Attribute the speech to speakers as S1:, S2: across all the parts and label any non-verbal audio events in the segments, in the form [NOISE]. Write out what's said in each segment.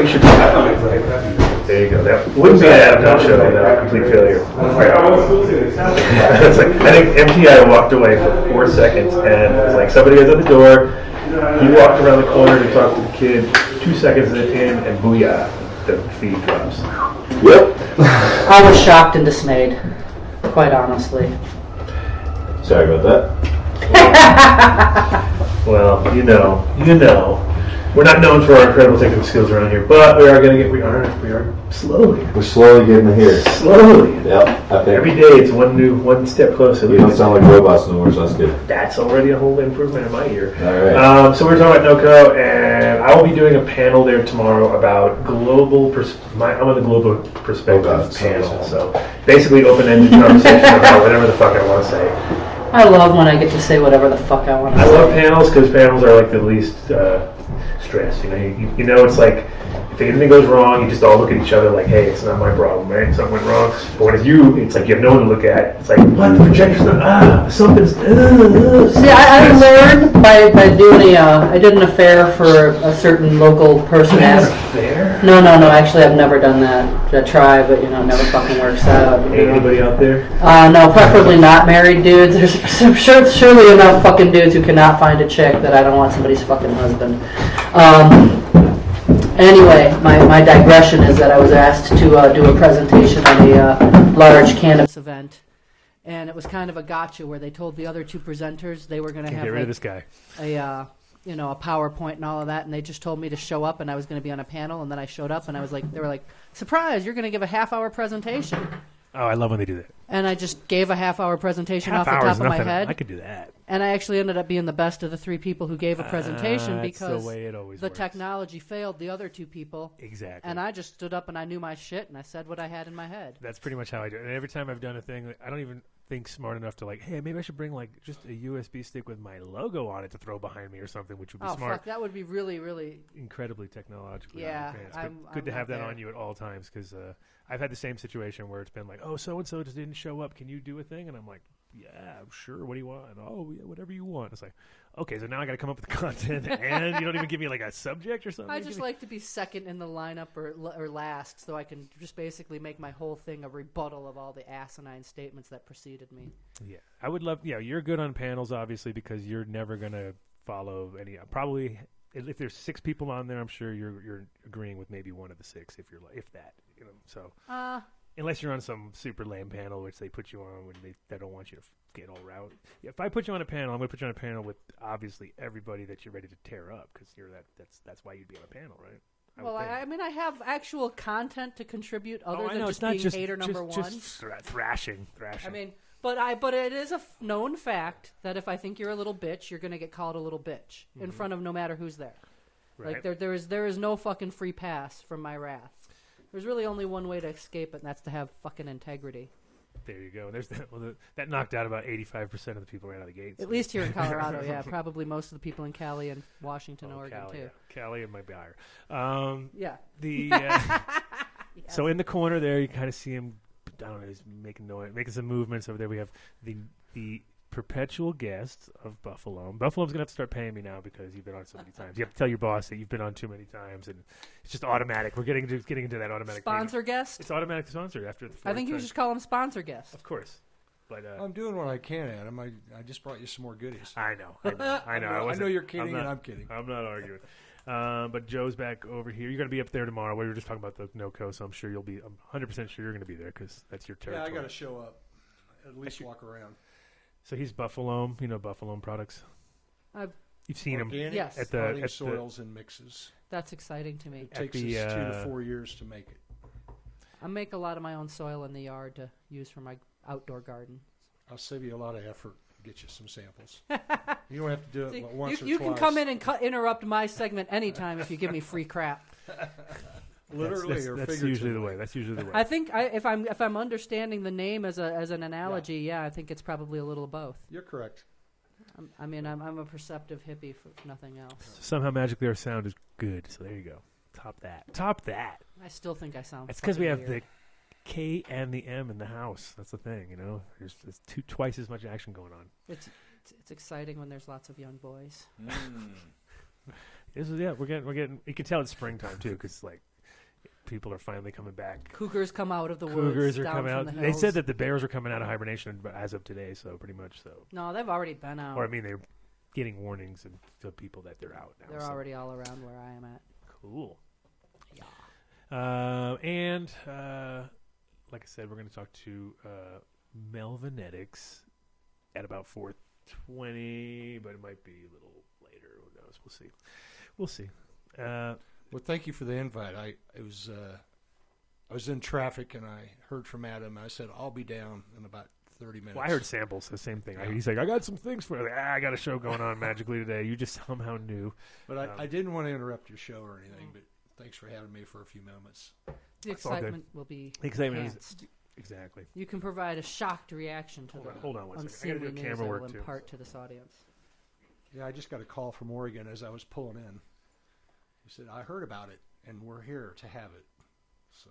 S1: we should. There you go. That wouldn't be an Adam show without a complete failure. [LAUGHS] it's like I think MTI walked away for four seconds, and it was like somebody was at the door. He walked around the corner to talk to the kid. Two seconds in, and booyah, the feed drops.
S2: Yep.
S3: I was shocked and dismayed, quite honestly.
S2: Sorry about that. [LAUGHS]
S1: Well, you know, you know, we're not known for our incredible technical skills around here, but we are going to get. We are. We are slowly.
S2: We're slowly getting here.
S1: slowly.
S2: Yep. I think
S1: Every day, it's one new, one step closer.
S2: we don't sound like robots no more, so that's good.
S1: That's already a whole improvement in my ear.
S2: All right.
S1: Um, so we're talking about NOCO, and I will be doing a panel there tomorrow about global. Pers- my, I'm on the global perspective
S2: Oh, God,
S1: panel,
S2: awesome.
S1: so basically open-ended [LAUGHS] conversation about whatever the fuck I want to say.
S3: I love when I get to say whatever the fuck I want to say.
S1: I
S3: say.
S1: love panels because panels are like the least uh, stress. You know, you, you know, it's like if anything goes wrong, you just all look at each other like, "Hey, it's not my problem, right? Something went wrong." But when it's you, it's like you have no one to look at. It's like, "What? The projection's not, ah, something's." Uh, uh,
S3: See, I, I learned by, by doing a, I did an affair for a certain local person asked.
S1: there.
S3: No, no, no, actually I've never done that. I try, but you know, it never fucking works out. you know.
S1: anybody out there?
S3: Uh, no, preferably not married dudes. There's [LAUGHS] sure, surely enough fucking dudes who cannot find a chick that I don't want somebody's fucking husband. Um, anyway, my, my digression is that I was asked to uh, do a presentation at a uh, large cannabis event. And it was kind of a gotcha where they told the other two presenters they were going to have
S4: get rid
S3: like,
S4: of this guy.
S3: a uh, you know a PowerPoint and all of that, and they just told me to show up, and I was going to be on a panel, and then I showed up, and I was like, they were like, surprise, you're going to give a half hour presentation,
S4: Oh, I love when they do that.
S3: and I just gave a half hour presentation
S4: Half
S3: off the
S4: hour
S3: top
S4: is
S3: of my
S4: nothing.
S3: head,
S4: I could do that.
S3: and I actually ended up being the best of the three people who gave a presentation
S4: Ah, that's the
S3: because
S4: way it always
S3: the
S4: works.
S3: technology failed the other two people,
S4: Exactly.
S3: and I just stood up and I knew my shit, and I said what I had in my head.
S4: That's pretty much how I do it. And every time I've done a thing, I don't even think smart enough to like, hey, maybe I should bring like just a USB stick with my logo on it to throw behind me or something, which would be
S3: Oh
S4: smart.
S3: fuck, that would be really, really.
S4: Incredibly techologically
S3: Yeah,
S4: advanced.
S3: I'm-
S4: good
S3: I'm
S4: to have that
S3: there.
S4: on you at all times because uh, I've had the same situation where it's been like, oh, so and so just didn't show up. Can you do a thing? And I'm like, yeah, sure. What do you want? Oh, yeah, whatever you want. It's like, okay, so now I got to come up with [LAUGHS] content, and you don't even give me like a subject or something.
S3: I just like to be second in the lineup or, or last, so I can just basically make my whole thing a rebuttal of all the asinine statements that preceded me.
S4: Yeah, I would love. Yeah, you're good on panels, obviously, because you're never gonna follow any. Probably, if if there's six people on there, I'm sure you're you're agreeing with maybe one of the six, if you're if that. You know, so
S3: Uh,
S4: unless you're on some super lame panel, which they put you on when they, they don't want you to get all rowdy. If I put you on a panel, I'm gonna put you on a panel with obviously everybody that you're ready to tear up, because you're that. That's that's why you'd be on a panel, right? I
S3: well. I, I mean, I have actual content to contribute other
S4: oh,
S3: than
S4: know
S3: just being
S4: just
S3: hater
S4: just,
S3: number
S4: just
S3: one.
S4: thra- thrashing, thrashing.
S3: I mean, but I but it is a f- known fact that if I think you're a little bitch, you're gonna get called a little bitch in front of no matter who's there.
S4: Mm-hmm. right?
S3: Like there there is there is no fucking free pass from my wrath. There's really only one way to escape it, and that's to have fucking integrity.
S4: There you go. There's that. Well, the, that knocked out about 85 percent of the people right out of the gates.
S3: At least here in [LAUGHS] Colorado, yeah. Probably most of the people in Cali and Washington,
S4: Oh,
S3: Oregon
S4: Cali,
S3: too.
S4: yeah. Cali, it might be higher. Um,
S3: Yeah.
S4: the [LAUGHS] uh, so in the corner there, you kind of see him. I don't know. He's making noise, making some movements over there. We have the the perpetual guest of Buffalo. Buffalo's gonna have to start paying me now because you've been on so many times. You have to tell your boss that you've been on too many times, and it's just automatic. We're getting into getting into that automatic payment.
S3: Sponsor guest.
S4: It's automatic sponsor after the.
S3: I think you
S4: fourth
S3: should call him sponsor guest.
S4: Of course, but uh,
S5: I'm doing what I can, Adam. I, I just brought you some more goodies.
S4: I know, I know, I know. [LAUGHS]
S5: I know you're kidding,
S4: not-
S5: and I'm kidding.
S4: I'm not arguing. [LAUGHS] Uh, but Joe's back over here. You're going to be up there tomorrow. We were just talking about the NOCO, so I'm sure you'll be. I'm 100 percent sure you're going to be there because that's your territory. Yeah.
S5: I got to show up. At least walk around.
S4: So he's Buffalo. You know Buffalo products.
S3: I've-
S4: You've seen him.
S5: Organic
S3: Yes.
S4: At the-
S5: potting
S4: at the-
S5: soils and mixes.
S3: That's exciting to me.
S5: It
S4: At
S5: takes
S4: the,
S5: us two
S4: uh,
S5: to four years to make it.
S3: I make a lot of my own soil in the yard to use for my outdoor garden.
S5: I'll save you a lot of effort. Get you some samples. [LAUGHS] you don't have to do it
S3: See,
S5: once
S3: you
S5: or
S3: you
S5: twice.
S3: can come in and cut, interrupt my segment anytime if you give me free crap. [LAUGHS]
S5: literally
S4: that's,
S5: or
S4: that's
S5: figuratively.
S4: usually the way. That's usually the way.
S3: I think I, if I'm if I'm understanding the name as a as an analogy, yeah, I think it's probably a little of both.
S5: You're correct.
S3: I'm, I mean, I'm I'm a perceptive hippie for nothing else.
S4: Somehow magically our sound is good. So there you go. Top that. Top that.
S3: I still think I sound.
S4: It's because we have
S3: weird.
S4: the K and the M in the house. That's the thing. You know, there's, there's two twice as much action going on.
S3: It's, it's it's exciting when there's lots of young boys. Mm. [LAUGHS]
S4: This is yeah. We're getting we're getting. You can tell it's springtime too because like people are finally coming back.
S3: Cougars come out of the woods.
S4: Cougars are
S3: down
S4: coming
S3: from
S4: out.
S3: The
S4: They
S3: hills.
S4: said that the bears are coming out of hibernation as of today, so pretty much so.
S3: No, they've already been out.
S4: Or I mean, they're getting warnings and to people that they're out now.
S3: They're
S4: so.
S3: already all around where I am at.
S4: Cool. Uh, and uh, like I said, we're going to talk to uh, Melvanetics at about four twenty, but it might be a little later. Who knows? We'll see. We'll see. Uh,
S5: Well, thank you for the invite. I it was uh, I was in traffic and I heard from Adam. I said I'll be down in about thirty minutes.
S4: well, I heard samples the same thing.
S5: Yeah.
S4: He's like, I got some things for you. Like, ah, I got a show going on magically today. You just somehow knew.
S5: but I,
S4: um,
S5: I didn't want to interrupt your show or anything. But thanks for having me for a few moments.
S3: The
S4: It's
S3: excitement will be
S4: The excitement is- Exactly.
S3: You can provide a shocked reaction to
S4: Hold
S3: the
S4: on, hold on one second. I gotta do camera work too.
S3: impart to this audience.
S5: Yeah, I just got a call from Oregon as I was pulling in. He said I heard about it and we're here to have it. So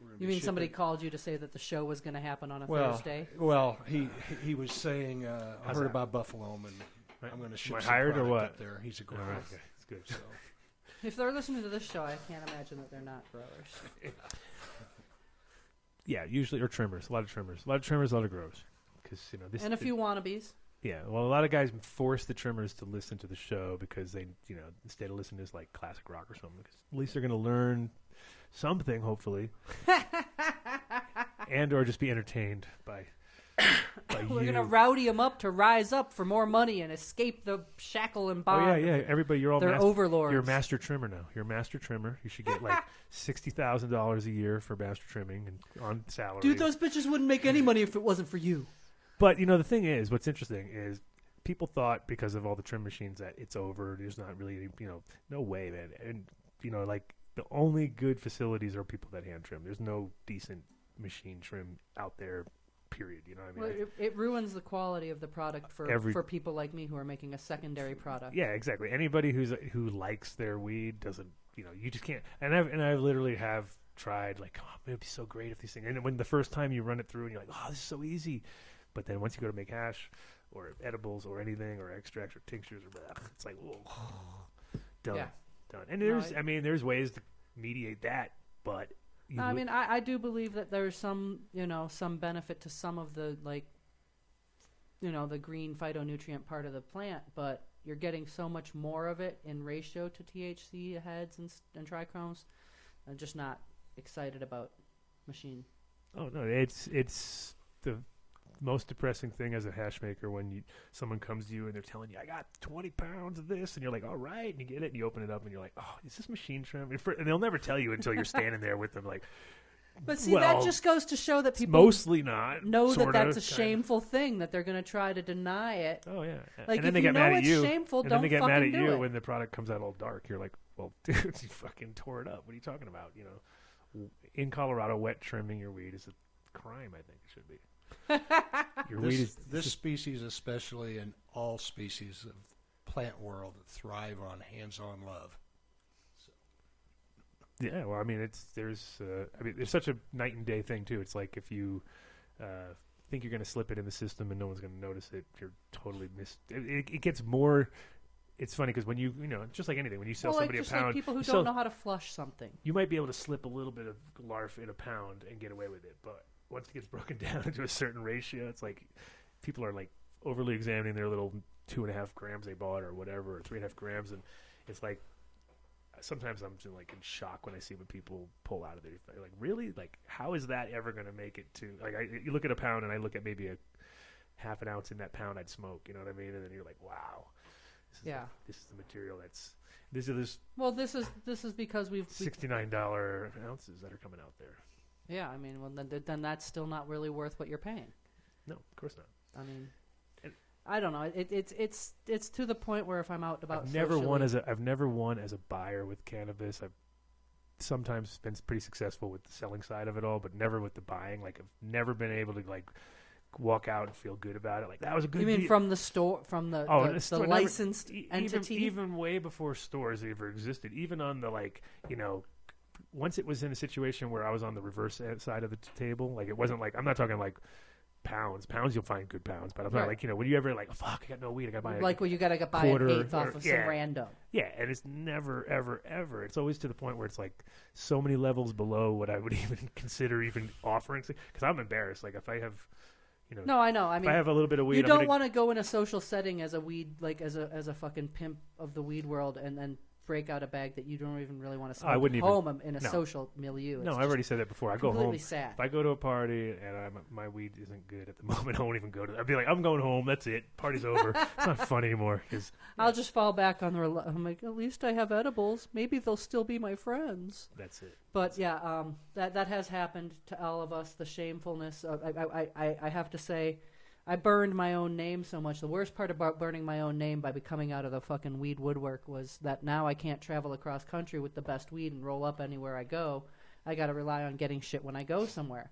S5: we're
S3: You
S5: be
S3: mean somebody
S5: shipping-
S3: called you to say that the show was going to happen on a
S5: well,
S3: Thursday?
S5: Well, he he was saying uh, I heard
S4: that?
S5: about Buffalo and
S4: Right.
S5: I'm going to
S4: Am
S5: ship
S4: I
S5: some
S4: hired or what?
S5: up there. He's a grower.
S4: right. Okay. It's good.
S5: So
S3: If they're listening to this show, I can't imagine that they're not growers. [LAUGHS]
S4: Yeah, usually or trimmers. A lot of trimmers. A lot of trimmers. A lot of growers. Because you know this.
S3: and a few wannabes.
S4: Yeah, well, a lot of guys force the trimmers to listen to the show because they, you know, instead of listening to like classic rock or something, because at least they're going to learn something, hopefully, [LAUGHS] and or just be entertained by. [COUGHS] by
S3: We're
S4: you.
S3: going to rowdy them up to rise up for more money and escape the shackle and bond.
S4: Oh yeah, yeah. Everybody, you're all
S3: They're overlords.
S4: You're a master trimmer now. You're a master trimmer. You should get like [LAUGHS] sixty thousand dollars a year for master trimming and on salary.
S3: Dude, those bitches wouldn't make any money if it wasn't for you.
S4: But you know, the thing is, what's interesting is people thought because of all the trim machines that it's over. There's not really, any, you know, no way, man. And you know, like the only good facilities are people that hand trim. There's no decent machine trim out there. Period. You know what I mean?
S3: Well, it, it ruins the quality of the product for
S4: Every-
S3: for people like me who are making a secondary product.
S4: yeah, exactly. Anybody who's who likes their weed doesn't. You know, you just can't. And I've and I literally have tried like, oh, it'd be so great if these things. And when the first time you run it through and you're like, oh, this is so easy. But then once you go to make hash or edibles or anything or extracts or tinctures or blah, it's like, whoa, [SIGHS] done,
S3: Yeah.
S4: done. And
S3: No,
S4: there's,
S3: I-
S4: I mean, there's ways to mediate that, but
S3: I mean, I, I do believe that there's some, you know, some benefit to some of the like, you know, the green phytonutrient part of the plant, but you're getting so much more of it in ratio to THC heads and, and trichromes. I'm just not excited about machine.
S4: oh no, it's it's the most depressing thing as a hash maker when you someone comes to you and they're telling you, I got 20 pounds of this, and you're like, all right, and you get it, and you open it up, and you're like, oh, is this machine trim? And, for, and they'll never tell you until you're standing there with them, like,
S3: But see,
S4: Well,
S3: that just goes to show that people
S4: mostly not.
S3: know that that's a shameful thing that they're going to try to deny it.
S4: Oh yeah,
S3: Like,
S4: and then
S3: if
S4: they
S3: you
S4: get
S3: know
S4: mad at
S3: it's
S4: you.
S3: shameful,
S4: and then they
S3: don't
S4: get mad at you
S3: it.
S4: when the product comes out all dark. You're like, well, [LAUGHS] dude, you fucking tore it up. What are you talking about? You know, in Colorado, wet trimming your weed is a crime. I think it should be. [LAUGHS] Your weed
S5: This,
S4: is
S5: this species, especially, and all species of plant world, thrive on hands-on love.
S4: Yeah, well, I mean, it's there's, uh, I mean, there's such a night and day thing too. It's like if you uh, think you're going to slip it in the system and no one's going to notice it, you're totally missed. It, it, it gets more. It's funny because when you, you know, just like anything, when you sell
S3: well, like,
S4: somebody
S3: just
S4: a pound,
S3: like people who don't
S4: sell-
S3: know how to flush something.
S4: you might be able to slip a little bit of larf in a pound and get away with it, but once it gets broken [LAUGHS] down into a certain ratio, it's like people are like overly examining their little two and a half grams they bought or whatever, or three and a half grams, and it's like sometimes I'm just like in shock when I see what people pull out of there. Like, really? Like, how is that ever going to make it to? Like, I, you look at a pound and I look at maybe a half an ounce in that pound I'd smoke. You know what I mean? And then you're like, wow, this is
S3: Yeah.
S4: the, this is the material that's. These are this
S3: Well, this is this is because we've,
S4: sixty nine dollar ounces that are coming out there.
S3: Yeah. I mean, well, then, then that's still not really worth what you're paying.
S4: No, of course not.
S3: I mean,
S4: And-
S3: I don't know. It, it's it's it's to the point where if I'm out about
S4: I've never won as a I've never won as a buyer with cannabis. I've sometimes been pretty successful with the selling side of it all, but never with the buying. Like I've never been able to like walk out and feel good about it. Like that was a good.
S3: You mean
S4: deal.
S3: from the store, from the
S4: Oh,
S3: the, the
S4: never-
S3: licensed
S4: e-
S3: entity?
S4: Even, even way before stores ever existed. Even on the like, you know, once it was in a situation where I was on the reverse side of the t- table, like it wasn't like I'm not talking like pounds. Pounds you'll find good pounds, but I'm not like you know when you ever like fuck I got no weed I got to buy
S3: like when you gotta buy
S4: quarter
S3: an eighth
S4: or-
S3: off of
S4: yeah.
S3: some random.
S4: yeah, and it's never ever ever. It's always to the point where it's like so many levels below what I would [LAUGHS] even consider even offering. Because I'm embarrassed. Like if I have, you know,
S3: No, I know. I
S4: if
S3: mean,
S4: I have a little bit of weed,
S3: you don't
S4: gonna-
S3: want to go in a social setting as a weed, like as a as a fucking pimp of the weed world, and then break out a bag that you don't even really want to smoke
S4: I wouldn't
S3: at
S4: even-
S3: home in a
S4: no.
S3: social milieu. It's
S4: No, I
S3: just
S4: already said that before. I go
S3: completely
S4: home.
S3: sad.
S4: If I go to a party and I'm, my weed isn't good at the [LAUGHS] moment, I won't even go to. I'd be like, I'm going home. That's it. Party's over. [LAUGHS] it's not fun anymore. anymore. 'cause-
S3: I'll just fall back on the. rel- I'm like, at least I have edibles. Maybe they'll still be my friends.
S4: that's it.
S3: But yeah, um, that that has happened to all of us. The shamefulness. Of, I, I, I, I have to say, I burned my own name so much. The worst part about burning my own name by becoming out of the fucking weed woodwork was that now I can't travel across country with the best weed and roll up anywhere I go. I got to rely on getting shit when I go somewhere.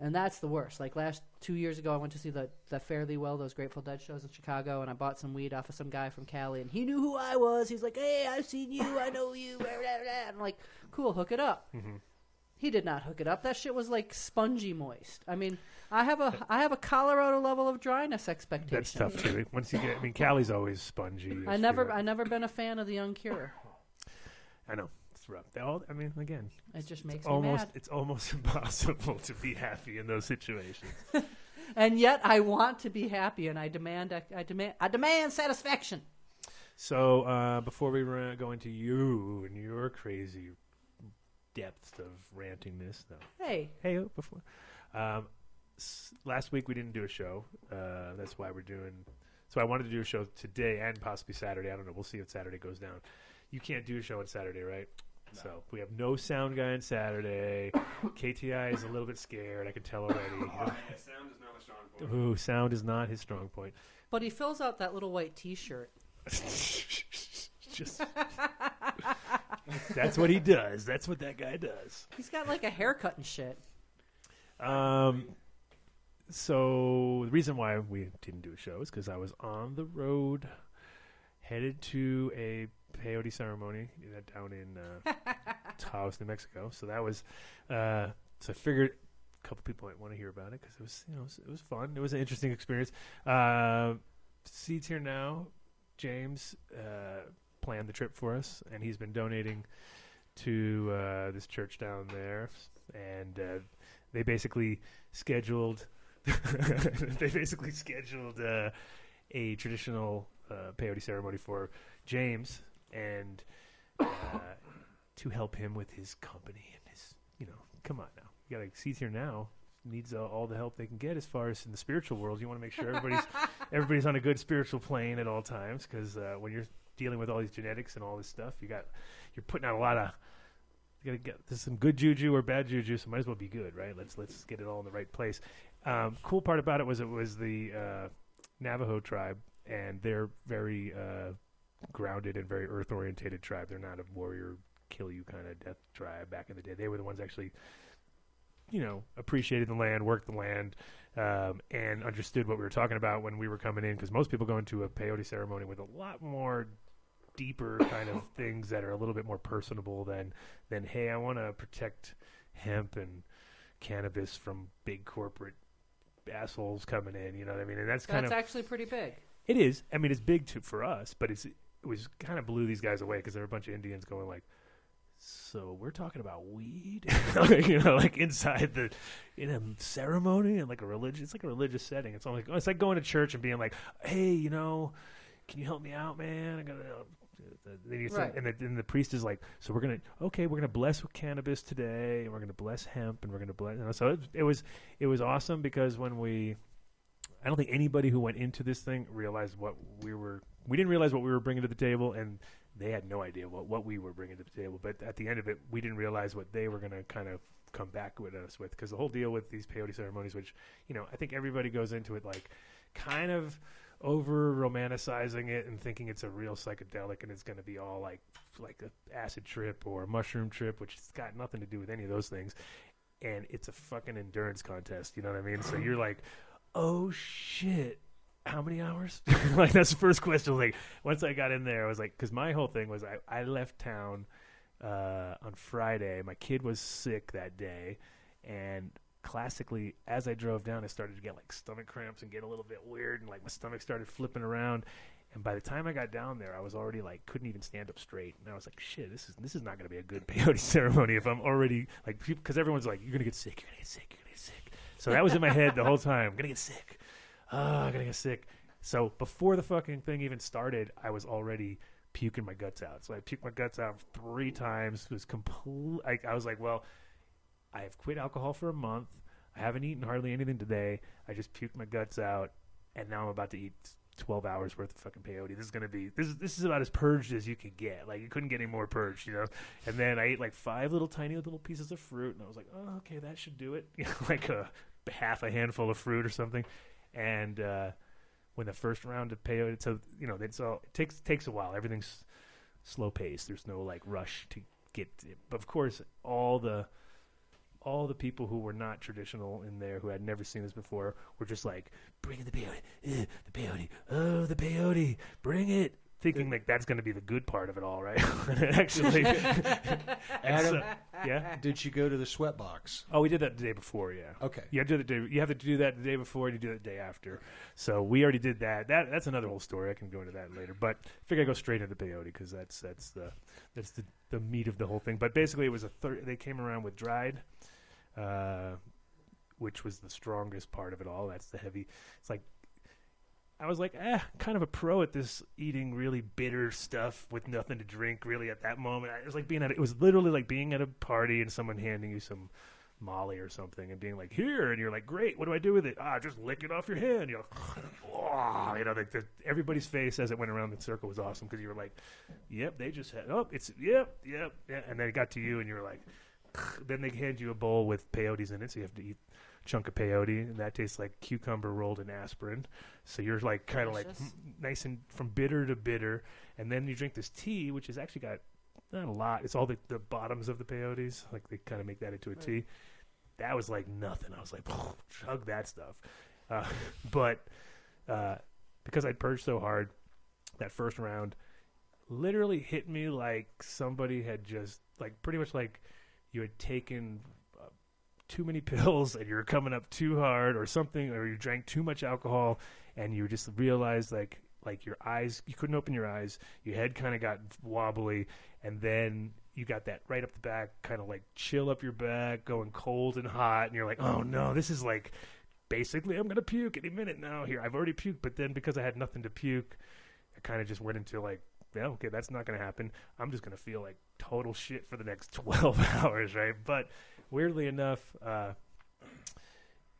S3: And that's the worst. Like last two years ago, I went to see the, the Fare Thee Well, those Grateful Dead shows in Chicago, and I bought some weed off of some guy from Cali, and he knew who I was. He's like, "Hey, I've seen you. I know you." [LAUGHS] Blah, blah, blah. I'm like, "Cool, hook it up." Mm-hmm. He did not hook it up. That shit was like spongy moist. I mean, I have a I have a Colorado level of dryness expectation.
S4: That's tough too. Once you get, I mean, Cali's always spongy.
S3: I never I never been a fan of the Young Cure.
S4: I know it's rough. They all. I mean, again,
S3: It just makes
S4: almost.
S3: me mad.
S4: It's almost [LAUGHS] impossible to be happy in those situations. [LAUGHS]
S3: And yet I want to be happy, and I demand I demand I demand satisfaction.
S4: So uh, before we go into you and your crazy depths of rantingness, though.
S3: Hey,
S4: Hey, before um, last week we didn't do a show. Uh, that's why we're doing. So I wanted to do a show today and possibly Saturday. I don't know. We'll see if Saturday goes down. You can't do a show on Saturday, right? So we have no sound guy on Saturday. [COUGHS] KTI is a little bit scared. I can tell already. [LAUGHS] [LAUGHS]
S6: sound is not a strong point.
S4: Ooh, sound is not his strong point.
S3: but he fills out that little white T-shirt. [LAUGHS]
S4: Just that's what he does. That's what that guy does.
S3: He's got like a haircut and shit.
S4: Um, so the reason why we didn't do a show is because I was on the road, headed to a peyote ceremony down in uh, [LAUGHS] Taos, New Mexico. So that was, uh, so I figured a couple people might want to hear about it because it was, you know, it was, it was fun. It was an interesting experience. Uh, Seeds Here Now. James uh, planned the trip for us, and he's been donating to uh, this church down there, and uh, they basically scheduled. [LAUGHS] they basically scheduled uh, a traditional uh, peyote ceremony for James, and uh, to help him with his company and his, you know, come on now, you got to Seeds Here Now needs uh, all the help they can get as far as in the spiritual world. You want to make sure everybody's [LAUGHS] everybody's on a good spiritual plane at all times because uh, when you're dealing with all these genetics and all this stuff, you got you're putting out a lot of you gotta get there's some good juju or bad juju, so might as well be good, right? Let's let's get it all in the right place. Um, cool part about it was it was the uh, Navajo tribe, and they're very uh, grounded and very earth orientated tribe. They're not a warrior kill you kind of death tribe back in the day. They were the ones actually you know, appreciated the land, worked the land, um, and understood what we were talking about when we were coming in. Because most people go into a peyote ceremony with a lot more deeper kind of [LAUGHS] things that are a little bit more personable than than hey, I want to protect hemp and cannabis from big corporate assholes coming in. You know what I mean? And that's kind
S3: That's
S4: of
S3: actually pretty big.
S4: it is. I mean, it's big to, for us, but it's it was kind of blew these guys away because there were a bunch of Indians going like, "So we're talking about weed," [LAUGHS] you know, like inside the in a ceremony and like a religious. It's like a religious setting. It's almost it's like going to church and being like, "Hey, you know, can you help me out, man? I gotta." Then you
S3: Right.
S4: and, the, and the priest is like, so we're gonna okay, we're gonna bless with cannabis today, and we're gonna bless hemp, and we're gonna bless. You know, so it, it was it was awesome because when we I don't think anybody who went into this thing realized what we were. We didn't realize what we were bringing to the table, and they had no idea what, what we were bringing to the table. But at the end of it, we didn't realize what they were going to kind of come back with us with. Because the whole deal with these peyote ceremonies, which you know, I think everybody goes into it like kind of over romanticizing it and thinking it's a real psychedelic and it's going to be all like like a acid trip or a mushroom trip, which has got nothing to do with any of those things. And it's a fucking endurance contest. You know what I mean? So [SIGHS] you're like, oh shit how many hours [LAUGHS] like that's the first question like once i got in there i was like because my whole thing was i, I left town uh, on friday my kid was sick that day and classically, as I drove down, I started to get like stomach cramps and get a little bit weird, and like my stomach started flipping around. And by the time I got down there, I was already like couldn't even stand up straight, and I was like, "Shit, this is this is not going to be a good [LAUGHS] peyote ceremony if I'm already like because everyone's like, you're gonna get sick, you're gonna get sick, you're gonna get sick." So that was in my head the whole time. I'm gonna get sick. Oh, I'm gonna get sick. So before the fucking thing even started, I was already puking my guts out. So I puked my guts out three times. It was complete. I, I was like, well, I have quit alcohol for a month. I haven't eaten hardly anything today. I just puked my guts out, and now I'm about to eat 12 hours worth of fucking peyote. This is gonna be this is this is about as purged as you could get. Like you couldn't get any more purged, you know. And then I ate like five little tiny little pieces of fruit, and I was like, oh, okay, that should do it. [LAUGHS] Like a half a handful of fruit or something. And uh, when the first round of peyote, so you know, it's all it takes takes a while. Everything's slow paced. There's no like rush to get. It. But of course, all the all the people who were not traditional in there, who had never seen this before, were just like, "Bring the peyote, eh, the peyote, oh, the peyote, bring it." Thinking like that's going to be the good part of it all, right? [LAUGHS] Actually, [LAUGHS]
S5: Adam,
S4: so- yeah.
S5: did you go to the sweat box?
S4: Oh, we did that the day before, yeah.
S5: Okay.
S4: You have to do the day. You have to do that the day before, and you do it the day after. So we already did that. That that's another whole story. I can go into that later. But I figure I go straight into the peyote because that's that's the that's the, the meat of the whole thing. But basically, it was a third. They came around with dried, uh, which was the strongest part of it all. That's the heavy. It's like I was like, eh, kind of a pro at this eating really bitter stuff with nothing to drink. Really, at that moment, it was like being at it was literally like being at a party and someone handing you some Molly or something and being like, here, and you're like, great, what do I do with it? Ah, just lick it off your hand. You're like, [LAUGHS] oh, you know, like the, everybody's face as it went around the circle was awesome because you were like, yep, they just had, oh, it's, yep, yep, yeah. And then it got to you and you were like, then they hand you a bowl with peyotes in it, so you have to eat a chunk of peyote, and that tastes like cucumber rolled in aspirin. So you're like kind of like
S3: Delicious.
S4: mm, nice and from bitter to bitter, and then you drink this tea, which has actually got not a lot. It's all the, the bottoms of the peyotes, like they kind of make that into a tea. That was like nothing. I was like, chug that stuff. Uh, [LAUGHS] but uh, because I'd purged so hard, that first round literally hit me like somebody had just like pretty much like you had taken uh, too many [LAUGHS] pills and you were coming up too hard or something or you drank too much alcohol and you just realized like like your eyes you couldn't open your eyes your head kind of got wobbly and then you got that right up the back kind of like chill up your back going cold and hot and you're like oh no this is like basically i'm gonna puke any minute now. Here i've already puked but then because i had nothing to puke i kind of just went into like okay, that's not going to happen. I'm just going to feel like total shit for the next [LAUGHS] 12 [LAUGHS] hours, right? But weirdly enough, uh,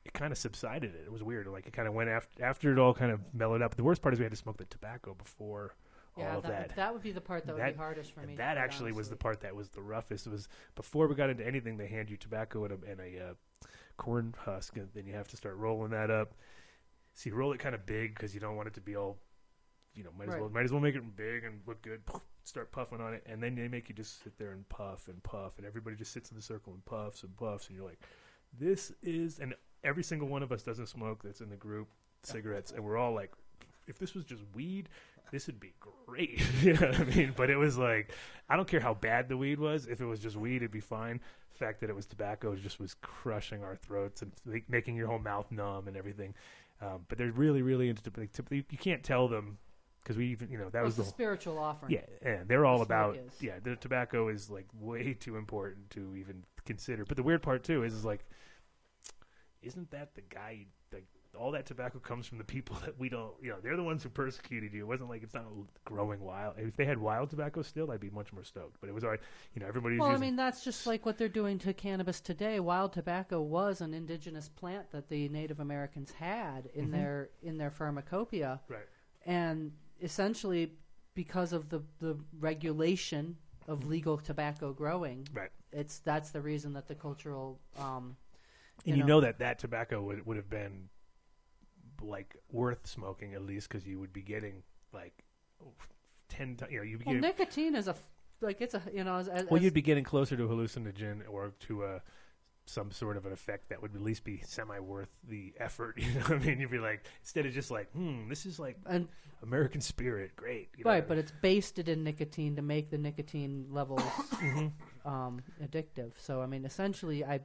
S4: it kind of subsided. It. it was weird. Like it kind of went after after it all kind of mellowed up. The worst part is we had to smoke the tobacco before
S3: Yeah,
S4: all of
S3: that,
S4: that.
S3: that would be the part that would
S4: That-
S3: be hardest for me.
S4: that actually was the part that was the roughest. It was before we got into anything, they hand you tobacco and a, and a uh, corn husk, and then you have to start rolling that up. So you roll it kind of big because you don't want it to be all, you know, might as
S3: Right.
S4: well might as well make it big and look good. Start puffing on it, and then they make you just sit there and puff and puff, and everybody just sits in the circle and puffs and puffs, and you're like, this is, and every single one of us doesn't smoke that's in the group cigarettes, and we're all like, if this was just weed, this would be great. [LAUGHS] you know what I mean? But it was like, I don't care how bad the weed was. If it was just weed, it'd be fine. The fact that it was tobacco just was crushing our throats and making your whole mouth numb and everything. Um, but they're really, really into like, you can't tell them because we even, you know, that
S3: Well,
S4: was the
S3: spiritual offering.
S4: yeah, yeah, they're all
S3: The
S4: about
S3: is.
S4: yeah. The tobacco is like way [LAUGHS] too important to even consider. But the weird part too is, is like, isn't that the guy? Like all that tobacco comes from the people [LAUGHS] that we don't. You know, they're the ones who persecuted you. It wasn't like it's not growing wild. If they had wild tobacco still, I'd be much more stoked. But it was all right. You know, everybody's
S3: Well, I mean, that's just like what they're doing to cannabis today. Wild tobacco was an indigenous plant that the Native Americans had in
S4: Mhm.
S3: their in their pharmacopoeia,
S4: right.
S3: and essentially because of the the regulation of legal tobacco growing,
S4: Right.
S3: it's that's the reason that the cultural um,
S4: And
S3: you
S4: you
S3: know.
S4: know that that tobacco would would have been like worth smoking at least because you would be getting like ten. You know, you
S3: well,
S4: get
S3: nicotine is a like it's a you know as, as,
S4: Well, you'd be getting closer to a hallucinogen or to a some sort of an effect that would at least be semi worth the effort. [LAUGHS] You know what I mean? You'd be like, instead of just like, hmm, this is like
S3: and
S4: American spirit, great. You know
S3: right, but it's basted in nicotine to make the nicotine levels [COUGHS] um, addictive. So I mean, essentially, I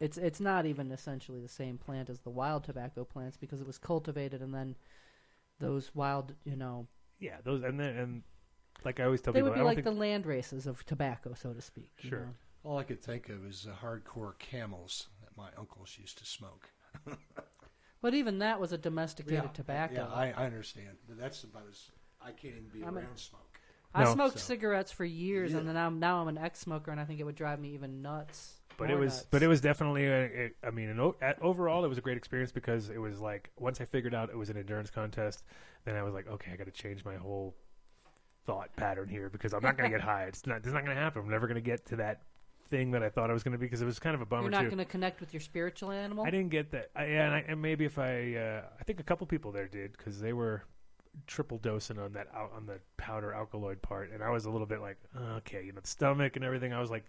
S3: it's it's not even essentially the same plant as the wild tobacco plants because it was cultivated and then those wild, you know,
S4: Yeah, those and then and like I always tell
S3: they
S4: people,
S3: would
S4: I
S3: be like the land races of tobacco, so to speak. you
S4: Sure.
S3: know.
S5: All I could think of is the hardcore camels that my uncles used to smoke. [LAUGHS]
S3: But even that was a domesticated tobacco.
S5: Yeah, I, I understand. But that's about as I can't even be
S3: I'm a-
S5: around smoke.
S3: I
S4: No.
S3: smoked
S5: So-
S3: cigarettes for years, and then I'm, now I'm an ex-smoker, and I think it would drive me even nuts.
S4: but it was
S3: nuts.
S4: but it was definitely a, it, I mean an, o- at, overall it was a great experience because it was like once I figured out it was an endurance contest then I was like okay I got to change my whole thought pattern here because I'm not going to get [LAUGHS] high it's not it's not going to happen I'm never going to get to that thing that I thought I was going to be because it was kind of a bummer
S3: You're not
S4: too
S3: going to connect with your spiritual animal.
S4: I didn't get that I, yeah, and, I, and maybe if I uh, I think a couple people there did because they were triple dosing on that on the powder alkaloid part and I was a little bit like okay you know the stomach and everything I was like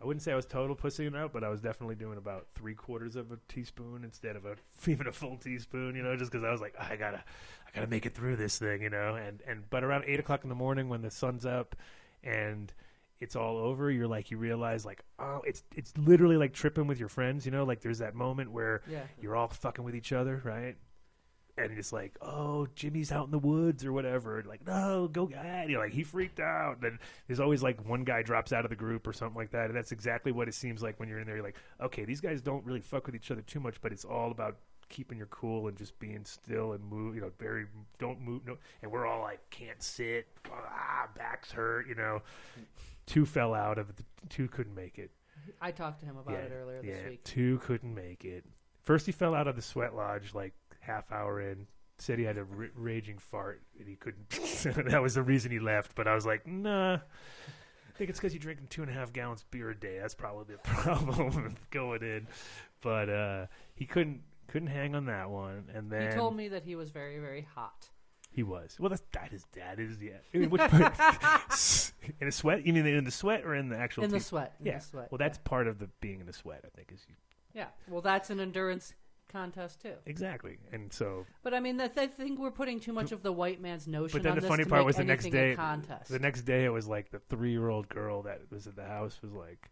S4: I wouldn't say I was total pussying out, but I was definitely doing about three quarters of a teaspoon instead of a [LAUGHS] even a full teaspoon. You know, just because I was like, I gotta, I gotta make it through this thing. You know, and and but around eight o'clock in the morning when the sun's up, and it's all over, you're like, you realize like, oh, it's it's literally like tripping with your friends. You know, like there's that moment where
S3: yeah.
S4: you're all fucking with each other, right? And it's like, oh, Jimmy's out in the woods or whatever. Like, no, go get. You know, like he freaked out. and there's always like one guy drops out of the group or something like that. And that's exactly what it seems like when you're in there. You're like, okay, these guys don't really fuck with each other too much, but it's all about keeping your cool and just being still and move. You know, very don't move. No, and we're all like, can't sit. Ah, backs hurt. You know, two fell out of it. Two couldn't make it.
S3: I talked to him about it earlier this
S4: yeah,
S3: week.
S4: Two couldn't make it. First, he fell out of the sweat lodge like half hour in. Said he had a r- raging fart and he couldn't. [LAUGHS] that was the reason he left. But I was like, nah. I think it's because you're drinking two and a half gallons beer a day. That's probably the [LAUGHS] problem going in. But uh, he couldn't couldn't hang on that one. And then
S3: He told me that he was very, very hot.
S4: He was. Well, that's that is that is yeah. I mean, which part? [LAUGHS] in the sweat? You mean in the sweat or in the actual?
S3: In the sweat. In
S4: yeah.
S3: the sweat.
S4: Well, that's part of the being in the sweat. I think is you,
S3: yeah. Well, that's an endurance contest too.
S4: exactly. And so
S3: But I mean, that I think we're putting too much of the white man's notion.
S4: But then the funny part was the next day.
S3: contest.
S4: The next day, it was like the three-year-old girl that was at the house was like,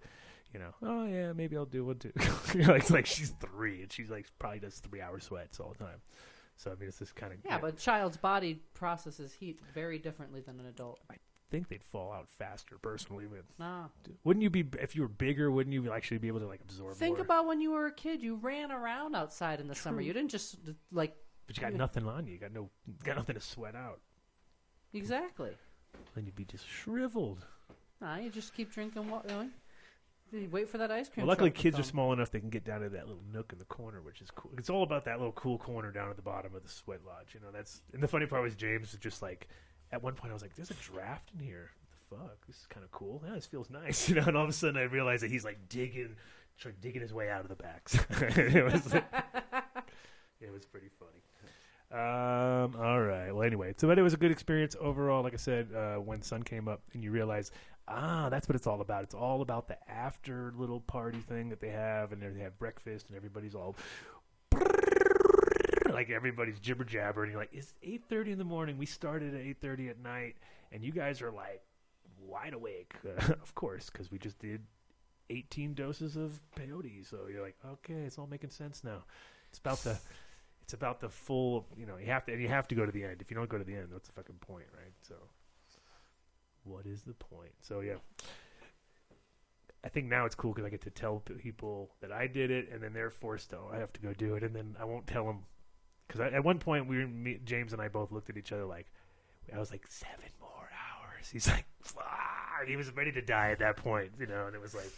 S4: you know, oh yeah, maybe I'll do one too. [LAUGHS] like, like she's three, and she's like probably does three-hour sweats all the time. So I mean, it's this kind of
S3: yeah, but a child's body processes heat very differently than an adult.
S4: I think they'd fall out faster. Personally, but
S3: No.
S4: wouldn't you be if you were bigger? Wouldn't you actually be able to like absorb
S3: Think
S4: more?
S3: about when you were a kid. You ran around outside in the summer. You didn't just like
S4: but you got nothing on you. You got no, got nothing to sweat out.
S3: exactly.
S4: Then you'd be just shriveled.
S3: Nah, you just keep drinking water. You wait for that ice cream.
S4: Well, luckily, kids are small enough they can get down to that little nook in the corner, which is cool. It's all about that little cool corner down at the bottom of the sweat lodge. You know, that's and the funny part was James was just like, at one point I was like, "There's a draft in here. What the fuck? This is kind of cool. Yeah, this feels nice." [LAUGHS] You know, and all of a sudden I realized that he's like digging, trying digging his way out of the backs. [LAUGHS] it was, it was pretty funny. Um, all right. Well, anyway, so but it was a good experience overall. Like I said, uh, when sun came up and you realize, ah, that's what it's all about. It's all about the after little party thing that they have, and they have breakfast, and everybody's all like everybody's jibber jabber, and you're like, it's eight thirty in the morning. We started at eight thirty at night, and you guys are like wide awake, [LAUGHS] of course, because we just did eighteen doses of peyote. So you're like, okay, it's all making sense now. It's about the it's about the full you know you have to and you have to go to the end if you don't go to the end what's the fucking point right so what is the point? So yeah. I think now it's cool because i get to tell people that i did it and then they're forced to i have to go do it and then i won't tell them because at one point we me, james and i both looked at each other like i was like seven more hours. He's like Fuck. he was ready to die at that point you know and it was like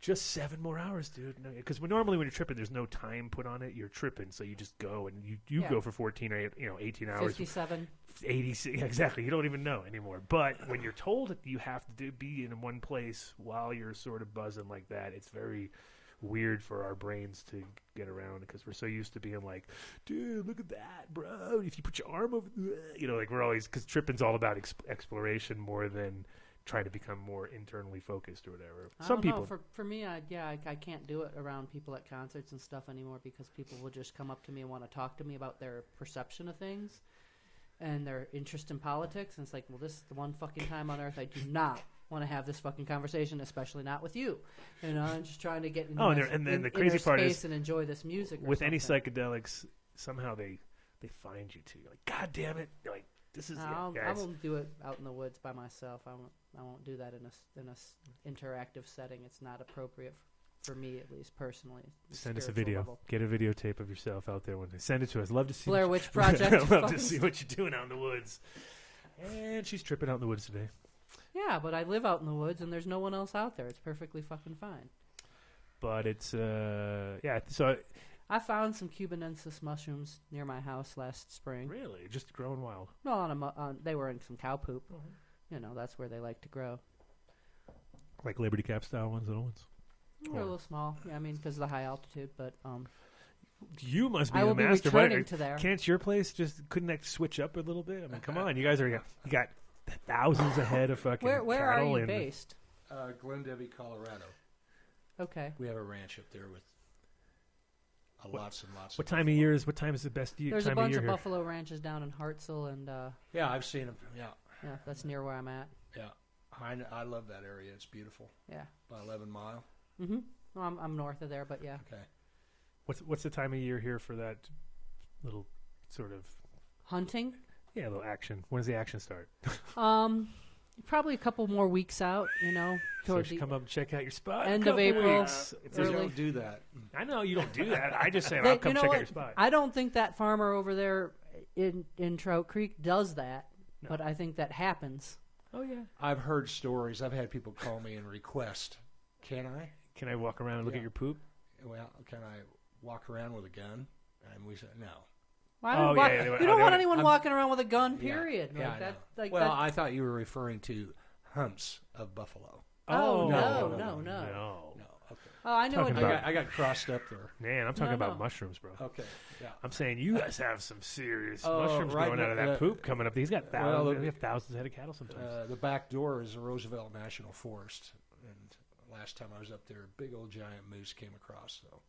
S4: just seven more hours, dude. Because normally when you're tripping, there's no time put on it. You're tripping, so you just go and you, you
S3: Yeah.
S4: go for 14 or you know 18 hours,
S3: Fifty-seven.
S4: 80 yeah, exactly. You don't even know anymore. But when you're told that you have to do, be in one place while you're sort of buzzing like that, it's very weird for our brains to get around because we're so used to being like, dude, look at that, bro. If you put your arm over, you know, like we're always because tripping's all about ex- exploration more than trying to become more internally focused or whatever.
S3: I
S4: Some people.
S3: Know. For for me, I, yeah, I, I can't do it around people at concerts and stuff anymore because people will just come up to me and want to talk to me about their perception of things and their interest in politics. And it's like, well, this is the one fucking time on earth I do not want to have this fucking conversation, especially not with you. You know, I'm just trying to get in
S4: Oh, and then the crazy part is,
S3: and enjoy this music.
S4: With any psychedelics, somehow they they find you too. You're like, God damn it! You're like, this is
S3: No,
S4: it,
S3: I'll, I
S4: guys.
S3: won't do it out in the woods by myself. I won't. I won't do that in a s- in a s- interactive setting. It's not appropriate f- for me, at least personally.
S4: Send us a video.
S3: level.
S4: Get a videotape of yourself out there. When they send it to us, love to see.
S3: Blair
S4: what
S3: Witch Project. [LAUGHS]
S4: Love to see what you're doing out in the woods. And she's tripping out in the woods today.
S3: Yeah, but I live out in the woods and there's no one else out there. It's perfectly fucking fine.
S4: But it's uh yeah. So
S3: I found some cubanensis mushrooms near my house last spring.
S4: really, just growing wild.
S3: No, on a mu- on, they were in some cow poop.
S4: Mm-hmm.
S3: You know, that's where they like to grow.
S4: Like Liberty Cap style ones, little ones.
S3: They're
S4: Or-
S3: a little small. Yeah, I mean, because of the high altitude. But um,
S4: You must be
S3: I
S4: the
S3: will be
S4: master.
S3: returning
S4: Why-
S3: to there.
S4: Can't your place just couldn't that switch up a little bit? I mean, come on, you guys are you got thousands ahead of fucking
S3: where where are
S4: cattle
S3: you
S4: and
S3: based?
S5: Uh, Glendive, Colorado.
S3: Okay.
S5: We have a ranch up there with uh, lots and lots.
S4: What
S5: of
S4: time of year is what time is the best time of year,
S3: There's a bunch
S4: of year
S3: of
S4: here?
S3: buffalo ranches down in Hartsel, and uh,
S5: Yeah, I've seen them. Yeah,
S3: yeah, that's near where I'm at.
S5: yeah. I, I love that area. It's beautiful.
S3: Yeah.
S5: About 11 mile.
S3: Mm-hmm. Well, I'm I'm north of there, but yeah.
S5: Okay.
S4: What's what's the time of year here for that little sort of
S3: Hunting.
S4: yeah a little action? When does the action start?
S3: Um, probably a couple more weeks out. You know,
S4: So
S3: toward
S4: you
S3: the
S4: come up and check out your spot.
S3: end of April,
S4: weeks. If
S5: They
S3: early.
S5: don't do that.
S4: I know you don't do that. I just say I'll come
S3: you know
S4: check out your spot.
S3: I don't think that farmer over there in in Trout Creek does that,
S4: No.
S3: but I think that happens.
S4: oh yeah.
S5: I've heard stories. I've had people call me and request, "Can I?
S4: Can I walk around and look
S5: Yeah.
S4: at your poop?
S5: Well, can I walk around with a gun?" And we said, "No."
S3: Why
S4: Oh,
S3: don't
S4: yeah,
S3: walk-
S4: yeah, they-
S3: you
S4: oh,
S3: don't
S4: they-
S3: want anyone
S5: I'm-
S3: walking around with a gun. Period.
S5: Yeah,
S3: like
S5: I
S3: that.
S5: know.
S3: Like
S5: well,
S3: that.
S5: I thought you were referring to humps of buffalo.
S3: Oh,
S5: no,
S3: no,
S5: no,
S3: no.
S4: no.
S5: No. Okay.
S3: Oh, I know
S4: Talking
S3: what
S5: I
S3: you're.
S5: got, I got crossed up there.
S4: Man, I'm talking
S3: No,
S4: about
S3: no.
S4: mushrooms, bro.
S5: Okay. Yeah.
S4: I'm saying you guys have some serious
S5: Oh,
S4: mushrooms
S5: right
S4: growing out of that
S5: uh,
S4: poop coming up. He's got thousands.
S5: the-
S4: we have thousands of head of cattle sometimes.
S5: Uh, the back door is the Roosevelt National Forest, and last time I was up there, a big old giant moose came across. So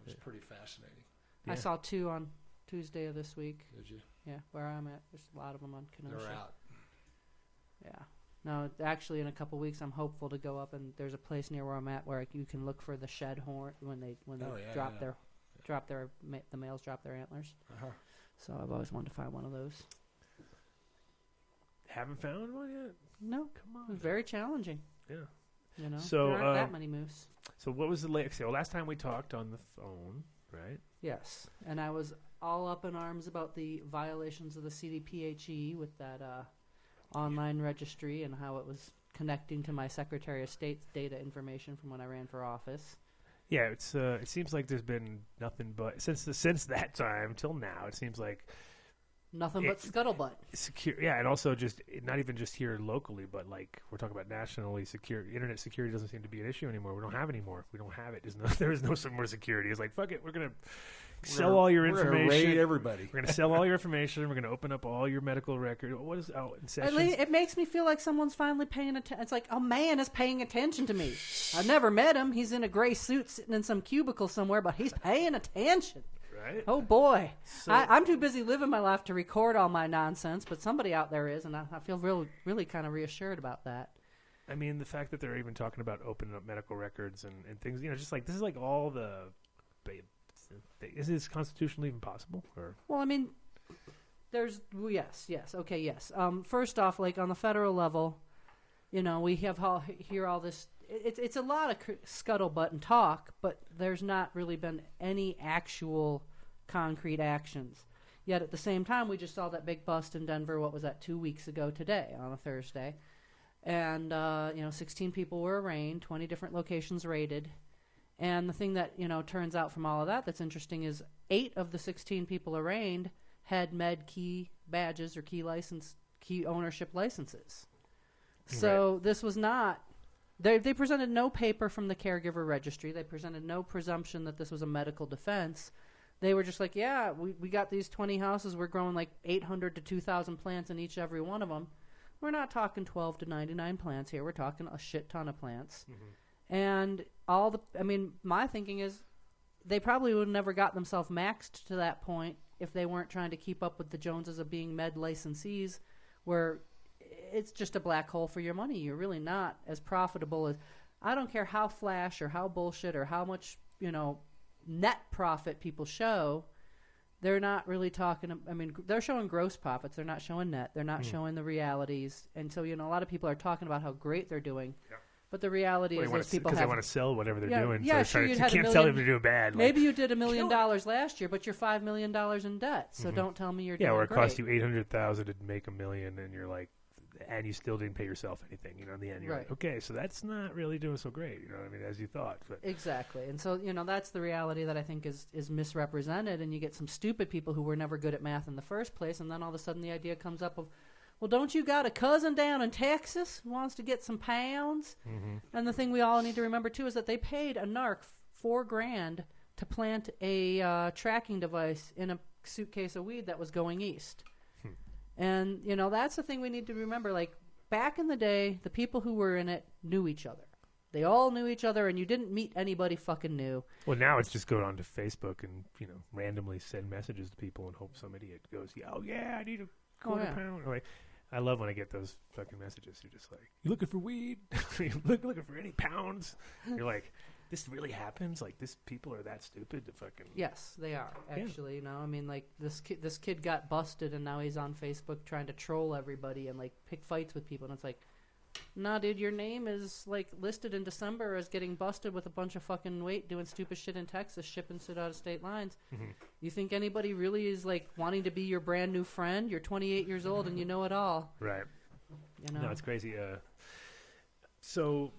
S5: it was pretty fascinating.
S3: I saw two on Tuesday of this week.
S5: Did you?
S3: Yeah, where I'm at. There's a lot of them on Kenosha.
S5: They're out.
S3: Yeah. No, actually, in a couple weeks, I'm hopeful to go up and there's a place near where I'm at where you can look for the shed horn when they when they
S5: Oh, yeah,
S3: drop
S5: yeah.
S3: their drop their ma- the males drop their antlers.
S5: Uh-huh.
S3: So I've always wanted to find one of those.
S4: Haven't found one yet.
S3: No,
S4: Come
S3: it was
S4: on.
S3: very challenging.
S4: Yeah.
S3: You know,
S4: So,
S3: there aren't that
S4: um,
S3: many moose.
S4: So what was the latest? Well, last time we talked on the phone, right?
S3: Yes, and I was all up in arms about the violations of the CDPHE with that uh, online registry and how it was connecting to my Secretary of State's data information from when I ran for office.
S4: Yeah, it's. Uh, it seems like there's been nothing but since the, since that time till now. It seems like
S3: Nothing but scuttlebutt.
S4: secure. Yeah, and also just not even just here locally, but like we're talking about nationally secure. Internet security doesn't seem to be an issue anymore. We don't have anymore. We don't have it. There's no. [LAUGHS] There is no more security. It's like fuck it. We're gonna sell
S5: We're-
S4: all your information.
S5: we're gonna
S4: information.
S5: raid everybody.
S4: We're gonna sell all your information. We're gonna open up all your medical record. What is oh in
S3: At least it makes me feel like someone's finally paying attention. It's like a man is paying attention to me. I've never met him. He's in a gray suit sitting in some cubicle somewhere, but he's paying attention.
S4: right?
S3: Oh boy,
S4: So-
S3: I, I'm too busy living my life to record all my nonsense, but somebody out there is, and I, I feel real, really kind of reassured about that.
S4: I mean, the fact that they're even talking about opening up medical records and, and things, you know, just like this is like all the. Is this constitutionally even possible? Or
S3: Well, I mean, there's yes, yes, okay, yes. Um, first off, like on the federal level, you know, we have all hear all this. it- It's it's a lot of scuttlebutt and talk, but there's not really been any actual concrete actions. Yet at the same time, we just saw that big bust in Denver. What was that? Two weeks ago today, on a Thursday, and uh, you know, 16 people were arraigned, 20 different locations raided. And the thing that you know turns out from all of that that's interesting is eight of the 16 people arraigned had med key badges or key license key ownership licenses. So this was not they they presented no paper from the caregiver registry. They presented no presumption that this was a medical defense. They were just like, yeah, we, we got these 20 houses. We're growing like 800 to 2,000 plants in each every one of them. We're not talking 12 to 99 plants here. We're talking a shit ton of plants. Mm-hmm. And all the, I mean, my thinking is they probably would have never got themselves maxed to that point if they weren't trying to keep up with the Joneses of being med licensees, where it's just a black hole for your money. You're really not as profitable as. I don't care how flash or how bullshit or how much you know net profit people show. They're not really talking. I mean, they're showing gross profits. They're not showing net. They're not hmm. showing the realities. And so, you know, a lot of people are talking about how great they're doing. But the reality
S4: Well,
S3: is,
S4: they wanna
S3: those
S4: s-
S3: people
S4: 'cause
S3: have
S4: they want to sell whatever they're
S3: Yeah,
S4: doing.
S3: yeah,
S4: so
S3: sure, you'd had a
S4: can't tell them
S3: million-
S4: they're doing bad. like-
S3: Maybe you did a million dollars last year, but you're five million dollars in debt. So don't tell me you're
S4: Mm-hmm. yeah, or it
S3: great.
S4: cost you eight hundred thousand to make a million, and you're like, and you still didn't pay yourself anything. You know, in the end, you're like,
S3: Right.
S4: okay, so that's not really doing so great. You know, what I mean, as you thought. But
S3: Exactly, and so you know that's the reality that I think is is misrepresented, and you get some stupid people who were never good at math in the first place, and then all of a sudden the idea comes up of, well, don't you got a cousin down in Texas who wants to get some pounds?
S4: Mm-hmm.
S3: And the thing we all need to remember too is that they paid a narc four grand to plant a uh, tracking device in a suitcase of weed that was going east. And you know that's the thing we need to remember. Like back in the day, the people who were in it knew each other. They all knew each other, and you didn't meet anybody fucking new.
S4: well, now it's just going on to Facebook and you know randomly send messages to people and hope some idiot goes, yeah, oh yeah, I need a quarter
S3: yeah.
S4: pound. Like, I love when I get those fucking messages. You're just like, you looking for weed? [LAUGHS] you look, looking for any pounds? You're [LAUGHS] like, this really happens? Like, this people are that stupid to fucking.
S3: Yes, they are
S4: Yeah.
S3: actually. You know, I mean, like this kid, this kid got busted, and now he's on Facebook trying to troll everybody and like pick fights with people. And it's like, nah, dude, your name is like listed in December as getting busted with a bunch of fucking weight doing stupid shit in Texas, shipping shit out of state lines.
S4: Mhm.
S3: You think anybody really is like wanting to be your brand new friend? You're 28 years old and you know it all.
S4: Right.
S3: You know.
S4: No, it's crazy. Uh, so,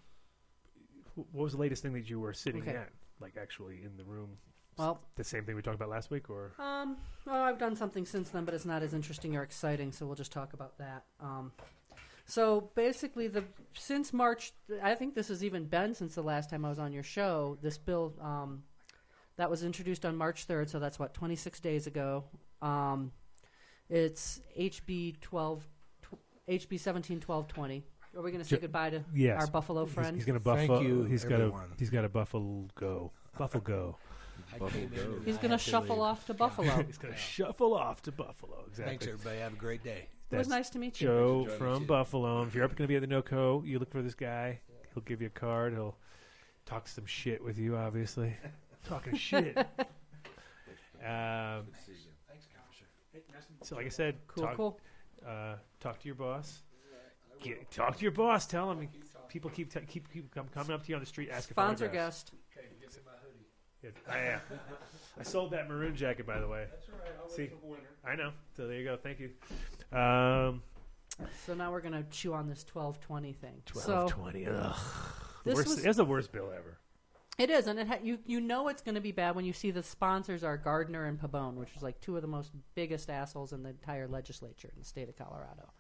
S4: what was the latest thing that you were sitting
S3: Okay.
S4: at? Like actually in the room?
S3: well,
S4: The same thing we talked about last week, or
S3: Um, well, I've done something since then, but it's not as interesting or exciting, so we'll just talk about that. Um, so basically, the since March, I think this has even been since the last time I was on your show. This bill um, that was introduced on March third, so that's what twenty six days ago. Um, it's HB twelve, tw- HB seventeen twelve twenty. Are we going to say
S4: Ju-
S3: goodbye to
S4: yes,
S3: our Buffalo
S4: he's,
S3: friend?
S4: he's going to Buffalo.
S5: Thank you,
S4: he's got a he's got a buffalo go. Buffalo go.
S2: Buffalo
S5: came in
S2: Bill.
S5: and
S3: He's going to
S5: to
S3: shuffle
S5: leave.
S3: off to Buffalo. [LAUGHS]
S4: he's going to shuffle off to Buffalo. Exactly.
S5: Thanks, everybody. Have a great day.
S3: It was nice to meet you.
S4: Joe
S2: Thanks for joining
S4: from
S2: us, yeah.
S4: Buffalo. If you're ever [LAUGHS] going to be at the NoCo, you look for this guy. He'll give you a card. He'll talk some shit with you, obviously. [LAUGHS] Talking shit. Um,
S5: Thanks, Counselor.
S4: so, like I said,
S3: Cool,
S4: talk,
S3: cool.
S4: Uh, talk to your boss. Get, talk to your boss. Tell him. People keep t- keep keep come, coming up to you on the street asking for
S3: Sponsor
S4: autographs.
S3: guest.
S4: Yeah, I am. I sold that maroon jacket, by the way.
S6: That's all right. I'll
S4: See.
S6: winter.
S4: I know. So there you go. Thank you. Um,
S3: So now we're gonna chew on this twelve twenty thing.
S4: Twelve
S3: so
S4: twenty. Ugh.
S3: This
S4: worst,
S3: was-
S4: that's the worst bill ever.
S3: it is, and it ha- you you know it's gonna be bad when you see the sponsors are Gardner and Pabon, which is like two of the most biggest assholes in the entire legislature in the state of Colorado,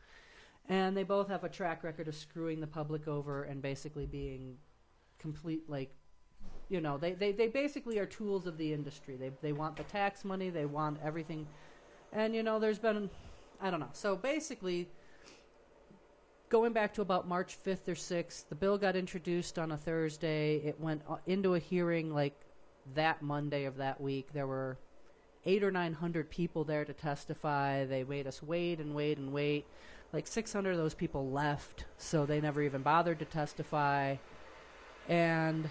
S3: and they both have a track record of screwing the public over and basically being complete like. You know, they, they, they basically are tools of the industry. They they want the tax money, they want everything, and you know, there's been, I don't know. So basically, going back to about March 5th or 6th, the bill got introduced on a Thursday. It went uh, into a hearing like that Monday of that week. There were eight or nine hundred people there to testify. They made us wait and wait and wait. Like 600 of those people left, so they never even bothered to testify. And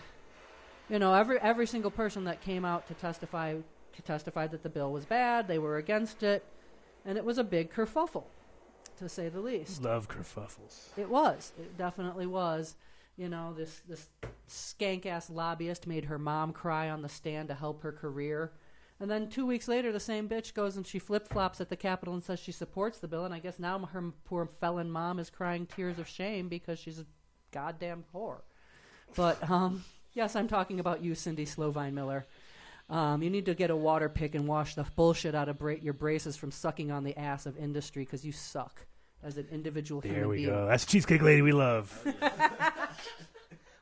S3: you know, every every single person that came out to testify to testify that the bill was bad, they were against it, and it was a big kerfuffle, to say the least.
S4: Love kerfuffles.
S3: It was. It definitely was. You know, this this skank ass lobbyist made her mom cry on the stand to help her career. And then two weeks later, the same bitch goes and she flip flops at the Capitol and says she supports the bill. And I guess now her poor felon mom is crying tears of shame because she's a goddamn whore. But um, yes, I'm talking about you, Cindy Sovine Miller. Um, you need to get a water pick and wash the bullshit out of bra- your braces from sucking on the ass of industry because you suck as an individual human being.
S4: There we go. That's cheesecake lady we love. [LAUGHS] [LAUGHS]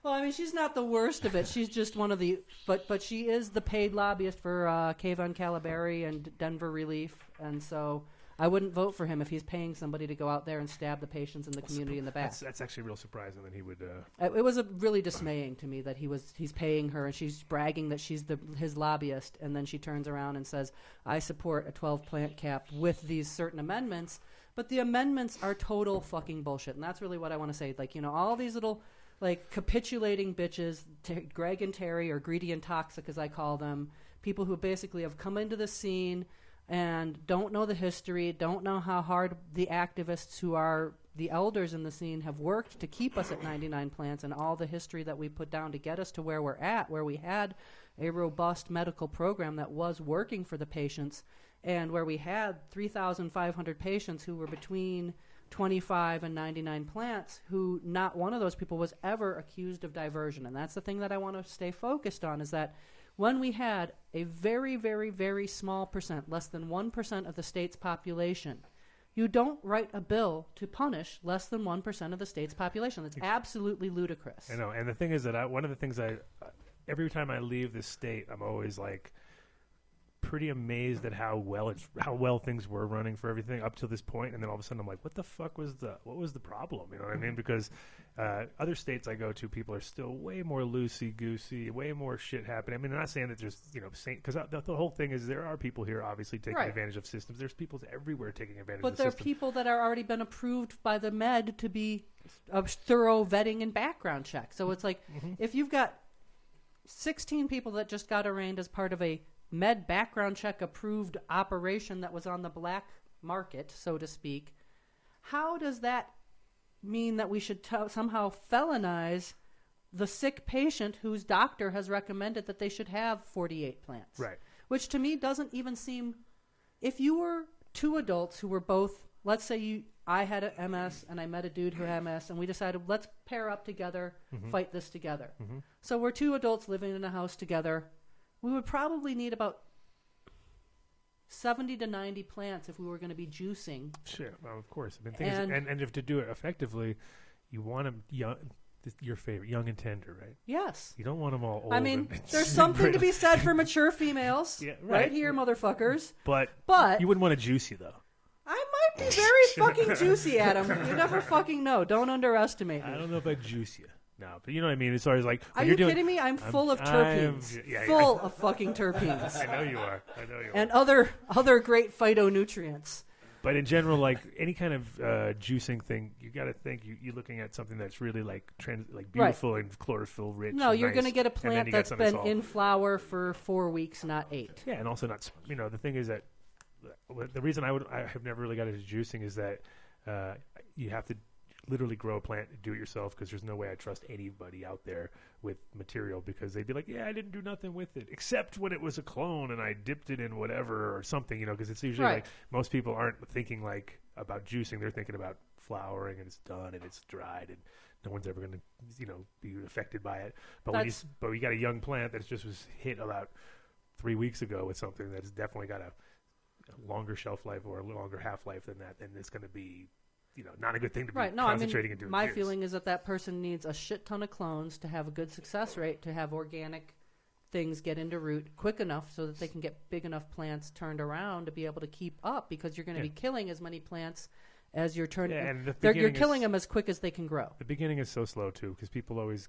S3: Well, I mean, she's not the worst of it. She's just one of the, but but she is the paid lobbyist for uh, Kayvan Khalatbari and Denver Relief, and so I wouldn't vote for him if he's paying somebody to go out there and stab the patients in the community in the back.
S4: That's, that's actually real surprising that he would. Uh,
S3: It it was a really dismaying to me that he was he's paying her and she's bragging that she's the his lobbyist, and then she turns around and says, "I support a 12 plant cap with these certain amendments." But the amendments are total fucking bullshit, and that's really what I want to say. Like, you know, all these little like capitulating bitches, Ter- Greg and Terry, or greedy and toxic as I call them, people who basically have come into the scene and don't know the history, don't know how hard the activists who are the elders in the scene have worked to keep us at 99 plants and all the history that we put down to get us to where we're at, where we had a robust medical program that was working for the patients and where we had 3,500 patients who were between 25 and 99 plants who not one of those people was ever accused of diversion. And that's the thing that I want to stay focused on is that when we had a very very very small percent less than 1% of the state's population you don't write a bill to punish less than 1% of the state's population. That's absolutely ludicrous.
S4: I know, and the thing is that I, one of the things I, every time I leave this state, I'm always like pretty amazed at how well it's how well things were running for everything up to this point, and then all of a sudden I'm like, what the fuck was the what was the problem? You know what I mean? Because uh, other states I go to, people are still way more loosey goosey, way more shit happening. I mean, I'm not saying that there's you know because the, the whole thing is there are people here obviously taking
S3: Right.
S4: advantage of systems. There's people everywhere taking advantage
S3: But
S4: of the
S3: there are people that are already been approved by the med to be a thorough vetting and background check. So it's like
S4: Mm-hmm.
S3: if you've got 16 people that just got arraigned as part of a med background check approved operation that was on the black market, so to speak, how does that mean that we should t- somehow felonize the sick patient whose doctor has recommended that they should have 48 plants?
S4: Right.
S3: Which to me doesn't even seem if you were two adults who were both let's say you I had a MS and I met a dude who had MS and we decided let's pair up together, mm-hmm. fight this together. Mm-hmm. So we're two adults living in a house together. We would probably need about 70 to 90 plants if we were going to be juicing.
S4: Sure, well, of course. I mean, things,
S3: And-
S4: and, and if to do it effectively, you want them young. Your favorite, young and tender, right?
S3: Yes.
S4: You don't want them all old.
S3: I mean, there's something to be [LAUGHS] said for mature females. [LAUGHS]
S4: Yeah,
S3: right.
S4: right.
S3: here, motherfuckers.
S4: but
S3: But
S4: you wouldn't want to juice you though.
S3: I might be very [LAUGHS] fucking juicy, Adam. You never fucking know. Don't underestimate me.
S4: I don't know if I juice you. No, but you know what I mean. Far as like,
S3: Are you
S4: you're doing,
S3: kidding me? I'm
S4: I'm-
S3: full of
S4: I'm-
S3: terpenes.
S4: yeah, yeah,
S3: full of fucking terpenes. [LAUGHS]
S4: I know you are. I know you are.
S3: and other other great phytonutrients.
S4: But in general, like any kind of uh, juicing thing, you got to think you, you're looking at something that's really like trans, like beautiful and chlorophyll rich.
S3: No,
S4: and
S3: you're
S4: nice.
S3: going to get a
S4: And then
S3: plant
S4: you got
S3: that's
S4: something
S3: been in flower for four weeks, not eight.
S4: Yeah, and also not. You know, the thing is that uh, the reason I would I have never really got into juicing is that uh, you have to literally grow a plant, and do it yourself, because there's no way I trust anybody out there with material because they'd be like, yeah, I didn't do nothing with it except when it was a clone and I dipped it in whatever or something, you know, because it's usually
S3: Right.
S4: like most people aren't thinking like about juicing; they're thinking about flowering and it's done and it's dried and no one's ever going to, you know, be affected by it. But when you but you got a young plant that just was hit about three weeks ago with something that's definitely got a, a longer shelf life or a longer half life than that, then it's going to be, you know, not a good thing to be
S3: Right. No, I
S4: concentrating
S3: mean,
S4: and doing.
S3: my
S4: juice.
S3: feeling is that that person needs a shit ton of clones to have a good success rate, to have organic things get into root quick enough so that they can get big enough plants turned around to be able to keep up because you're going to
S4: Yeah.
S3: be killing as many plants as you're turning.
S4: Yeah, and the
S3: you're killing
S4: is-
S3: them as quick as they can grow.
S4: The beginning is so slow too because people always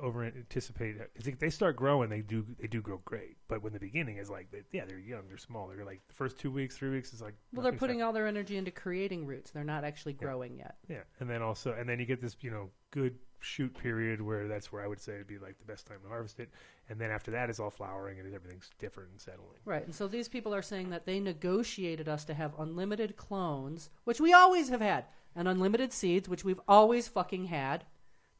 S4: over anticipate because they start growing they do they do grow great but when the beginning is like they, yeah they're young they're small they're like the first two weeks three weeks is like
S3: Well, they're putting all their energy into creating roots. They're not actually growing yet.
S4: Yeah, and then also, and then you get this, you know, good shoot period where that's where I would say it'd be like the best time to harvest it, and then after that, it's all flowering and everything's different and settling.
S3: Right. And so these people are saying that they negotiated us to have unlimited clones, which we always have had, and unlimited seeds, which we've always fucking had.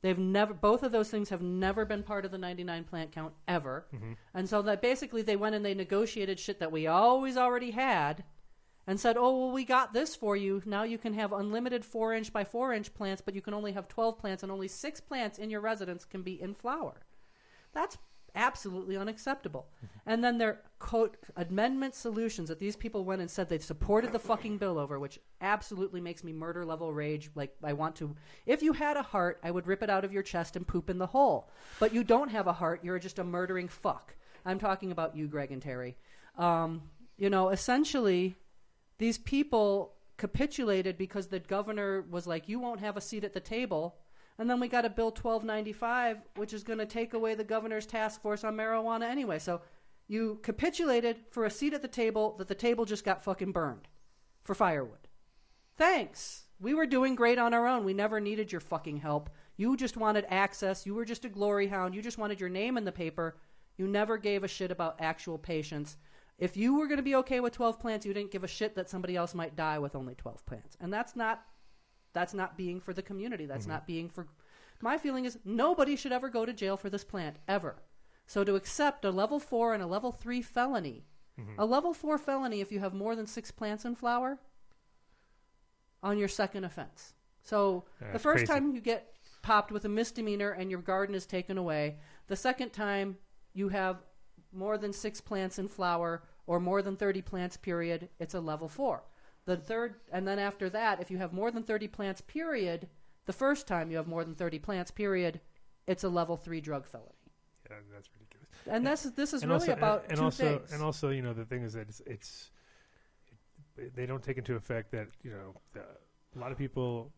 S3: They've never both of those things have never been part of the 99 plant count ever. Mm-hmm. And so that basically they went and they negotiated shit that we always already had and said, "Oh, well we got this for you. Now you can have unlimited 4 inch by 4 inch plants, but you can only have 12 plants and only 6 plants in your residence can be in flower." That's absolutely unacceptable. And then their quote amendment solutions that these people went and said they supported the fucking bill over, which absolutely makes me murder level rage. Like I want to, if you had a heart, I would rip it out of your chest and poop in the hole. But you don't have a heart; you're just a murdering fuck. I'm talking about you, Greg and Terry. Um, you know, essentially, these people capitulated because the governor was like, "You won't have a seat at the table." And then we got a bill 1295, which is going to take away the governor's task force on marijuana anyway. So you capitulated for a seat at the table that the table just got fucking burned for firewood. Thanks. We were doing great on our own. We never needed your fucking help. You just wanted access. You were just a glory hound. You just wanted your name in the paper. You never gave a shit about actual patients. If you were going to be okay with 12 plants, you didn't give a shit that somebody else might die with only 12 plants. And that's not that's not being for the community. That's mm-hmm. not being for My feeling is nobody should ever go to jail for this plant ever. So to accept a level 4 and a level 3 felony, mm-hmm. a level 4 felony if you have more than 6 plants in flower on your second offense. So
S4: Yeah,
S3: the first
S4: crazy.
S3: time you get popped with a misdemeanor and your garden is taken away. The second time you have more than six plants in flower or more than 30 plants, period, it's a level four. The third, and then after that, if you have more than 30 plants, period, the first time you have more than 30 plants, period, it's a level three drug felony.
S4: Yeah, that's ridiculous.
S3: And this, this is really
S4: also,
S3: about
S4: and, and also,
S3: things.
S4: and also, you know, the thing is that it's, it's it, they don't take into effect that you know the, a lot of people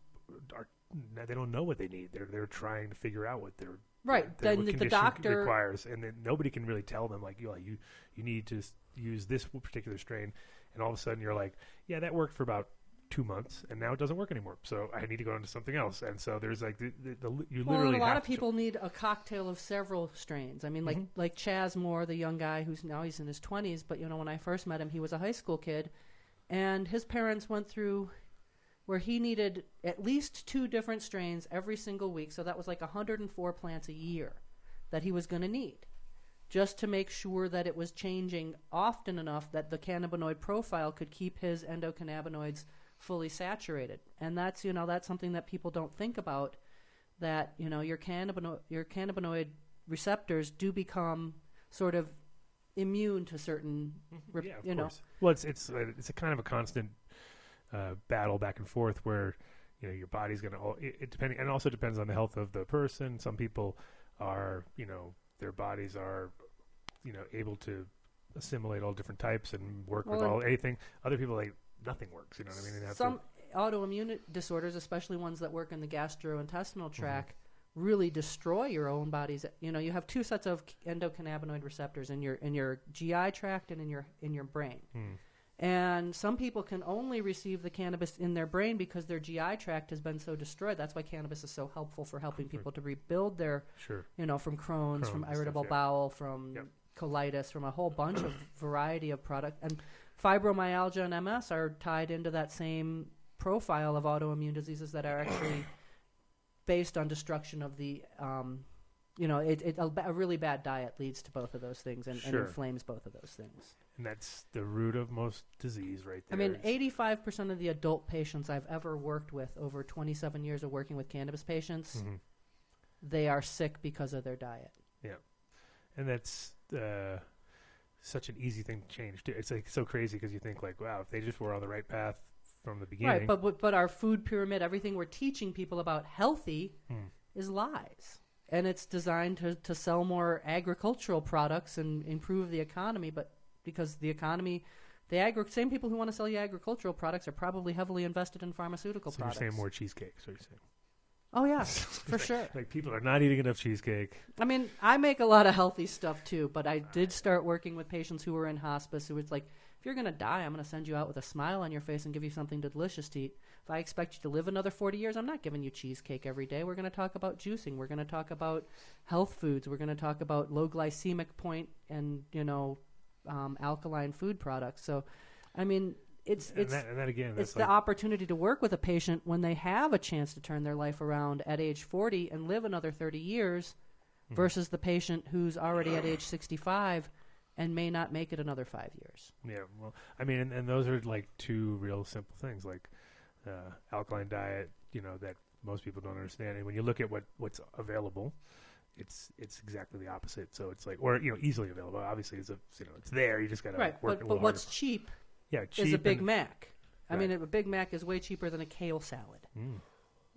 S4: are they don't know what they need. They're they're trying to figure out what their
S3: Right,
S4: their,
S3: then the doctor-
S4: requires, and then nobody can really tell them like you you you need to use this particular strain, and all of a sudden you're like, yeah, that worked for about two months, and now it doesn't work anymore. So I need to go into something else, and so there's like the, the, the you
S3: Well,
S4: literally
S3: a lot of
S4: to-
S3: people need a cocktail of several strains. I mean, like
S4: Mm-hmm.
S3: like Chaz Moore, the young guy who's now he's in his twenties, but you know when I first met him, he was a high school kid, and his parents went through where he needed at least two different strains every single week. So that was like 104 plants a year that he was going to need, just to make sure that it was changing often enough that the cannabinoid profile could keep his endocannabinoids fully saturated. And that's you know that's something that people don't think about that you know your cannabinoid your cannabinoid receptors do become sort of immune to certain rep-
S4: yeah, of
S3: you know.
S4: Well, it's it's uh, it's a kind of a constant uh, battle back and forth where you know your body's going to it, it depending and it also depends on the health of the person. Some people are you know their bodies are you know able to assimilate all different types and work with all anything. Other people like nothing works. You know what I mean? Have to-
S3: some autoimmune disorders especially ones that work in the gastrointestinal
S4: Mm-hmm.
S3: tract really destroy your own body's you know you have two sets of endocannabinoid receptors in your in your GI tract and in your in your brain
S4: Hmm.
S3: And some people can only receive the cannabis in their brain because their GI tract has been so destroyed that's why cannabis is so helpful for helping people to rebuild their
S4: sure.
S3: you know, from Crohn's,
S4: Crohn's
S3: from
S4: and stuff,
S3: irritable
S4: yeah.
S3: bowel, from
S4: Yep.
S3: colitis, from a whole bunch of [CLEARS THROAT] variety of product. And fibromyalgia and MS are tied into that same profile of autoimmune diseases that are actually based on destruction of the, um, you know, it, it, a, a really bad diet leads to both of those things and, and inflames both of those things.
S4: And that's the root of most disease, right there.
S3: I mean, 85% of the adult patients I've ever worked with over 27 years of working with cannabis patients,
S4: Mhm.
S3: they are sick because of their diet.
S4: Yeah, and that's uh, such an easy thing to change. Too. It's like so crazy because you think like, wow, if they just were on the right path from the beginning,
S3: Right, but but- but our food pyramid, everything we're teaching people about healthy,
S4: Hmm.
S3: is lies, and it's designed to to sell more agricultural products and improve the economy. But because the economy, the agri- same people who want to sell you agricultural products are probably heavily invested in pharmaceutical
S4: so
S3: products.
S4: you're saying more cheesecake. So you're saying
S3: Oh yeah, [LAUGHS] for sure.
S4: like people are not eating enough cheesecake.
S3: I mean, I make a lot of healthy stuff too, but I did start working with patients who were in hospice who was like, if you're going to die, I'm going to send you out with a smile on your face and give you something delicious to eat. If I expect you to live another 40 years, I'm not giving you cheesecake every day. We're going to talk about juicing. We're going to talk about health foods. We're going to talk about low glycemic point and, you know, um, alkaline food products. So, I mean, it's
S4: And
S3: it's
S4: that, and that again, that's
S3: it's
S4: like,
S3: the opportunity to work with a patient when they have a chance to turn their life around at age 40 and live another 30 years
S4: Mm-hmm.
S3: versus the patient who's already at age 65 and may not make it another five years.
S4: yeah. Well, I mean, and, and those are like two real simple things, like uh, alkaline diet. You know that most people don't understand, and when you look at what what's available. It's it's exactly the opposite. So it's like, or you know, easily available. Obviously, it's a you know, it's there. You just gotta
S3: right,
S4: work
S3: but,
S4: a
S3: but
S4: little
S3: what's
S4: harder.
S3: cheap,
S4: yeah cheap
S3: is a Big
S4: and-
S3: Mac. I mean, a Big Mac is way cheaper than a kale salad.
S4: Mm.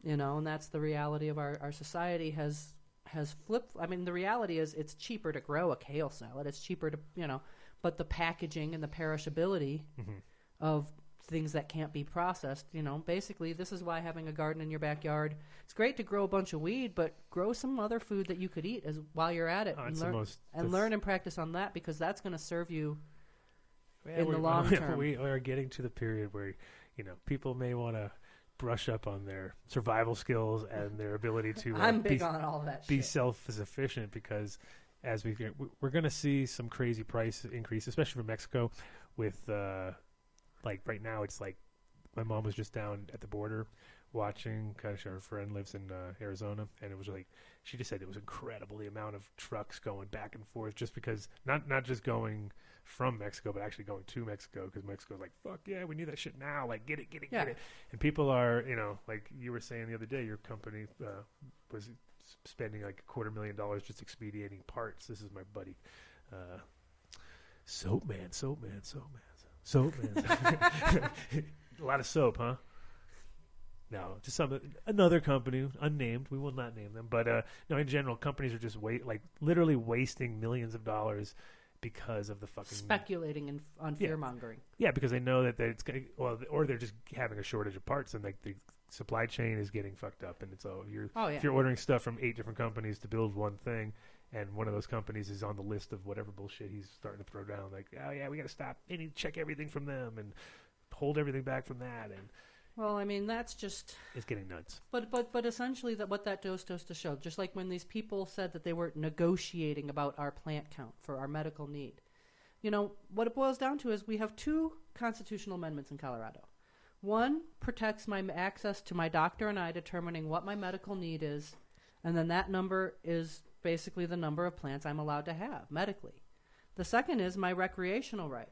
S3: You know, and that's the reality of our, our society has has flipped. I mean, the reality is it's cheaper to grow a kale salad. It's cheaper to, you know, but the packaging and the perishability
S4: Mhm.
S3: of things that can't be processed, you know, basically this is why having a garden in your backyard, it's great to grow a bunch of weed, but grow some other food that you could eat as while you're at it
S4: Oh,
S3: and learn
S4: most
S3: and learn and practice on that because that's going to serve you
S4: Yeah,
S3: in the [LAUGHS]
S4: we-
S3: long term.
S4: We are getting to the period where you know, people may want to brush up on their survival skills and their ability to. uh,
S3: I'm big
S4: be,
S3: on all that
S4: be
S3: shit.
S4: self-sufficient because as we we're going to see some crazy price increase, especially for Mexico. With uh, like right now, it's like my mom was just down at the border watching. Of, her friend lives in uh, Arizona, and it was like she just said it was incredible the amount of trucks going back and forth, just because not not just going from Mexico, but actually going to Mexico because Mexico's like fuck yeah, we need that shit now, like get it, get it,
S3: Yeah.
S4: get it. And people are, you know, like you were saying the other day, your company uh, was spending like a quarter million dollars just expediting parts. This is my buddy, uh, Soap Man, Soap Man, Soap Man, Soap Man. [LAUGHS] a lot of soap, huh? No, just some another company, unnamed. We will not name them, but uh, no. In general, companies are just wait like literally wasting millions of dollars because of the fucking
S3: speculating and on fear mongering.
S4: yeah, because they know that it's going to, well, or they're just having a shortage of parts and like the supply chain is getting fucked up. And it's, all you're,
S3: Oh yeah.
S4: if you're ordering stuff from eight different companies to build one thing and one of those companies is on the list of whatever bullshit he's starting to throw down, like, oh yeah, we got to stop. To check everything from them and hold everything back from that. And
S3: Well, I mean that's just
S4: it's getting nuts.
S3: But but but essentially, that what that dose goes to show, just like when these people said that they were negotiating about our plant count for our medical need, you know what it boils down to is we have two constitutional amendments in Colorado. One protects my access to my doctor and I determining what my medical need is, and then that number is basically the number of plants I'm allowed to have medically. The second is my recreational right.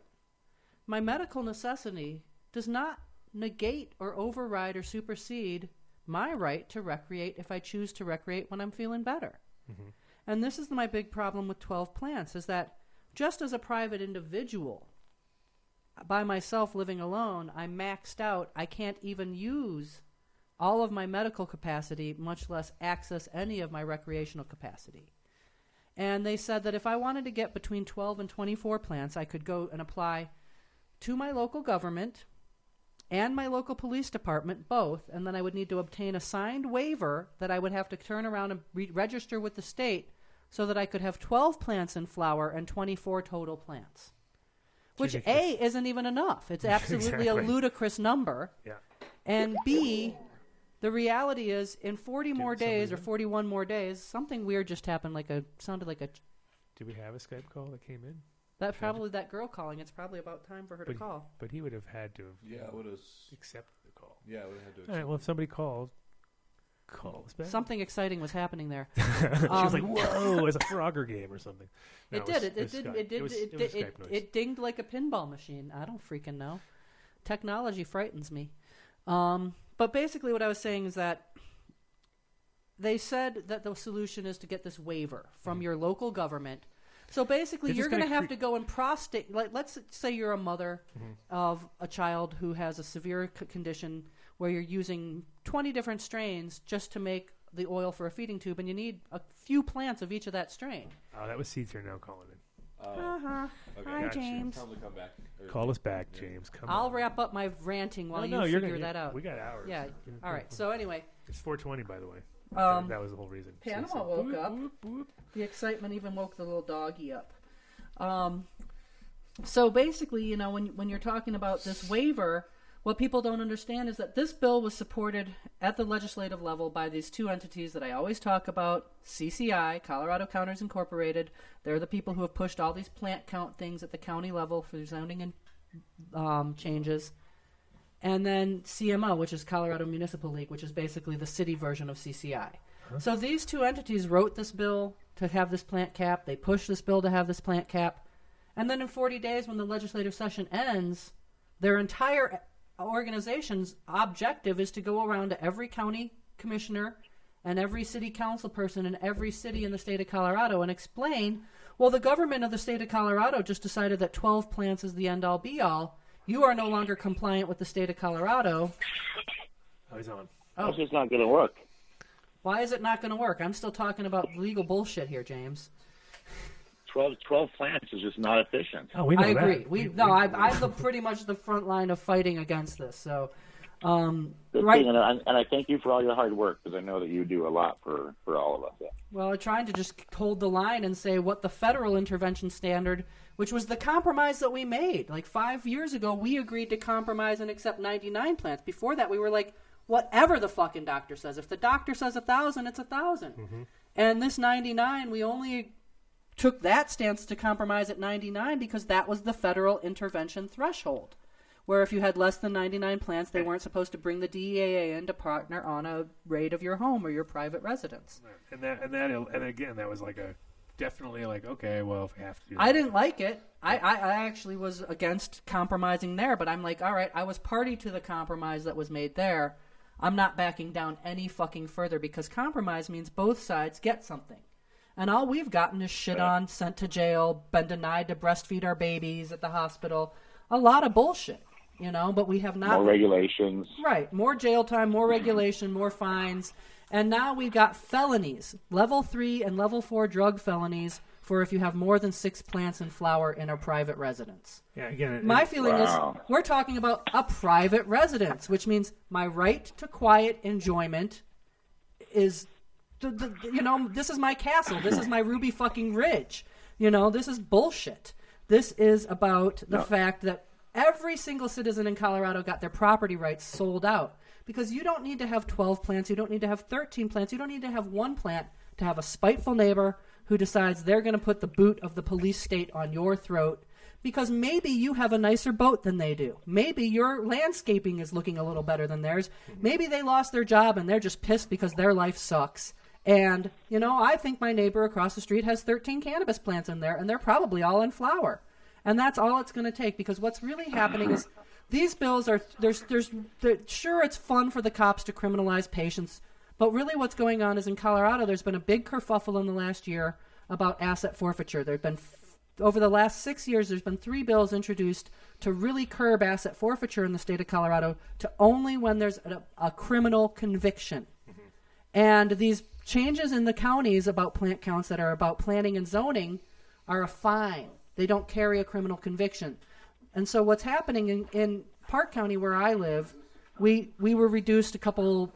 S3: My medical necessity does not negate or override or supersede my right to recreate if I choose to recreate when I'm feeling better. Mm-hmm. And this is my big problem with 12 plants is that just as a private individual by myself living alone, I'm maxed out. I can't even use all of my medical capacity, much less access any of my recreational capacity. And they said that if I wanted to get between 12 and 24 plants, I could go and apply to my local government and my local police department, both, and then I would need to obtain a signed waiver that I would have to turn around and re- register with the state so that I could have 12 plants in flower and 24 total plants. Which A isn't even enough. It's [LAUGHS] absolutely
S4: Exactly.
S3: a ludicrous number.
S4: Yeah.
S3: And B, the reality is in 40 more days or 41 more days, something weird just happened like a sounded like a
S4: Did we have a Skype call that came in?
S3: That probably that girl calling. It's probably about time for her to
S4: But-
S3: call.
S4: But he would have had to have
S7: Yeah, I would have.
S4: accepted the call.
S7: Yeah, I would have had to.
S4: All right. Well, if somebody called, call us back.
S3: Something exciting was happening there. [LAUGHS]
S4: she was like,
S3: Um,
S4: "Whoa!" It's a [LAUGHS] Frogger game or something. No,
S3: it
S4: was-
S3: did. It, it
S4: was
S3: did.
S4: Skype.
S3: It did.
S4: was-
S3: It,
S4: was
S3: did-
S4: Skype
S3: it,
S4: noise.
S3: it dinged like a pinball machine. I don't freaking know. Technology frightens me. Um, but basically, what I was saying is that they said that the solution is to get this waiver from your local government. So basically, you're going to
S4: gonna
S3: have
S4: cre-
S3: to go and prostate. Like, let's say you're a mother
S4: Mm-hmm.
S3: of a child who has a severe c- condition where you're using 20 different strains just to make the oil for a feeding tube, and you need a few plants of each of that strain.
S4: Oh, that was Seeds Here Now calling in.
S3: Uh-huh.
S7: Okay.
S3: Hi,
S4: Gotcha.
S3: James.
S7: Tell them to come back.
S4: Call us back, James. Come
S3: I'll
S4: on.
S3: wrap up my ranting while
S4: no,
S3: you
S4: no, you're
S3: figure
S4: gonna,
S3: that out.
S4: We got hours.
S3: Yeah. All right. So anyway,
S4: It's 420, by the way.
S3: Um,
S4: that was the whole reason.
S3: Panama
S4: like,
S3: woke
S4: whoop,
S3: up.
S4: whoop, whoop.
S3: the excitement even woke the little doggy up. Um, so basically, you know, when when you're talking about this waiver, what people don't understand is that this bill was supported at the legislative level by these two entities that I always talk about: CCI, Colorado Counties Incorporated. They're the people who have pushed all these plant count things at the county level for zoning and um, changes. And then CMO, which is Colorado Municipal League, which is basically the city version of CCI. So these two entities wrote this bill to have this plant cap. They pushed this bill to have this plant cap. And then in 40 days, when the legislative session ends, their entire organization's objective is to go around to every county commissioner and every city council person in every city in the state of Colorado and explain well, the government of the state of Colorado just decided that 12 plants is the end all be all. You are no longer compliant with the state of Colorado.
S4: Oh, he's on.
S3: Oh.
S8: This is not going to work.
S3: Why is it not going to work? I'm still talking about legal bullshit here, James.
S8: 12, 12 plants is just not efficient.
S4: Oh, we know
S3: I
S4: that.
S3: agree. We, no, I, I'm the pretty much the front line of fighting against this. So, Um,
S8: Good
S3: right.
S8: thing, and I, and I thank you for all your hard work because I know that you do a lot for for all of us. Yeah.
S3: Well, I'm trying to just hold the line and say what the federal intervention standard, which was the compromise that we made. Like five years ago, we agreed to compromise and accept 99 plants. Before that, we were like, whatever the fucking doctor says. If the doctor says a thousand, it's a 1000 mm-hmm. And this 99, we only took that stance to compromise at 99 because that was the federal intervention threshold. Where if you had less than 99 plants, they weren't supposed to bring the DEA in to partner on a raid of your home or your private residence.
S4: And that and that and again that was like a definitely like okay well if we have to do
S3: I didn't like it. I, I, I actually was against compromising there, but I'm like, all right, I was party to the compromise that was made there. I'm not backing down any fucking further because compromise means both sides get something. And all we've gotten is shit on, sent to jail, been denied to breastfeed our babies at the hospital. A lot of bullshit, you know, but we have not.
S8: More regulations.
S3: Right. More jail time, more regulation, more fines. And now we've got felonies level three and level four drug felonies for if you have more than six plants in flower in a private residence.
S4: yeah again it-
S3: My
S4: it-
S3: feeling
S8: Wow.
S3: is we're talking about a private residence, which means my right to quiet enjoyment is, the, the, you know, this is my castle. This is my Ruby fucking Ridge. You know, this is bullshit. This is about the fact that every single citizen in Colorado got their property rights sold out. Because you don't need to have 12 plants, you don't need to have 13 plants, you don't need to have one plant to have a spiteful neighbor who decides they're going to put the boot of the police state on your throat because maybe you have a nicer boat than they do. Maybe your landscaping is looking a little better than theirs. Mm-hmm. Maybe they lost their job and they're just pissed because their life sucks. And, you know, I think my neighbor across the street has 13 cannabis plants in there and they're probably all in flower. And that's all it's going to take because what's really happening is these bills are there's there's there, sure it's fun for the cops to criminalize patients, but really what's going on is in Colorado there's been a big kerfuffle in the last year about asset forfeiture. There've been over the last six years, there's been three bills introduced to really curb asset forfeiture in the state of Colorado to only when there's a, a criminal conviction. Mm-hmm. And these changes in the counties about plant counts that are about planning and zoning are a fine. They don't carry a criminal conviction. And so what's happening in, in Park County where I live, we we were reduced a couple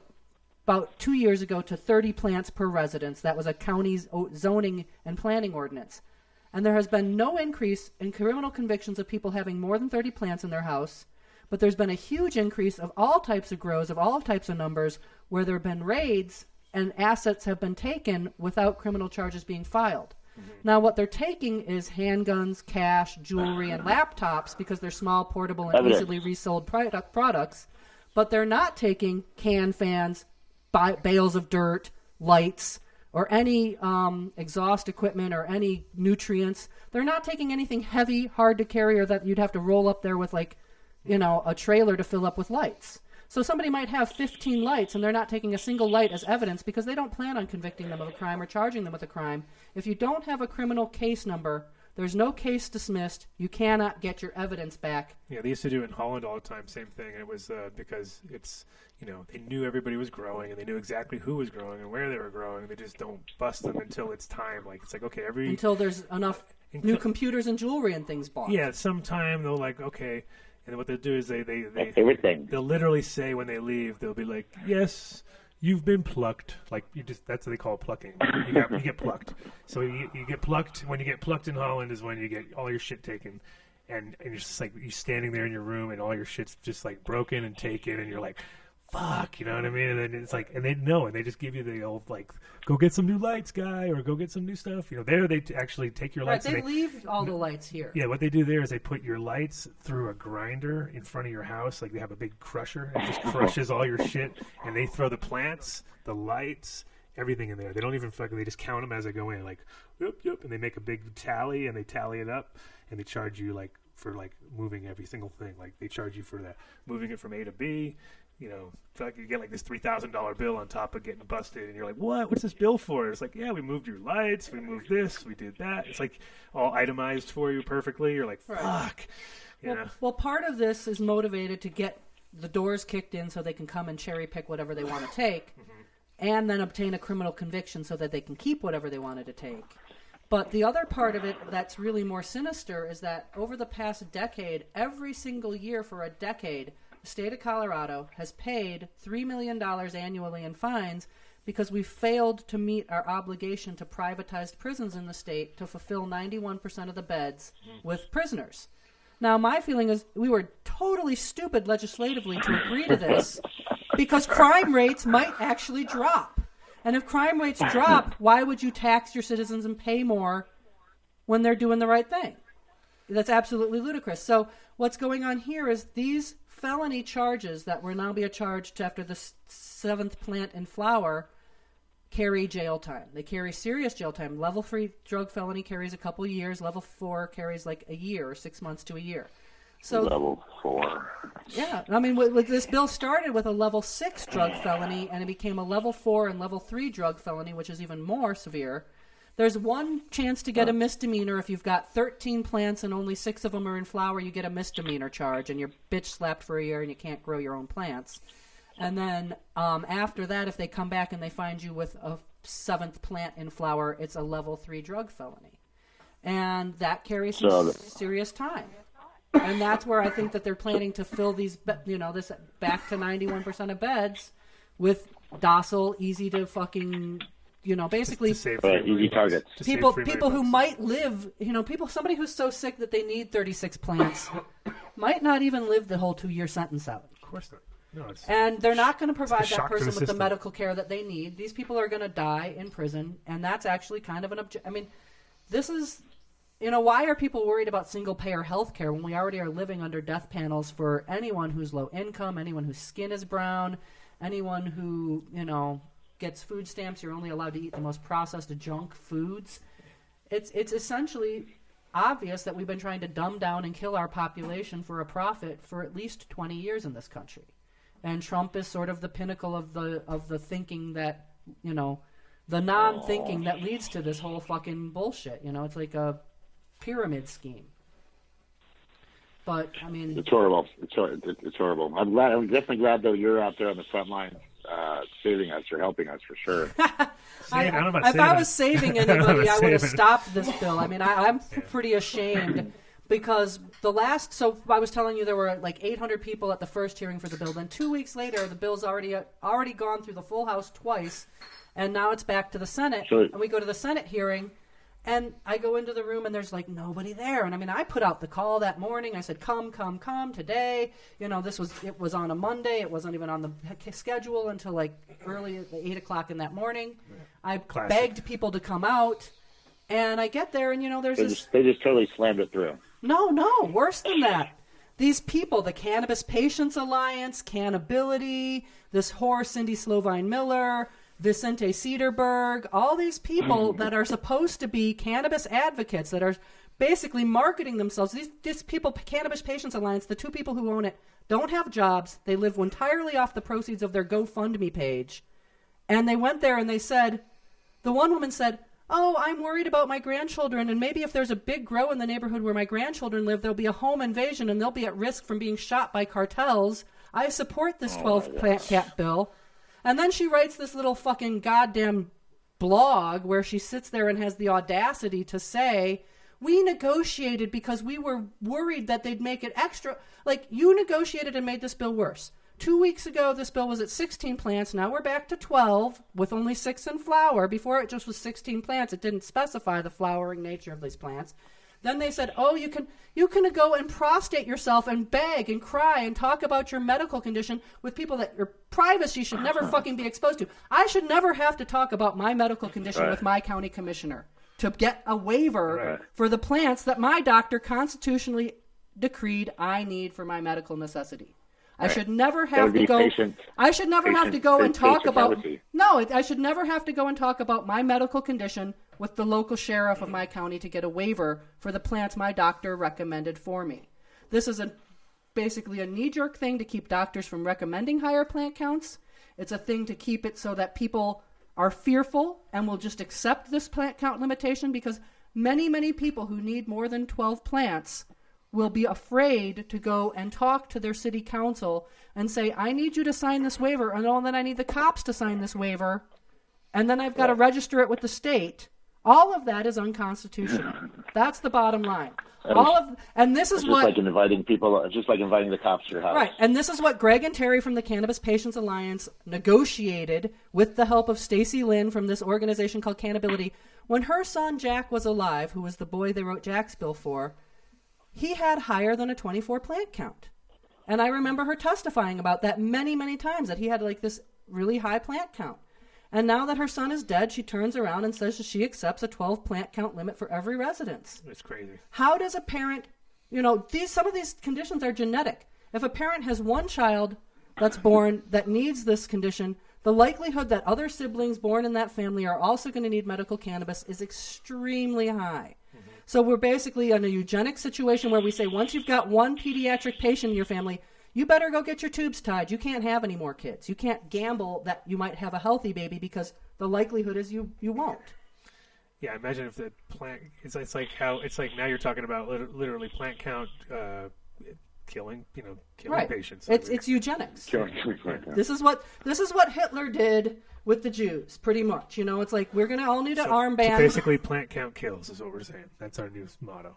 S3: about two years ago to 30 plants per residence. That was a county's zoning and planning ordinance. And there has been no increase in criminal convictions of people having more than 30 plants in their house, but there's been a huge increase of all types of grows, of all types of numbers, where there have been raids and assets have been taken without criminal charges being filed. Now, what they're taking is handguns, cash, jewelry, and laptops because they're small, portable, and
S8: Evidence.
S3: easily resold product products. But they're not taking can fans, bi- bales of dirt, lights, or any um, exhaust equipment or any nutrients. They're not taking anything heavy, hard to carry, or that you'd have to roll up there with like, you know, a trailer to fill up with lights. So somebody might have 15 lights and they're not taking a single light as evidence because they don't plan on convicting them of a crime or charging them with a crime. If you don't have a criminal case number, there's no case dismissed. You cannot get your evidence back.
S4: Yeah, they used to do it in Holland all the time. Same thing. It was uh, because it's you know they knew everybody was growing and they knew exactly who was growing and where they were growing. They just don't bust them until it's time. Like it's like okay, every
S3: Until there's enough
S4: Until-
S3: new computers and jewelry and things bought.
S4: yeah, sometime they'll like okay, and what they'll do is they they they they'll literally say when they leave they'll be like yes. You've been plucked, like you just—that's what they call plucking. You, got, you get plucked. So you, you get plucked. When you get plucked in Holland is when you get all your shit taken, and and you're just like you're standing there in your room and all your shit's just like broken and taken, and you're like, fuck, you know what I mean? And then it's like, and they know, and they just give you the old like, go get some new lights, guy, or go get some new stuff. You know, there they t- actually take your
S3: Right,
S4: lights.
S3: they
S4: and they,
S3: leave all the lights here.
S4: yeah, what they do there is they put your lights through a grinder in front of your house. Like they have a big crusher. It just crushes all your shit. And they throw the plants, the lights, everything in there. They don't even fucking, they just count them as they go in. Like, yep, yep. And they make a big tally and they tally it up and they charge you like for like moving every single thing. Like they charge you for that, moving it from A to B. You know, fuck, you get like this three thousand dollar bill on top of getting busted, and you're like, "What? What's this bill for?" It's like, "Yeah, we moved your lights, we moved this, we did that." It's like all itemized for you perfectly. You're like, "Fuck," you
S3: Well,
S4: know.
S3: well, part of this is motivated to get the doors kicked in so they can come and cherry pick whatever they want to take, mm-hmm. and then obtain a criminal conviction so that they can keep whatever they wanted to take. But the other part of it that's really more sinister is that over the past decade, every single year for a decade, the state of Colorado has paid $3 million annually in fines because we failed to meet our obligation to privatized prisons in the state to fulfill 91% of the beds with prisoners. Now, my feeling is we were totally stupid legislatively to agree to this because crime rates might actually drop. And if crime rates drop, why would you tax your citizens and pay more when they're doing the right thing? That's absolutely ludicrous. So, what's going on here is these felony charges that will now be charged after the seventh plant in flower carry jail time. They carry serious jail time. Level three drug felony carries a couple years. Level four carries like a year or six months to a year. So
S8: Level four.
S3: yeah, I mean, with, with this bill started with a level six drug felony, and it became a level four and level three drug felony, which is even more severe. There's one chance to get a misdemeanor if you've got 13 plants and only six of them are in flower. You get a misdemeanor charge, and you're bitch slapped for a year, and you can't grow your own plants. And then um, after that, if they come back and they find you with a seventh plant in flower, it's a level three drug felony, and that carries some
S8: So
S3: serious time. And that's where I think that they're planning to fill these, you know, this back to 91% of beds with docile, easy to fucking, you know, basically
S4: To save
S8: Right, easy targets.
S4: To save
S3: people people who
S4: bucks.
S3: might live, you know, people somebody who's so sick that they need 36 plants [COUGHS] might not even live the whole 2-year sentence out.
S4: Of course not. No, it's
S3: And they're not going to provide that person
S4: the
S3: with the medical care that they need. These people are going to die in prison, and that's actually kind of an obje- I mean, this is you know, why are people worried about single payer health care when we already are living under death panels for anyone who's low income, anyone whose skin is brown, anyone who, you know, gets food stamps, you're only allowed to eat the most processed junk foods. It's it's essentially obvious that we've been trying to dumb down and kill our population for a profit for at least 20 years in this country. And Trump is sort of the pinnacle of the of the thinking that, you know, the non-thinking that leads to this whole fucking bullshit, you know, it's like a pyramid scheme. But I mean,
S8: It's horrible. It's, it's horrible. I'm glad. I'm definitely glad though you're out there on the front line, uh, saving us or helping us for sure. [LAUGHS]
S3: I,
S4: I don't know
S3: if I was
S4: it.
S3: saving [LAUGHS]
S4: I don't know
S3: anybody,
S4: about
S3: I would have stopped this bill. I mean, I, I'm pretty ashamed [LAUGHS] because the last. So I was telling you there were like 800 people at the first hearing for the bill. Then two weeks later, the bill's already already gone through the full House twice, and now it's back to the Senate.
S8: So-
S3: and we go to the Senate hearing. And I go into the room and there's like nobody there. And I mean, I put out the call that morning. I said, "Come, come, come today." You know, this was it was on a Monday. It wasn't even on the schedule until like early at eight o'clock in that morning. I
S4: Classic.
S3: begged people to come out, and I get there and you know there's
S8: They
S3: this
S8: just they just totally slammed it through.
S3: no, no, worse than that. These people, the Cannabis Patients Alliance, Cannability, this whore Cindy Sovine Miller, Vicente Sederberg, all these people mm-hmm. that are supposed to be cannabis advocates that are basically marketing themselves. These, these people, Cannabis Patients Alliance, the two people who own it, don't have jobs. They live entirely off the proceeds of their GoFundMe page. And they went there and they said, the one woman said, Oh, I'm worried about my grandchildren, and maybe if there's a big grow in the neighborhood where my grandchildren live, there'll be a home invasion and they'll be at risk from being shot by cartels. I support this 12 plant cap bill. And then she writes this little fucking goddamn blog where she sits there and has the audacity to say, we negotiated because we were worried that they'd make it extra. Like, you negotiated and made this bill worse. Two weeks ago, this bill was at 16 plants. Now we're back to 12 with only six in flower. Before it just was 16 plants. It didn't specify the flowering nature of these plants. Then they said, "Oh, you can you can go and prostrate yourself and beg and cry and talk about your medical condition with people that your privacy should never [LAUGHS] fucking be exposed to. I should never have to talk about my medical condition
S8: Right.
S3: with my county commissioner to get a waiver
S8: Right.
S3: for the plants that my doctor constitutionally decreed I need for my medical necessity. I should never have to go.
S8: patient-
S3: I should never have to go and talk about. No, I should never have to go and talk about my medical condition with the local sheriff of my county to get a waiver for the plants my doctor recommended for me. This is a basically a knee-jerk thing to keep doctors from recommending higher plant counts. It's a thing to keep it so that people are fearful and will just accept this plant count limitation because many, many people who need more than 12 plants will be afraid to go and talk to their city council and say, I need you to sign this waiver, and oh, then I need the cops to sign this waiver, and then I've got to register it with the state. All of that is unconstitutional. [LAUGHS] That's the bottom line. All of and this is what
S8: like inviting people. It's just like inviting the cops to your house.
S3: Right, and this is what Greg and Terry from the Cannabis Patients Alliance negotiated with the help of Stacey Linn from this organization called Cannability. When her son Jack was alive, who was the boy they wrote Jack's bill for, he had higher than a 24 plant count. And I remember her testifying about that many, many times that he had like this really high plant count. And now that her son is dead, she turns around and says that she accepts a 12 plant count limit for every residence.
S4: It's crazy.
S3: How does a parent, you know, these some of these conditions are genetic. If a parent has one child that's born [COUGHS] that needs this condition, the likelihood that other siblings born in that family are also going to need medical cannabis is extremely high. Mm-hmm. So we're basically in a eugenic situation where we say once you've got one pediatric patient in your family, you better go get your tubes tied. You can't have any more kids. You can't gamble that you might have a healthy baby because the likelihood is you you won't.
S4: Yeah, imagine if the plant. It's, it's like how it's like now you're talking about literally plant count uh, killing, you know, killing
S3: right.
S4: patients.
S3: It's it's eugenics.
S8: Killing- killing plant count.
S3: This is what this is what Hitler did with the Jews, pretty much. You know, it's like we're gonna all need an
S4: So-
S3: armband.
S4: so basically, plant count kills is what we're saying. That's our new motto.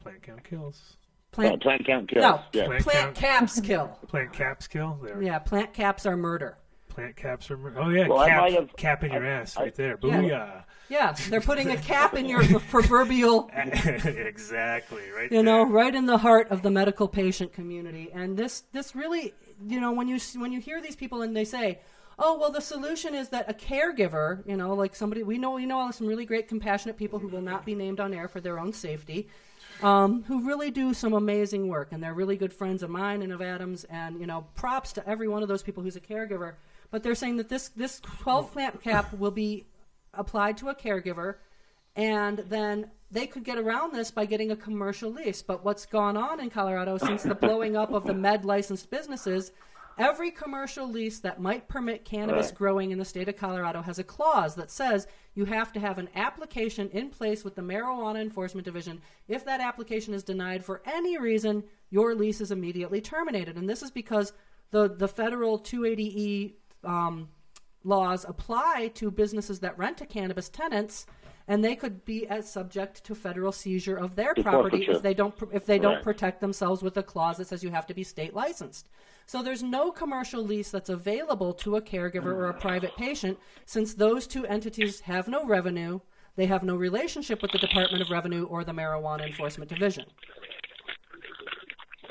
S4: Plant count kills.
S3: Plant,
S8: plant count kills.
S3: no,
S8: Yeah.
S4: Plant
S3: plant
S4: count-
S3: caps kill.
S4: Plant caps kill. There.
S3: Yeah, plant caps are murder.
S4: Plant caps are. mur- Oh yeah,
S8: Well, I
S4: cap,
S8: might have-
S4: cap in your
S8: I-
S4: ass
S8: I-
S4: right there.
S3: Yeah.
S4: Booyah!
S3: Yeah, they're putting a cap in your [LAUGHS] proverbial [LAUGHS]
S4: exactly. Right.
S3: you know, right in the heart of the medical patient community. And this, this really, you know, when you when you hear these people and they say, "Oh, well, the solution is that a caregiver," you know, like somebody we know, we know some really great, compassionate people who will not be named on air for their own safety, um, who really do some amazing work, and they're really good friends of mine and of Adams. And you know, props to every one of those people who's a caregiver. But they're saying that this this 12 clamp cap will be applied to a caregiver and then they could get around this by getting a commercial lease. But what's gone on in Colorado since the blowing up of the med licensed businesses, every commercial lease that might permit cannabis
S8: Right.
S3: growing in the state of Colorado has a clause that says you have to have an application in place with the Marijuana Enforcement Division. If that application is denied for any reason, your lease is immediately terminated. And this is because the, the federal 280E um, laws apply to businesses that rent to cannabis tenants, and they could be as subject to federal seizure of their
S8: To
S3: property
S8: forfeiture.
S3: if they don't if they don't
S8: Right.
S3: protect themselves with a clause that says you have to be state licensed. So there's no commercial lease that's available to a caregiver or a private patient since those two entities have no revenue. They have no relationship with the Department of Revenue or the Marijuana Enforcement Division.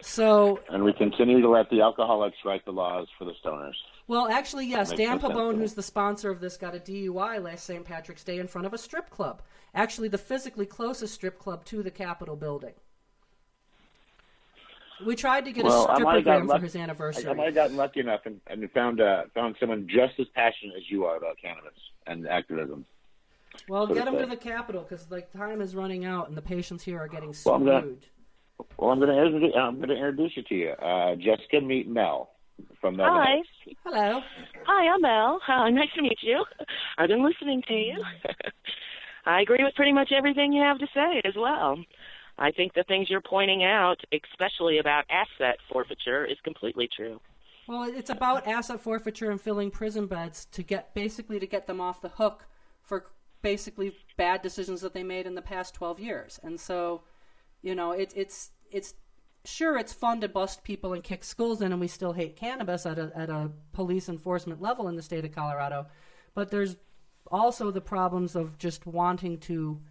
S3: So
S8: And we continue to let the alcoholics write the laws for the stoners.
S3: Well, actually, yes. Dan
S8: Pabon,
S3: who's the sponsor of this, got a DUI last St. Patrick's Day in front of a strip club. Actually, the physically closest strip club to the Capitol building. We tried to get
S8: well,
S3: a
S8: I might have
S3: strippogram
S8: gotten
S3: for his anniversary.
S8: I might have gotten lucky enough and, and found uh, found someone just as passionate as you are about cannabis and activism.
S3: well,
S8: so
S3: get him to the Capitol because like time is running out and the patients here are getting
S8: Well,
S3: screwed.
S8: Well, I'm going to introduce, I'm going to introduce you to you, uh, Jessica. Meet Mel from Melvin
S9: Hi.
S8: Heights.
S3: Hello.
S9: Hi, I'm Mel. Hi, nice to meet you. I've been listening to you. [LAUGHS] I agree with pretty much everything you have to say as well. I think the things you're pointing out, especially about asset forfeiture, is completely true.
S3: Well, it's about asset forfeiture and filling prison beds to get basically to get them off the hook for basically bad decisions that they made in the past 12 years. And so, you know, it, it's it's sure it's fun to bust people and kick schools in, and we still hate cannabis at a at a police enforcement level in the state of Colorado, but there's also the problems of just wanting to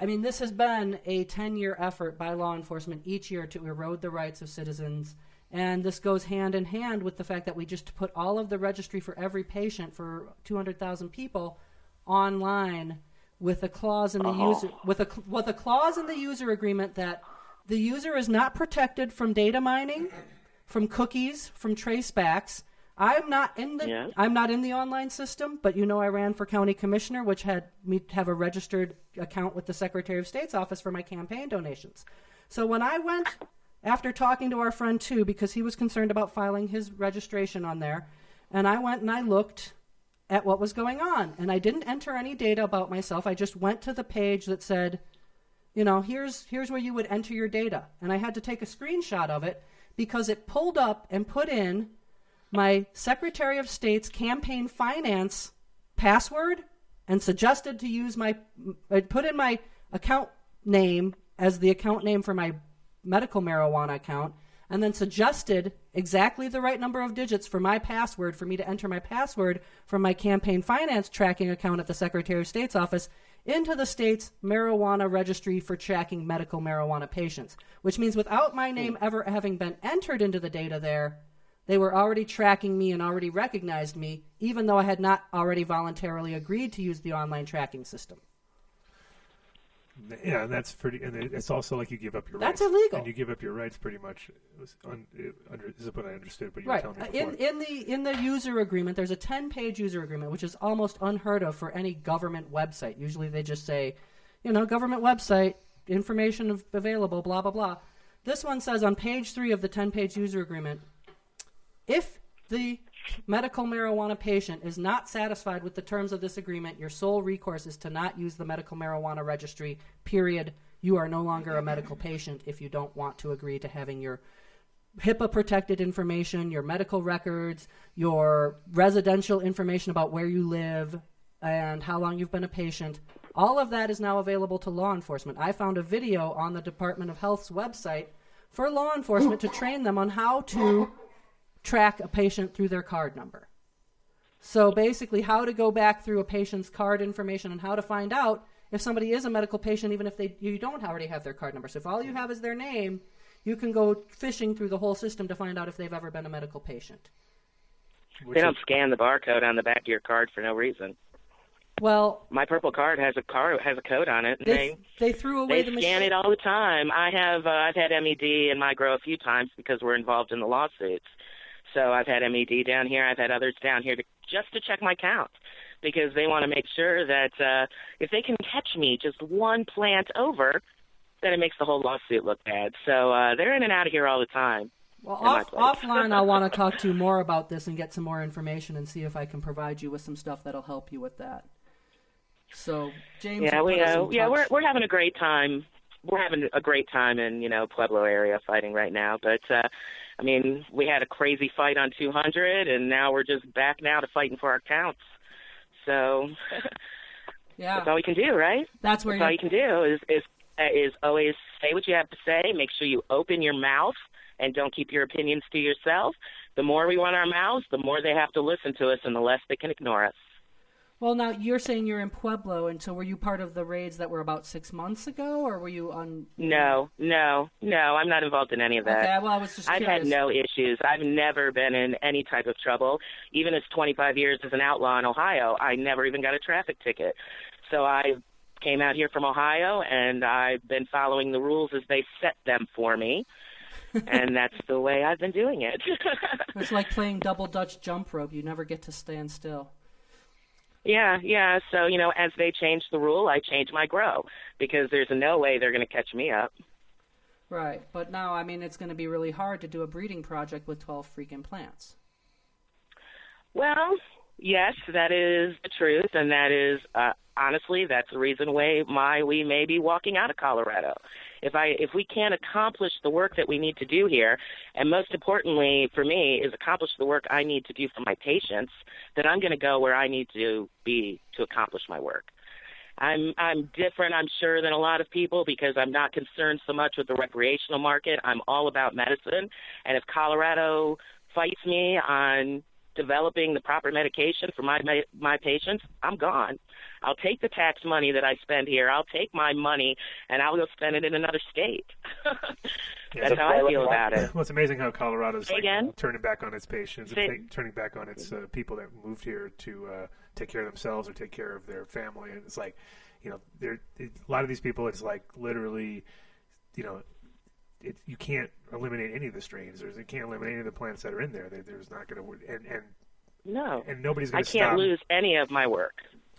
S3: I mean, this has been a 10 year effort by law enforcement each year to erode the rights of citizens. And this goes hand in hand with the fact that we just put all of the registry for every patient for 200,000 people online with a clause in the
S8: Uh-huh.
S3: user with a with a clause in the user agreement that the user is not protected from data mining, from cookies, from tracebacks. I'm not in the
S9: Yeah.
S3: I'm not in the online system, but you know I ran for county commissioner, which had me have a registered account with the Secretary of State's office for my campaign donations. So when I went after talking to our friend too, because he was concerned about filing his registration on there, and I went and I looked at what was going on, and I didn't enter any data about myself. I just went to the page that said, you know, here's here's where you would enter your data, and I had to take a screenshot of it because it pulled up and put in my Secretary of State's campaign finance password and suggested to use my I put in my account name as the account name for my medical marijuana account and then suggested exactly the right number of digits for my password for me to enter my password from my campaign finance tracking account at the Secretary of State's office into the state's marijuana registry for tracking medical marijuana patients, which means without my name hmm. ever having been entered into the data there, they were already tracking me and already recognized me, even though I had not already voluntarily agreed to use the online tracking system.
S4: Yeah, and that's pretty. And it's also like you give up your
S3: That's
S4: rights.
S3: illegal.
S4: And you give up your rights pretty much. It was un, it, under, this is what I understood, but you
S3: Right.
S4: were telling
S3: Uh,
S4: me
S3: In
S4: before.
S3: in the in the user agreement, there's a 10-page user agreement, which is almost unheard of for any government website. Usually, they just say, you know, government website information available, blah blah blah. This one says on page three of the 10-page user agreement, if the medical marijuana patient is not satisfied with the terms of this agreement, your sole recourse is to not use the medical marijuana registry. Period. You are no longer a medical patient if you don't want to agree to having your HIPAA protected information, your medical records, your residential information about where you live and how long you've been a patient. All of that is now available to law enforcement. I found a video on the Department of Health's website for law enforcement to train them on how to track a patient through their card number. So basically, how to go back through a patient's card information and how to find out if somebody is a medical patient, even if they you don't already have their card number. So if all you have is their name, you can go fishing through the whole system to find out if they've ever been a medical patient.
S9: They don't scan the barcode on the back of your card for no reason.
S3: Well,
S9: My purple card has a card has a code on it. And
S3: they
S9: they
S3: they threw away
S9: they
S3: the
S9: scan
S3: machine.
S9: it all the time. I have uh, I've had MED in my grow a few times because we're involved in the lawsuits. So I've had MED down here. I've had others down here to just to check my count because they want to make sure that uh, if they can catch me just one plant over, then it makes the whole lawsuit look bad. So uh, they're in and out of here all the time.
S3: Well, off, offline, I want to talk to you more about this and get some more information and see if I can provide you with some stuff that'll help you with that. So, James,
S9: yeah, we uh, yeah we're we're having a great time. We're having a great time in you know Pueblo area fighting right now. But uh, I mean, we had a crazy fight on 200, and now we're just back now to fighting for our counts. So [LAUGHS]
S3: yeah,
S9: that's all we can do, right?
S3: That's where
S9: that's all
S3: you-
S9: you can do is is is always say what you have to say. Make sure you open your mouth and don't keep your opinions to yourself. The more we run our mouths, the more they have to listen to us, and the less they can ignore us.
S3: Well, now you're saying you're in Pueblo, and so were you part of the raids that were about six months ago, or were you on?
S9: No, no, no. I'm not involved in any of that.
S3: Okay, well, I was just
S9: I've had no issues. I've never been in any type of trouble. Even as 25 years as an outlaw in Ohio, I never even got a traffic ticket. So I came out here from Ohio, and I've been following the rules as they set them for me. [LAUGHS] and that's the way I've been doing it. [LAUGHS]
S3: It's like playing double Dutch jump rope. You never get to stand still.
S9: Yeah, yeah. So, you know, as they change the rule, I change my grow because there's no way they're going to catch me up.
S3: Right, but now I mean it's going to be really hard to do a breeding project with 12 freaking plants.
S9: Well, yes, that is the truth, and that is uh, honestly that's the reason why my we may be walking out of Colorado. If I if we can't accomplish the work that we need to do here, and most importantly for me is accomplish the work I need to do for my patients, then I'm going to go where I need to be to accomplish my work. I'm I'm different, I'm sure, than a lot of people because I'm not concerned so much with the recreational market. I'm all about medicine, and if Colorado fights me on developing the proper medication for my my, my patients, I'm gone. I'll take the tax money that I spend here. I'll take my money and I'll go spend it in another state. [LAUGHS] That's how I feel about it.
S4: Well, it's amazing how Colorado's like,
S9: again?
S4: turning back on its patients,
S9: Say-
S4: and ta- turning back on its uh, people that moved here to uh, take care of themselves or take care of their family. And it's like, you know, there a lot of these people. It's like literally, you know, it, you can't eliminate any of the strains. There's, you can't eliminate any of the plants that are in there. There- There's not going to and and
S9: No.
S4: and nobody's going to I
S9: can't
S4: stop.
S9: lose any of my work.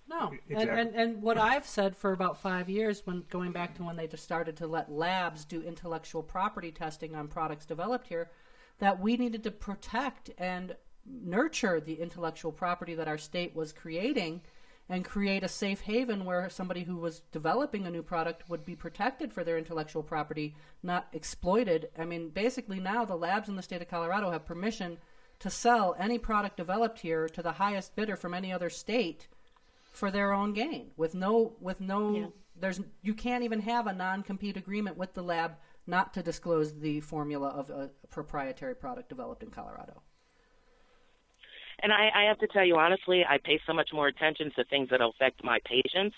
S3: No,
S4: Exactly.
S3: and, and and what I've said for about five years, when going back to when they just started to let labs do intellectual property testing on products developed here, that we needed to protect and nurture the intellectual property that our state was creating, and create a safe haven where somebody who was developing a new product would be protected for their intellectual property, not exploited. I mean, basically now the labs in the state of Colorado have permission to sell any product developed here to the highest bidder from any other state for their own gain with no with no
S9: Yeah.
S3: there's you can't even have a non-compete agreement with the lab not to disclose the formula of a proprietary product developed in Colorado.
S9: And I, I have to tell you honestly, I pay so much more attention to things that affect my patients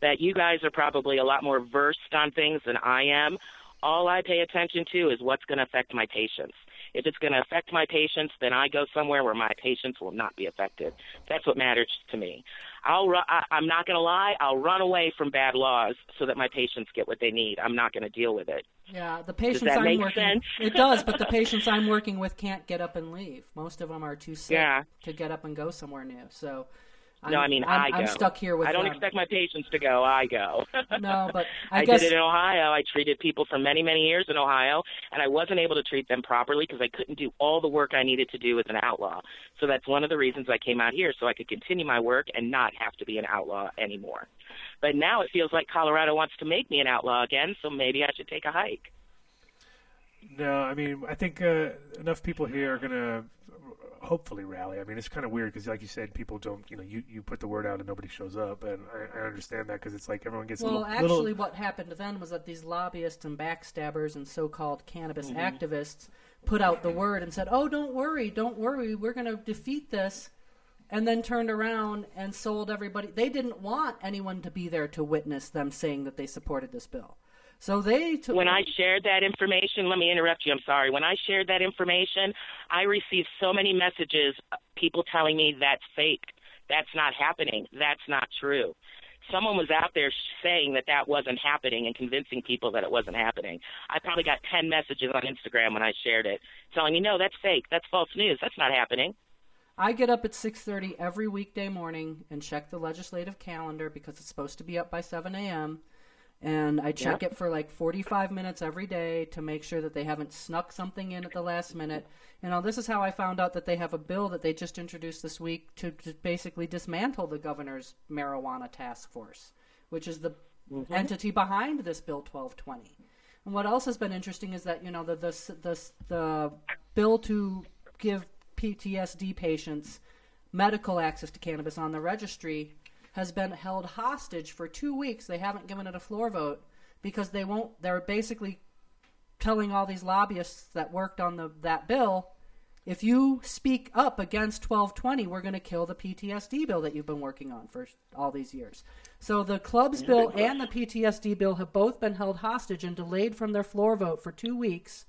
S9: that you guys are probably a lot more versed on things than I am. All I pay attention to is what's going to affect my patients. If it's going to affect my patients, then I go somewhere where my patients will not be affected. That's what matters to me. I'll I, I'm not going to lie. I'll run away from bad laws so that my patients get what they need. I'm not going to deal with it.
S3: Yeah, the patients
S9: that
S3: I'm
S9: make
S3: working
S9: sense?
S3: it does, but the patients I'm working with can't get up and leave. Most of them are too sick
S9: Yeah.
S3: to get up and go somewhere new. So I'm,
S9: no, I mean
S3: I'm,
S9: I go.
S3: I'm stuck here with
S9: I don't
S3: them.
S9: expect my patients to go. I go. [LAUGHS]
S3: No, but I,
S9: I,
S3: guess
S9: did it in Ohio. I treated people for many, many years in Ohio, and I wasn't able to treat them properly because I couldn't do all the work I needed to do as an outlaw. So that's one of the reasons I came out here, so I could continue my work and not have to be an outlaw anymore. But now it feels like Colorado wants to make me an outlaw again, so maybe I should take a hike.
S4: No, I mean, I think uh, enough people here are going to hopefully rally. I mean, it's kind of weird because, like you said, people don't, you know, you, you put the word out and nobody shows up. And I, I understand that because it's like everyone gets
S3: Well,
S4: little,
S3: actually,
S4: little.
S3: what happened then was that these lobbyists and backstabbers and so-called cannabis
S9: Mm-hmm.
S3: activists put out the word and said, "Oh, don't worry, don't worry, we're going to defeat this," and then turned around and sold everybody. They didn't want anyone to be there to witness them saying that they supported this bill, so they took.
S9: When I shared that information, let me interrupt you. I'm sorry. When I shared that information, I received so many messages, uh, people telling me that's fake. That's not happening. That's not true. Someone was out there saying that that wasn't happening and convincing people that it wasn't happening. I probably got 10 messages on Instagram when I shared it telling me, no, that's fake. That's false news. That's not happening.
S3: I get up at 6:30 every weekday morning and check the legislative calendar because it's supposed to be up by 7 a.m. And I check it for like 45 minutes every day to make sure that they haven't snuck something in at the last minute. You know, this is how I found out that they have a bill that they just introduced this week to, to basically dismantle the governor's marijuana task force, which is the mm-hmm. entity behind this bill 1220. And what else has been interesting is that you know the the the, the bill to give PTSD patients medical access to cannabis on the registry has been held hostage for two weeks. They haven't given it a floor vote because they won't. They're basically telling all these lobbyists that worked on the that bill, if you speak up against 1220, we're going to kill the PTSD bill that you've been working on for all these years. So the clubs bill and the PTSD bill have both been held hostage and delayed from their floor vote for two weeks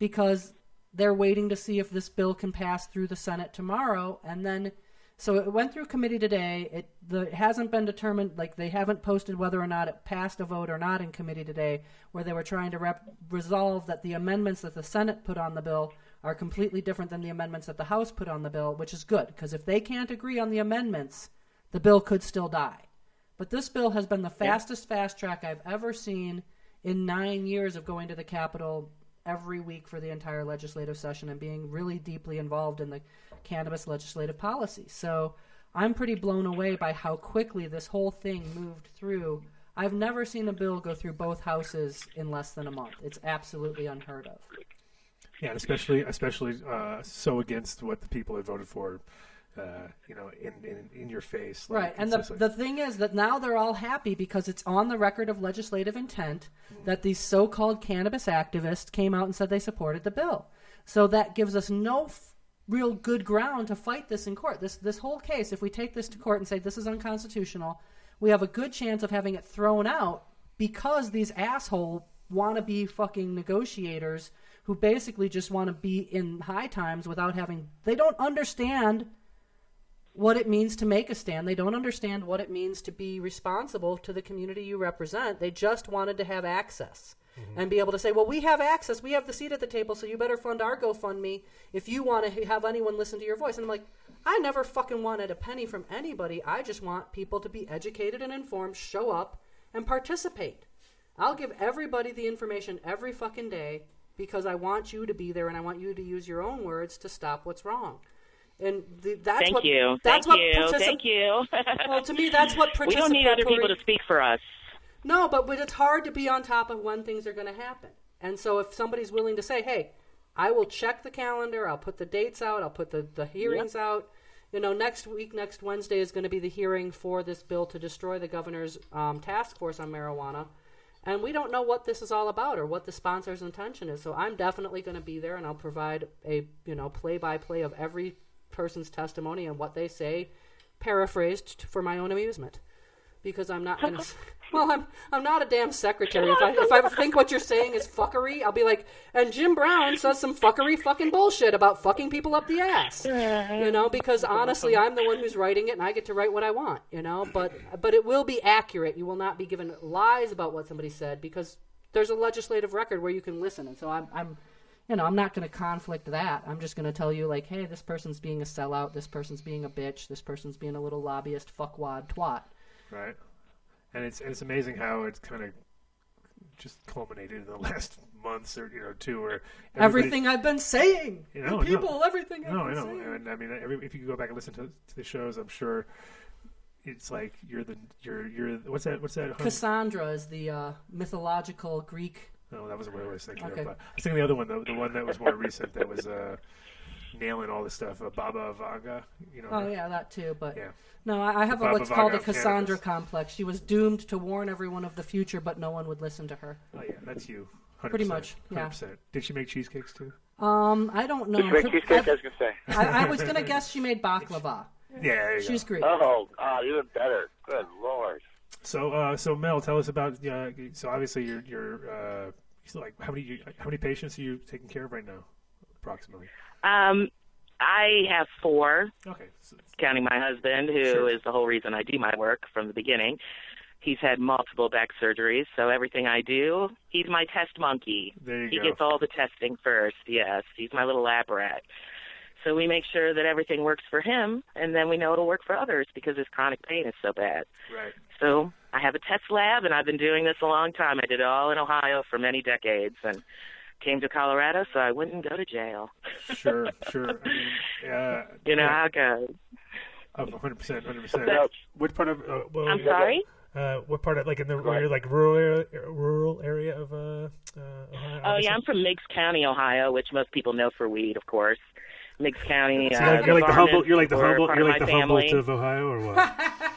S3: because they're waiting to see if this bill can pass through the Senate tomorrow, and then. So it went through committee today. It, the, it hasn't been determined, like they haven't posted whether or not it passed a vote or not in committee today, where they were trying to rep- resolve that the amendments that the Senate put on the bill are completely different than the amendments that the House put on the bill, which is good because if they can't agree on the amendments, the bill could still die. But this bill has been the fastest fast track I've ever seen in nine years of going to the Capitol every week for the entire legislative session and being really deeply involved in the cannabis legislative policy. So I'm pretty blown away by how quickly this whole thing moved through. I've never seen a bill go through both houses in less than a month. It's absolutely unheard of.
S4: Yeah, and especially especially uh, so against what the people had voted for, uh, you know, in, in in your face. Like,
S3: Right, and the,
S4: like-
S3: the thing is that now they're all happy because it's on the record of legislative intent that these so-called cannabis activists came out and said they supported the bill. So that gives us no f- real good ground to fight this in court. This this whole case, if we take this to court and say this is unconstitutional, we have a good chance of having it thrown out because these asshole wannabe fucking negotiators who basically just want to be in high times without having they don't understand what it means to make a stand. They don't understand what it means to be responsible to the community you represent. They just wanted to have access mm-hmm. and be able to say, well, we have access. We have the seat at the table, so you better fund our GoFundMe if you want to have anyone listen to your voice. And I'm like, I never fucking wanted a penny from anybody. I just want people to be educated and informed, show up, and participate. I'll give everybody the information every fucking day because I want you to be there and I want you to use your own words to stop what's wrong. And the, that's
S9: Thank
S3: what
S9: you.
S3: that's
S9: Thank
S3: what
S9: you.
S3: particip-
S9: Thank you. [LAUGHS]
S3: well, to me, that's what
S9: we don't need other people to speak for us.
S3: No, but, but it's hard to be on top of when things are going to happen. And so if somebody's willing to say, hey, I will check the calendar, I'll put the dates out, I'll put the, the hearings out, you know, next week, next Wednesday is going to be the hearing for this bill to destroy the governor's um, task force on marijuana. And we don't know what this is all about or what the sponsor's intention is. So I'm definitely going to be there and I'll provide a, you know, play by play of every person's testimony and what they say, paraphrased for my own amusement. Because I'm not to. [LAUGHS] Well, I'm I'm not a damn secretary. If I if I think what you're saying is fuckery, I'll be like, and Jim Brown says some fuckery fucking bullshit about fucking people up the ass. You know, because honestly, I'm the one who's writing it, and I get to write what I want. You know, but but it will be accurate. You will not be given lies about what somebody said because there's a legislative record where you can listen, and so I'm I'm. You know, I'm not going to conflict that. I'm just going to tell you, like, hey, this person's being a sellout. This person's being a bitch. This person's being a little lobbyist, fuckwad, twat.
S4: Right. And it's and it's amazing how it's kind of just culminated in the [LAUGHS] last months or you know two or
S3: Everything I've been saying,
S4: You know,
S3: people,
S4: no.
S3: everything I've
S4: No, I know.
S3: saying.
S4: And I mean, every, if you could go back and listen to, to the shows, I'm sure it's like you're the you're you're what's that what's that?
S3: Cassandra is the uh, mythological Greek.
S4: No, that wasn't what I was thinking
S3: Okay.
S4: of. But I was thinking the other one, the, the one that was more recent, that was uh, nailing all this stuff. Uh, Baba Vanga, you know.
S3: Oh
S4: her-
S3: yeah, that too. But
S4: Yeah.
S3: no, I, I have a,
S4: Baba
S3: what's called a Cassandra
S4: cannabis.
S3: complex. She was doomed to warn everyone of the future, but no one would listen to her.
S4: Oh yeah, that's you. 100%,
S3: Pretty much, yeah.
S4: 100%. Did she make cheesecakes too?
S3: Um, I don't know.
S8: Did she make cheesecake? I was gonna say.
S3: I, I was gonna guess she made baklava.
S4: Yeah, there you go.
S3: She's Greek.
S8: Oh, oh, even better. Good lord.
S4: So, uh, so Mel, tell us about. Uh, so obviously, you're you're uh, so like how many how many patients are you taking care of right now, approximately?
S9: Um, I have four,
S4: Okay. So,
S9: counting my husband, who is
S4: Sure.
S9: the whole reason I do my work from the beginning. He's had multiple back surgeries, so everything I do, he's my test monkey.
S4: there you
S9: He
S4: go.
S9: gets all the testing first. Yes, he's my little lab rat. So we make sure that everything works for him, and then we know it'll work for others because his chronic pain is so bad.
S4: right.
S9: So I have a test lab, and I've been doing this a long time. I did it all in Ohio for many decades, and came to Colorado so I wouldn't go to jail.
S4: Sure. Sure. I mean, [LAUGHS] uh,
S9: You know
S4: yeah,
S9: how it goes.
S4: of 100 percent, 100 percent.
S8: So,
S4: What part of? Uh, well,
S9: I'm sorry.
S4: Uh, what part of like in the
S8: Go ahead.
S4: like rural area, rural area of uh, uh Ohio?
S9: Oh yeah, I'm from Meigs County, Ohio, which most people know for weed, of course. Meigs County.
S4: So
S9: uh,
S4: you're, you're like the
S9: Varmint
S4: humble. You're like the
S9: were
S4: humble. You're like the
S9: my
S4: Humboldt of Ohio, or what? [LAUGHS]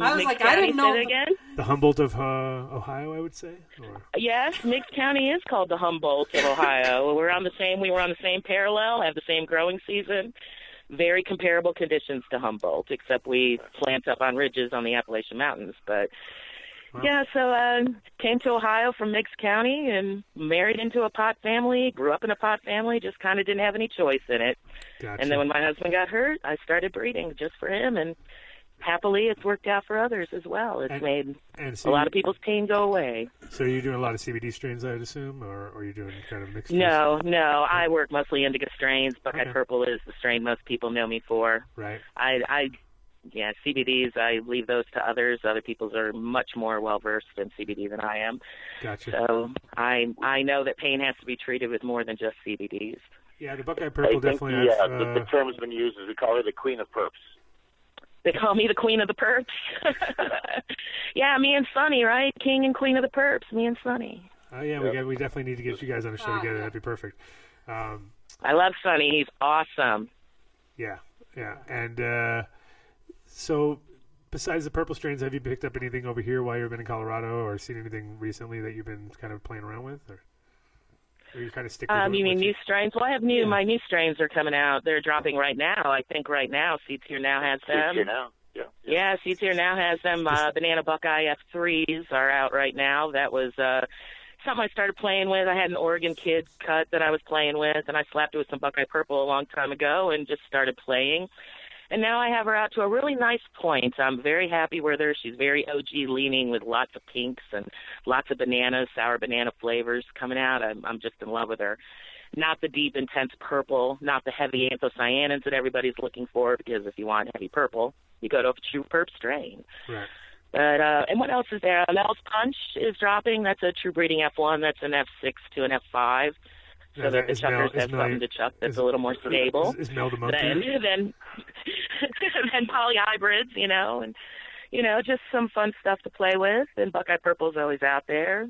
S3: I was
S9: Meigs
S3: like, I
S9: County,
S3: didn't know
S9: that again.
S4: the Humboldt of uh, Ohio, I would say. Or,
S9: Yes, Meigs County is called the Humboldt of [LAUGHS] Ohio. we're on the same. We were on the same parallel. Have the same growing season. Very comparable conditions to Humboldt, except we plant up on ridges on the Appalachian Mountains. But yeah, so uh, came to Ohio from Meigs County and married into a pot family. Grew up in a pot family. Just kind of didn't have any choice in it.
S4: gotcha.
S9: And then when my husband got hurt, I started breeding just for him, and happily, it's worked out for others as well. It's
S4: And-
S9: made
S4: and so
S9: a lot
S4: you-
S9: of people's pain go away.
S4: So you're doing a lot of CBD strains, I'd assume, or, or you're doing kind of mixed.
S9: No, no, I work mostly indica strains. Buckeye
S4: Okay.
S9: Purple is the strain most people know me for.
S4: Right.
S9: I, I, yeah, CBDs. I leave those to others. Other people's are much more well versed in CBD than I am.
S4: Gotcha.
S9: So I, I know that pain has to be treated with more than just CBDs.
S4: yeah, the Buckeye
S8: I
S4: Purple
S8: think
S4: definitely.
S8: the,
S4: have,
S8: uh, the,
S4: uh,
S8: the term has been used as we call her the queen of perps.
S9: They call me the queen of the perps. [LAUGHS] yeah, me and Sonny, right? King and queen of the perps. Me and Sonny.
S4: oh yeah, we got, we definitely need to get you guys on a show
S3: Ah,
S4: together. That'd be perfect. Um,
S9: I love Sonny. He's awesome.
S4: yeah, yeah, and uh, so besides the purple strains, have you picked up anything over here while you've been in Colorado, or seen anything recently that you've been kind of playing around with, or, or you kind of stick?
S9: Um, you mean
S4: what
S9: new strains? Well, I have new.
S4: Yeah.
S9: My new strains are coming out. They're dropping right now. I think right now, Seeds Here now has them.
S8: Here now. Yeah.
S9: Yeah, Seeds Here now has them. Uh, Banana Buckeye F3s are out right now. That was uh, something I started playing with. I had an Oregon Kid cut that I was playing with, and I slapped it with some Buckeye Purple a long time ago and just started playing. And now I have her out to a really nice point. I'm very happy with her. She's very OG leaning with lots of pinks and lots of bananas, sour banana flavors coming out. I'm, I'm just in love with her. Not the deep, intense purple, not the heavy anthocyanins that everybody's looking for, because if you want heavy purple, you go to a true perp strain.
S4: Right.
S9: But uh, and what else is there? Mel's Punch is dropping. That's a true breeding F1. That's an F6 to an F5. So
S4: Now,
S9: that the
S4: is Mel-
S9: chuckers
S4: is
S9: have
S4: Mel-
S9: something to chuck that's
S4: is-
S9: a little more stable.
S4: Is, is Mel the monkey?
S9: Then [LAUGHS] then [LAUGHS] then polyhybrids, you know, and you know just some fun stuff to play with. And Buckeye Purple's always out there.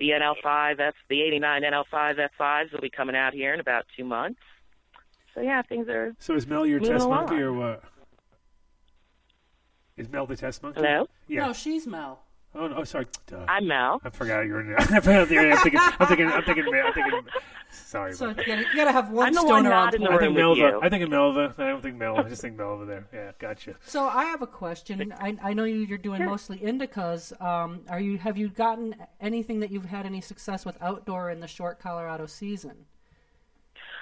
S9: The NL5, that's the 89 NL5 F5s will be coming out here in about two months. So yeah, things are
S4: so is Mel your test
S9: along.
S4: monkey or what? Is Mel the test monkey?
S9: Hello?
S4: Yeah.
S7: No, she's Mel.
S4: Oh no, oh, sorry. Duh.
S9: I'm Mel.
S4: I forgot you were in there. I forgot you were in there. I'm thinking. I'm thinking. I'm thinking. I'm thinking. Sorry.
S7: So you
S4: about that.
S7: gotta, you gotta have one
S9: I'm the one
S7: stoner on
S9: not in the
S4: I think
S9: room with
S4: Melva.
S9: you.
S4: I think Melva. I don't think Mel. I just think Melva there. Yeah, gotcha.
S7: So I have a question. I, I know you- you're doing mostly indicas. Um, are you have you gotten anything that you've had any success with outdoor in the short Colorado season?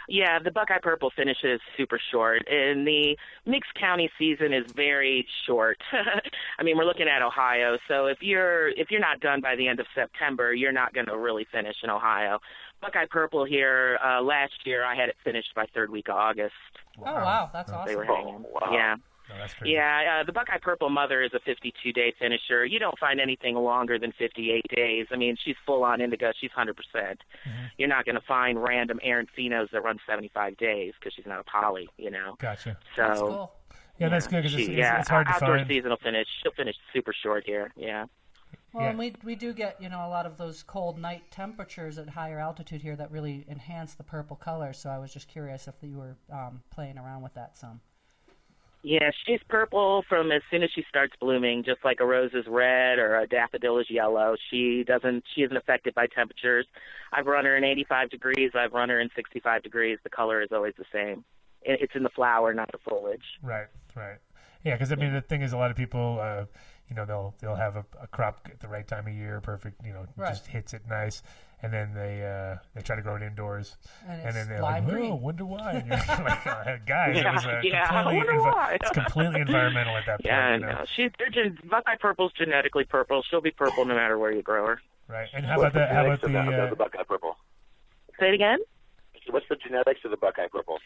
S9: Yeah, the Buckeye Purple finishes super short, and the Meigs County season is very short. [LAUGHS] I mean, we're looking at Ohio, so if you're if you're not done by the end of September, you're not going to really finish in Ohio. Buckeye Purple here uh, last year, I had it finished by third week of August.
S7: Oh wow, that's
S9: They
S7: awesome.
S9: were hanging. Yeah.
S4: No, that's crazy.
S9: Yeah, uh, the Buckeye Purple Mother is a 52 day finisher. You don't find anything longer than 58 days. I mean, she's full on indica. She's 100%. percent You're not going to find random errant phenos that run 75 days because she's not a poly, you know.
S4: Gotcha.
S9: So
S7: That's cool.
S4: Yeah, that's good because
S9: she-
S4: it's, it's,
S9: yeah,
S4: it's hard to
S9: outdoor
S4: find.
S9: seasonal finish. She'll finish super short here. Yeah.
S7: Well,
S4: Yeah.
S7: and we we do get you know a lot of those cold night temperatures at higher altitude here that really enhance the purple color. So I was just curious if you were um, playing around with that some.
S9: Yeah, she's purple from as soon as she starts blooming, just like a rose is red or a daffodil is yellow. She doesn't she isn't affected by temperatures. I've run her in 85 degrees. I've run her in 65 degrees. The color is always the same. It- It's in the flower, not the foliage.
S4: Right, right. Yeah, because I mean the thing is, a lot of people, uh, you know, they'll they'll have a, a crop at the right time of year, perfect, you know,
S7: Right.
S4: just hits it nice, and then they uh, they try to grow it indoors,
S7: And
S4: and
S7: it's
S4: then they're like,
S7: green.
S4: "Oh, wonder why?" And you're [LAUGHS] [LAUGHS] like, oh, guys, it was uh,
S9: yeah, I
S4: completely
S9: wonder
S4: envi-
S9: why.
S4: it's completely environmental at that [LAUGHS] point,
S9: Yeah,
S4: you know?
S9: no, she's they're gen- Buckeye Purple's genetically purple. She'll be purple no matter where you grow her.
S4: right? And how about that? How about the? Uh,
S8: Buckeye Purple?
S9: Say it again.
S8: What's the genetics of the Buckeye Purple?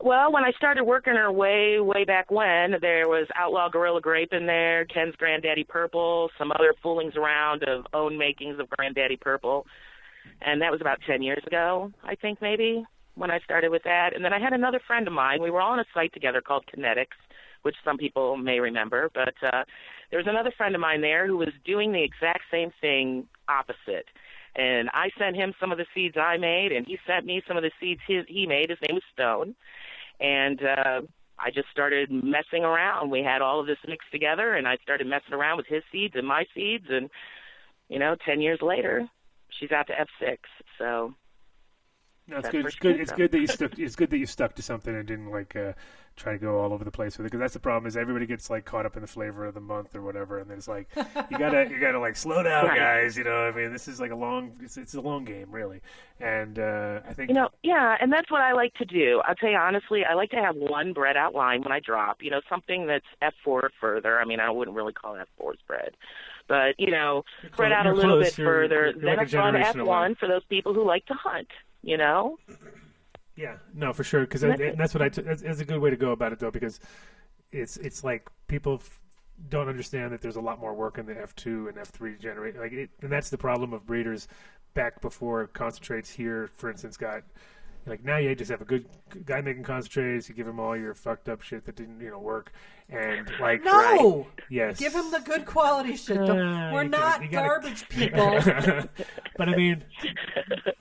S9: Well, when I started working her way, way back when, there was Outlaw Gorilla Grape in there, Ken's Granddaddy Purple, some other foolings around of own makings of Granddaddy Purple. And that was about 10 years ago, I think maybe, when I started with that. And then I had another friend of mine. We were all on a site together called Kinetics, which some people may remember. But uh, there was another friend of mine there who was doing the exact same thing opposite. And I sent him some of the seeds I made, and he sent me some of the seeds his, he made. His name was Stone and uh, I just started messing around. We had all of this mixed together, and I started messing around with his seeds and my seeds, and you know, ten years later, she's out to F six. So
S4: no, it's good. It's good. It's good that you stuck. It's good that you stuck to something and didn't like uh, try to go all over the place with it. Because that's the problem is everybody gets like caught up in the flavor of the month or whatever, and then it's like you gotta you gotta like slow [LAUGHS] down,
S9: Right.
S4: guys. You know, I mean, this is like a long. It's, it's a long game, really. And uh, I think
S9: you know, yeah, and that's what I like to do. I'll tell you honestly, I like to have one bred out line when I drop. You know, something that's F four further. I mean, I wouldn't really call it F four's bred. But you know, spread out a little
S4: close.
S9: bit
S4: You're-
S9: further.
S4: you're
S9: then
S4: like a
S9: it's on F one for those people who like to hunt. You know,
S4: Yeah, no, for sure. Because
S9: That's
S4: and
S9: it.
S4: that's what I. T- that's, that's a good way to go about it, though, because it's it's like people f- don't understand that there's a lot more work in the F two and F three generate. Like, it, and that's the problem of breeders. Back before concentrates here, for instance, got like now you just have a good guy making concentrates. You give him all your fucked up shit that didn't you know work, and like
S7: No,
S4: yes,
S7: give him the good quality shit.
S4: Uh,
S7: We're not
S4: gotta- you gotta-
S7: garbage [LAUGHS] people. [LAUGHS]
S4: but I mean,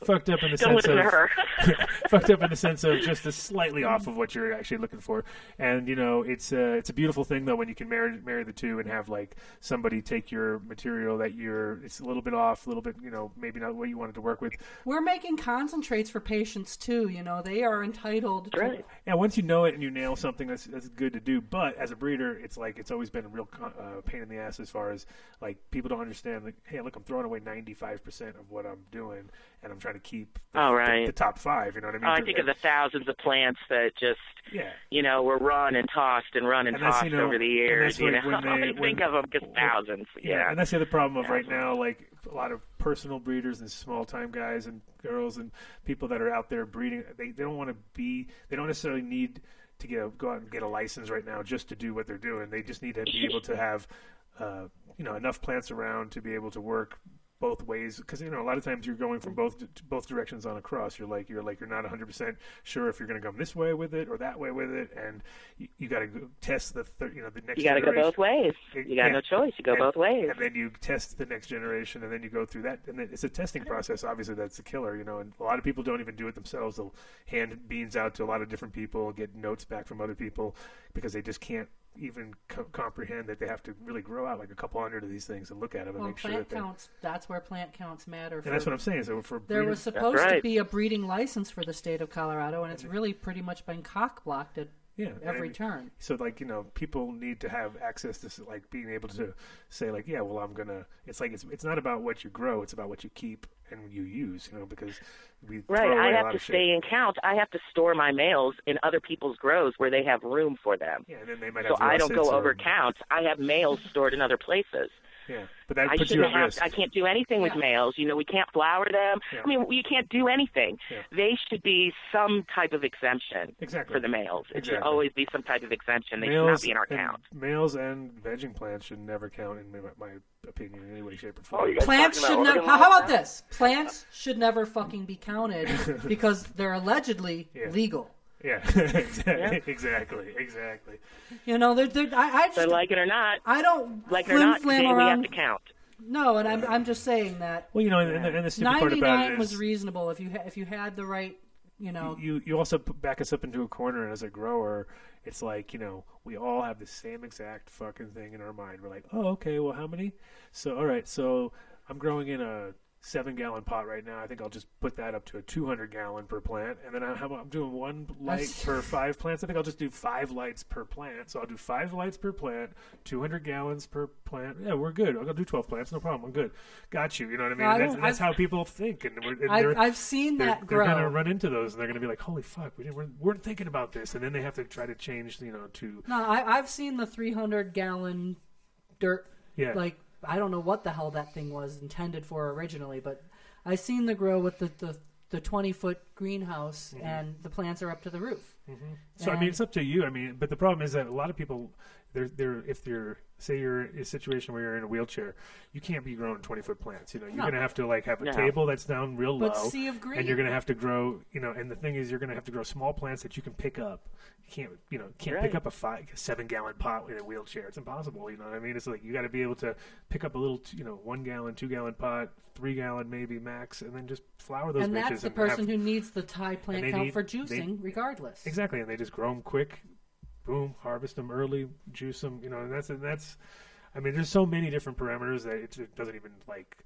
S4: fucked up in the
S9: don't
S4: sense of [LAUGHS] fucked up in the sense of just a slightly off of what you're actually looking for. And you know, it's a it's a beautiful thing though when you can marry marry the two and have like somebody take your material that you're it's a little bit off, a little bit you know maybe not what you wanted to work with.
S7: We're making concentrates for patients too. You know, they are entitled. To,
S9: Right.
S4: And once you know it and you nail something, that's that's good to do. But as a breeder, it's like it's always been a real uh, pain in the ass as far as like people don't understand. Like, hey, look, I'm throwing away 95 percent of what I'm doing, and I'm trying to keep the,
S9: Oh,
S4: the-
S9: right.
S4: the, top five. You know what I mean?
S9: Oh, I think of the thousands of plants that just,
S4: yeah.
S9: you know, were run and tossed and run and,
S4: And
S9: tossed
S4: you know,
S9: over the years.
S4: that's
S9: You know,
S4: like [LAUGHS] when they- when-
S9: think of them just thousands. Yeah.
S4: and that's the other problem of right now. Like a lot of personal breeders and small time guys and girls and people that are out there breeding, they, they don't want to be. They don't necessarily need to get a, go out and get a license right now just to do what they're doing. They just need to be able to have, uh, you know, enough plants around to be able to work both ways because you know a lot of times you're going from both both directions on a cross you're like you're like you're not 100% sure if you're going to come this way with it or that way with it and you, you got to test the thir- you know the next
S9: You got to go both ways. Eh, you got
S4: Yeah.
S9: no choice. You go
S4: And-
S9: both ways.
S4: and then you test the next generation, and then you go through that, and then it's a testing process. Obviously, that's the killer, you know. And a lot of people don't even do it themselves. They'll hand beans out to a lot of different people, get notes back from other people because they just can't even co- comprehend that they have to really grow out like a couple hundred of these things and look at them and
S3: Well,
S4: make sure
S3: plant
S4: that they.
S3: counts. That's where plant counts matter.
S4: And that's what I'm saying. So for
S3: There
S4: breeding-
S3: was supposed to be a breeding license for the state of Colorado, and it's really pretty much been cock blocked at
S4: yeah,
S3: every
S4: and-
S3: turn.
S4: So like you know, people need to have access to like being able to say like, yeah, well, I'm gonna. It's like it's it's not about what you grow; it's about what you keep and you use. You know, because we
S9: Right. I have to
S4: of shit.
S9: stay in count. I have to store my males in other people's grows where they have room for them.
S4: Yeah, and then they might
S9: So I don't go
S4: or-
S9: over count. I have males stored in other places.
S4: Yeah, but that
S9: I
S4: puts you
S9: shouldn't
S4: at
S9: have.
S4: risk.
S9: I can't do anything with
S3: Yeah.
S9: males. You know, we can't flower them.
S4: Yeah.
S9: I mean, we can't do anything.
S4: Yeah.
S9: They should be some type of exemption
S4: Exactly.
S9: for the males. It should always be some type of exemption. They should not be in our count.
S4: Males and vegging plants should never count in my, my opinion in any way, shape, or form.
S9: Oh,
S3: Plants should
S9: about
S3: never. How, how about this? Plants should never fucking be counted [LAUGHS] because they're allegedly
S4: Yeah.
S3: legal.
S4: Yeah, [LAUGHS] exactly, exactly, exactly.
S3: You know, they're, they're, I, I
S9: So like it or not,
S3: I don't
S9: like it or
S3: flim
S9: not,
S3: flam
S9: today we have to count.
S3: No, and I'm I'm just saying that
S4: Well, you know, and, and, the, and the stupid part about
S3: 99
S4: it
S3: was
S4: is
S3: reasonable if you ha- if you had the right, you know.
S4: you you also back us up into a corner, and as a grower, it's like you know we all have the same exact fucking thing in our mind. We're like, oh, okay, well, how many? So, all right, so I'm growing in a seven gallon pot right now. I think I'll just put that up to a 200 gallon per plant, and then I, I'm doing one light per five plants. I think I'll just do five lights per plant. So I'll do five lights per plant, 200 gallons per plant. Yeah, we're good. I'll do 12 plants, no problem. I'm good. Got you. You know what I mean?
S3: No, I
S4: that's that's how people think, and, we're, and
S3: I've,
S4: they're-
S3: I've seen
S4: they're,
S3: that
S4: they're gonna run into those, and they're gonna be like, "Holy fuck, we didn't, we weren't thinking about this," and then they have to try to change, you know, to
S3: No, I, I've seen the 300 gallon dirt.
S4: Yeah.
S3: Like I don't know what the hell that thing was intended for originally, but I seen the grow with the the, the 20 foot greenhouse,
S4: Mm-hmm.
S3: and the plants are up to the roof.
S4: So I mean, it's up to you. I mean, but the problem is that a lot of people, they're they're if they're say you're in a situation where you're in a wheelchair, you can't be growing twenty foot plants. You know, you're
S3: No.
S4: gonna have to like have a
S9: No.
S4: table that's down real
S3: But
S4: low,
S3: sea of green.
S4: and you're gonna have to grow. You know, and the thing is, you're gonna have to grow small plants that you can pick up. You can't, you know, can't pick up a five, a seven gallon pot in a wheelchair. It's impossible. You know what I mean? It's like you got to be able to pick up a little, you know, one gallon, two gallon pot, three gallon maybe max, and then just flower those
S3: and
S4: bitches
S3: that's the
S4: and
S3: person
S4: have,
S3: who needs the Thai plant
S4: they
S3: count
S4: need-
S3: for
S4: they-
S3: juicing, regardless.
S4: Exactly, and they just grow them quick, boom, harvest them early, juice them. You know, and that's and that's. I mean, there's so many different parameters that it, it doesn't even like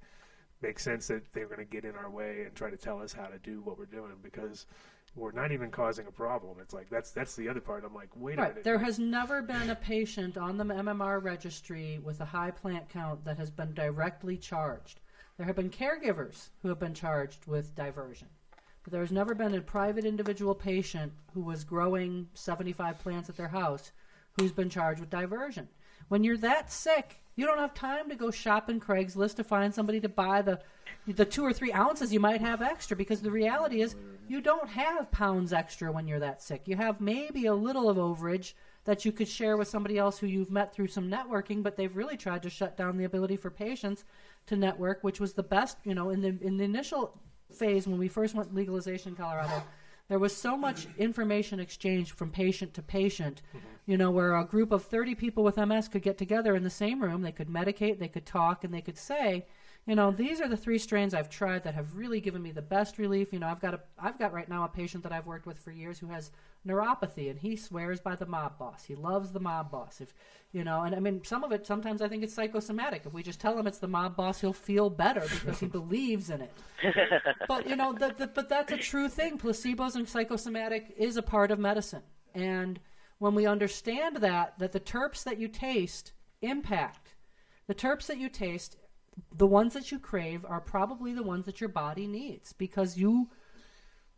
S4: make sense that they're going to get in our way and try to tell us how to do what we're doing because we're not even causing a problem. It's like that's that's the other part. I'm like, wait a
S3: Right.
S4: minute.
S3: There has never been a patient on the MMR registry with a high plant count that has been directly charged. There have been caregivers who have been charged with diversion. But there has never been a private individual patient who was growing 75 plants at their house who's been charged with diversion. When you're that sick, you don't have time to go shopping Craigslist to find somebody to buy the the two or three ounces you might have extra because the reality is you don't have pounds extra when you're that sick. You have maybe a little of overage that you could share with somebody else who you've met through some networking, but they've really tried to shut down the ability for patients to network, which was the best, you know, in the in the initial phase when we first went legalization in Colorado. There was so much information exchange from patient to patient, you know, where a group of 30 people with MS could get together in the same room. They could medicate, they could talk, and they could say, you know, these are the three strains I've tried that have really given me the best relief. You know, I've got a, I've got right now a patient that I've worked with for years who has neuropathy, and he swears by the mob boss. He loves the mob boss. If you know, and I mean, some of it sometimes I think it's psychosomatic. If we just tell him it's the mob boss, he'll feel better because he [LAUGHS] believes in it. [LAUGHS] but you know, the, the, but that's a true thing. Placebos and psychosomatic is a part of medicine, and when we understand that, that the terps that you taste impact the terps that you taste the ones that you crave are probably the ones that your body needs because you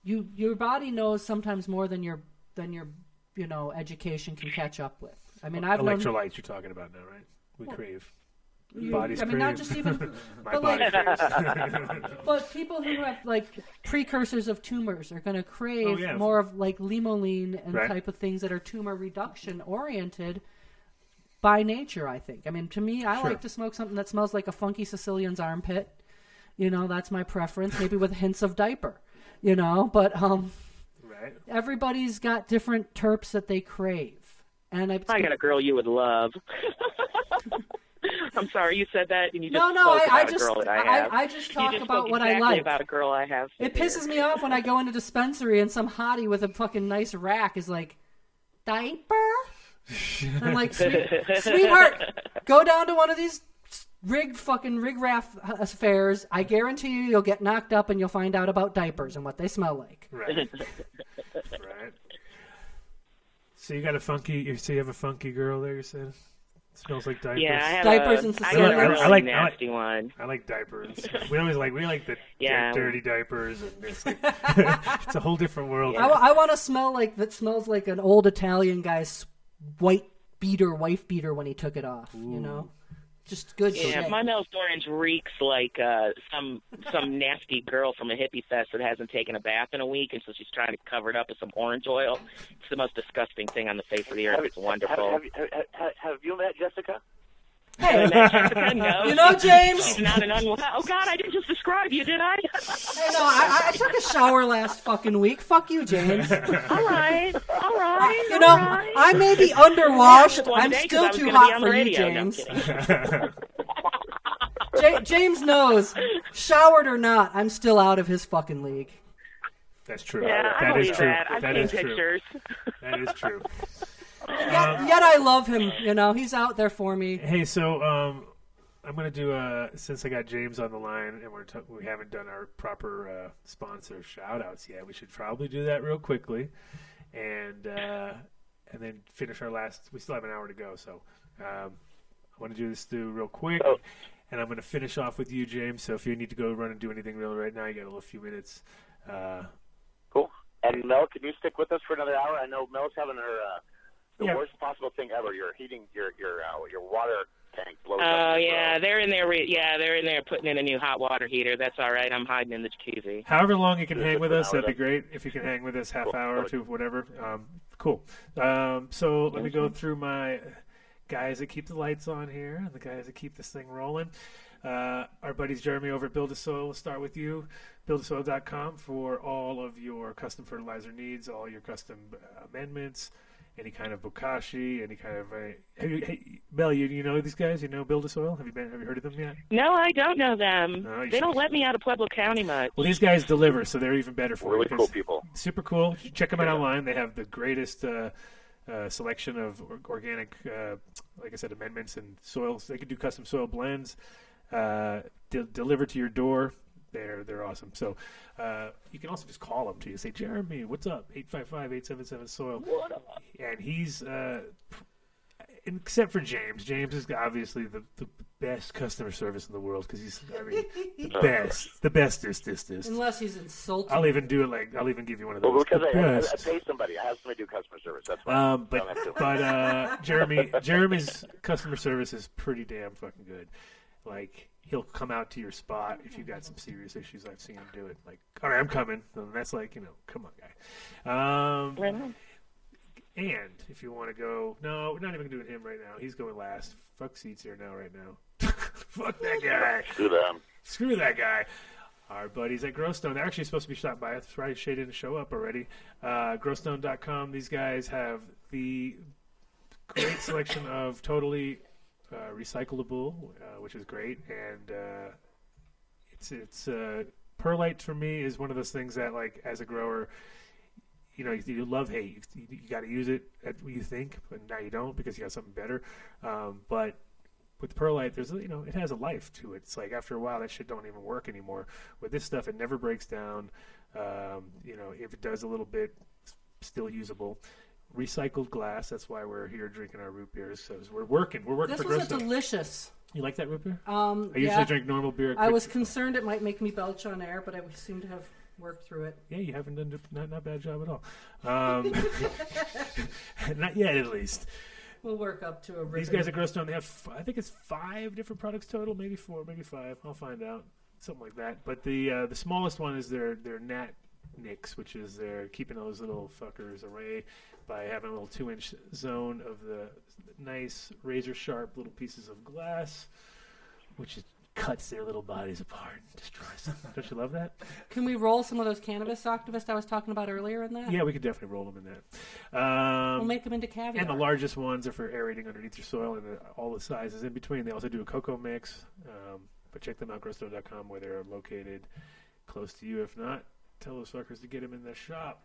S3: you your body knows sometimes more than your than your you know education can catch up with. I mean, I've known
S4: Electrolytes you're talking about now, right? We crave.
S3: you-
S4: Bodies
S3: I mean, not just even, [LAUGHS]
S4: My
S3: but
S4: body
S3: like, [LAUGHS] [LAUGHS] but people who have like precursors of tumors are going to crave
S4: Oh, yeah.
S3: more of like limonene and
S4: Right.
S3: type of things that are tumor reduction oriented by nature. I think. I mean, to me, I
S4: Sure.
S3: like to smoke something that smells like a funky Sicilian's armpit. You know, that's my preference. Maybe with hints of diaper. You know, but um,
S4: right.
S3: everybody's got different terps that they crave, and I.
S9: I got a girl you would love. I'm sorry you said that, and you just
S3: No, no,
S9: spoke
S3: I- I just-
S9: a girl that I
S3: I-
S9: have.
S3: I just talk
S9: just
S3: about
S9: spoke
S3: what I like.
S9: about a girl I have.
S3: It pisses me off when I go into dispensary and some hottie with a fucking nice rack is like, diaper? I'm like, Sweet, [LAUGHS] sweetheart, go down to one of these rig fucking rig raff uh, affairs. I guarantee you, you'll get knocked up and you'll find out about diapers and what they smell like.
S4: Right. right. So you got a funky. You so you have a funky girl there. You said smells like diapers.
S9: Yeah, I have
S3: Diapers
S9: a,
S3: and
S9: I
S3: Cecilia.
S9: got a
S4: I- I
S9: really
S4: like- I like-
S9: nasty one.
S4: I like diapers. We always like we like the
S9: Yeah.
S4: dirty diapers, and it's like [LAUGHS] [LAUGHS] it's a whole different world.
S3: I, want to smell like that smells like an old Italian guy's white beater, wife beater when he took it off. You know, just good
S9: Yeah,
S3: shit.
S9: my nose orange reeks like uh, some some [LAUGHS] nasty girl from a hippie fest that hasn't taken a bath in a week, and so she's trying to cover it up with some orange oil. It's the most disgusting thing on the face of the earth. It's wonderful.
S8: Have, have, have, have, have you met Jessica?
S3: Hey, [LAUGHS]
S9: no.
S3: you know, James.
S9: She's not an unwell. Oh God, I didn't just describe you, did I?
S3: Hey, no, I, I took a shower last fucking week. Fuck you, James. [LAUGHS]
S9: all right, all uh, right.
S3: You know,
S9: all right.
S3: I may be underwashed.
S9: One
S3: I'm
S9: day 'cause I
S3: still too hot for you,
S9: radio. No, I'm
S3: James.
S9: kidding. [LAUGHS]
S3: Ja- James knows, showered or not, I'm still out of his fucking league.
S4: That's true.
S9: Yeah, I
S4: That is
S9: believe
S4: true.
S9: that. I've
S4: That
S9: seen
S4: is true. That is true.
S3: Yet, yet I love him. You know, he's out there for me.
S4: Hey, so um, I'm gonna do a since I got James on the line and we're t- we haven't done our proper uh, sponsor shout outs yet. We should probably do that real quickly, and uh, and then finish our last. We still have an hour to go, so um, I want to do this through real quick. And I'm going to finish off with you, James. So if you need to go run and do anything real right now, you got a little few minutes. Uh,
S8: Cool. And Mel, can you stick with us for another hour? I know Mel's having her uh, the
S4: Yeah.
S8: worst possible thing ever. You're heating your your uh, your water tank blows up.
S9: Oh yeah,
S8: throat.
S9: they're in there. Re- yeah, they're in there putting in a new hot water heater. That's all right. I'm hiding in the jacuzzi.
S4: However long you can hang with us, that'd be great. If you can hang with us half
S8: Cool.
S4: hour to whatever. Um, cool. Um, so let me go through my guys that keep the lights on here and the guys that keep this thing rolling. Uh, our buddies Jeremy over at Build a Soil. We'll start with you. BuildASoil.com for all of your custom fertilizer needs, all your custom uh, amendments, any kind of bokashi, any kind of. Uh, have you, hey, Mel, you, you know these guys? You know Build a Soil? Have you been? Have you heard of them yet?
S9: No, I don't know them.
S4: No, you
S9: they don't let me out of Pueblo County much.
S4: Well, these guys deliver, so they're even better for
S8: really
S4: you. 'cause-
S8: cool people.
S4: super cool. Check them out online. They have the greatest uh, uh, selection of or- organic, uh, like I said, amendments and soils. They can do custom soil blends, uh, de- deliver to your door. They're they're awesome. So uh, you can also just call them to you. Say, Jeremy, what's up? 855-877 soil. And he's uh, except for James. James is obviously the, the best customer service in the world because he's I mean the [LAUGHS] best, the bestest, this, this.
S3: Unless he's insulting.
S4: I'll even do it like I'll even give you one of those.
S8: Well, because I, I, I pay somebody. I have somebody do customer service. That's why.
S4: Um, but
S8: Don't have to.
S4: but uh, Jeremy Jeremy's customer service is pretty damn fucking good. Like he'll come out to your spot if you've got some serious issues. I've seen him do it. Like, all right, I'm coming. And that's like you know, come on, guy. Um,
S9: Right on.
S4: and if you want to go, no, we're not even doing him right now. He's going last. Fuck Seeds Here Now, right now. [LAUGHS] Fuck that guy.
S8: Screw them.
S4: Screw that guy. Our buddies at Growstone, they're actually supposed to be stopped by. That's right, Shay didn't show up already. Uh, Growstone.com, these guys have the great selection of totally uh, recyclable, uh, which is great. And uh, it's, it's uh, perlite for me is one of those things that, like, as a grower, you know, you, you love hay. You, you got to use it at what you think, but now you don't because you got something better. Um, but with perlite, there's you know it has a life to it. It's like after a while that shit don't even work anymore. With this stuff, it never breaks down. Um, you know, if it does a little bit, still usable. Recycled glass. That's why we're here drinking our root beers. So we're working. We're working
S3: This
S4: for
S3: was a
S4: Growstone.
S3: delicious.
S4: you like that root beer?
S3: Um,
S4: I usually
S3: yeah.
S4: drink normal beer.
S3: I
S4: quick-
S3: was concerned it might make me belch on air, but I seem to have worked through it.
S4: Yeah, you haven't done a- not not bad job at all. Um, [LAUGHS] not yet, at least.
S3: We'll work up to a.
S4: These guys at Growstone, they have f- I think it's five different products total, maybe four, maybe five. I'll find out, something like that. But the uh, the smallest one is their their Nat Nix, which is their keeping those little fuckers away by having a little two inch zone of the nice razor sharp little pieces of glass, which is, cuts their little bodies apart and destroys them. Don't you love that?
S3: Can we roll some of those cannabis activists I was talking about earlier in that?
S4: Yeah, we could definitely roll them in that. Um,
S3: We'll make them into caviar.
S4: And the largest ones are for aerating underneath your soil, and the, all the sizes in between. They also do a cocoa mix, um, but check them out, growstone.com, where they're located close to you. If not, tell those fuckers to get them in the shop.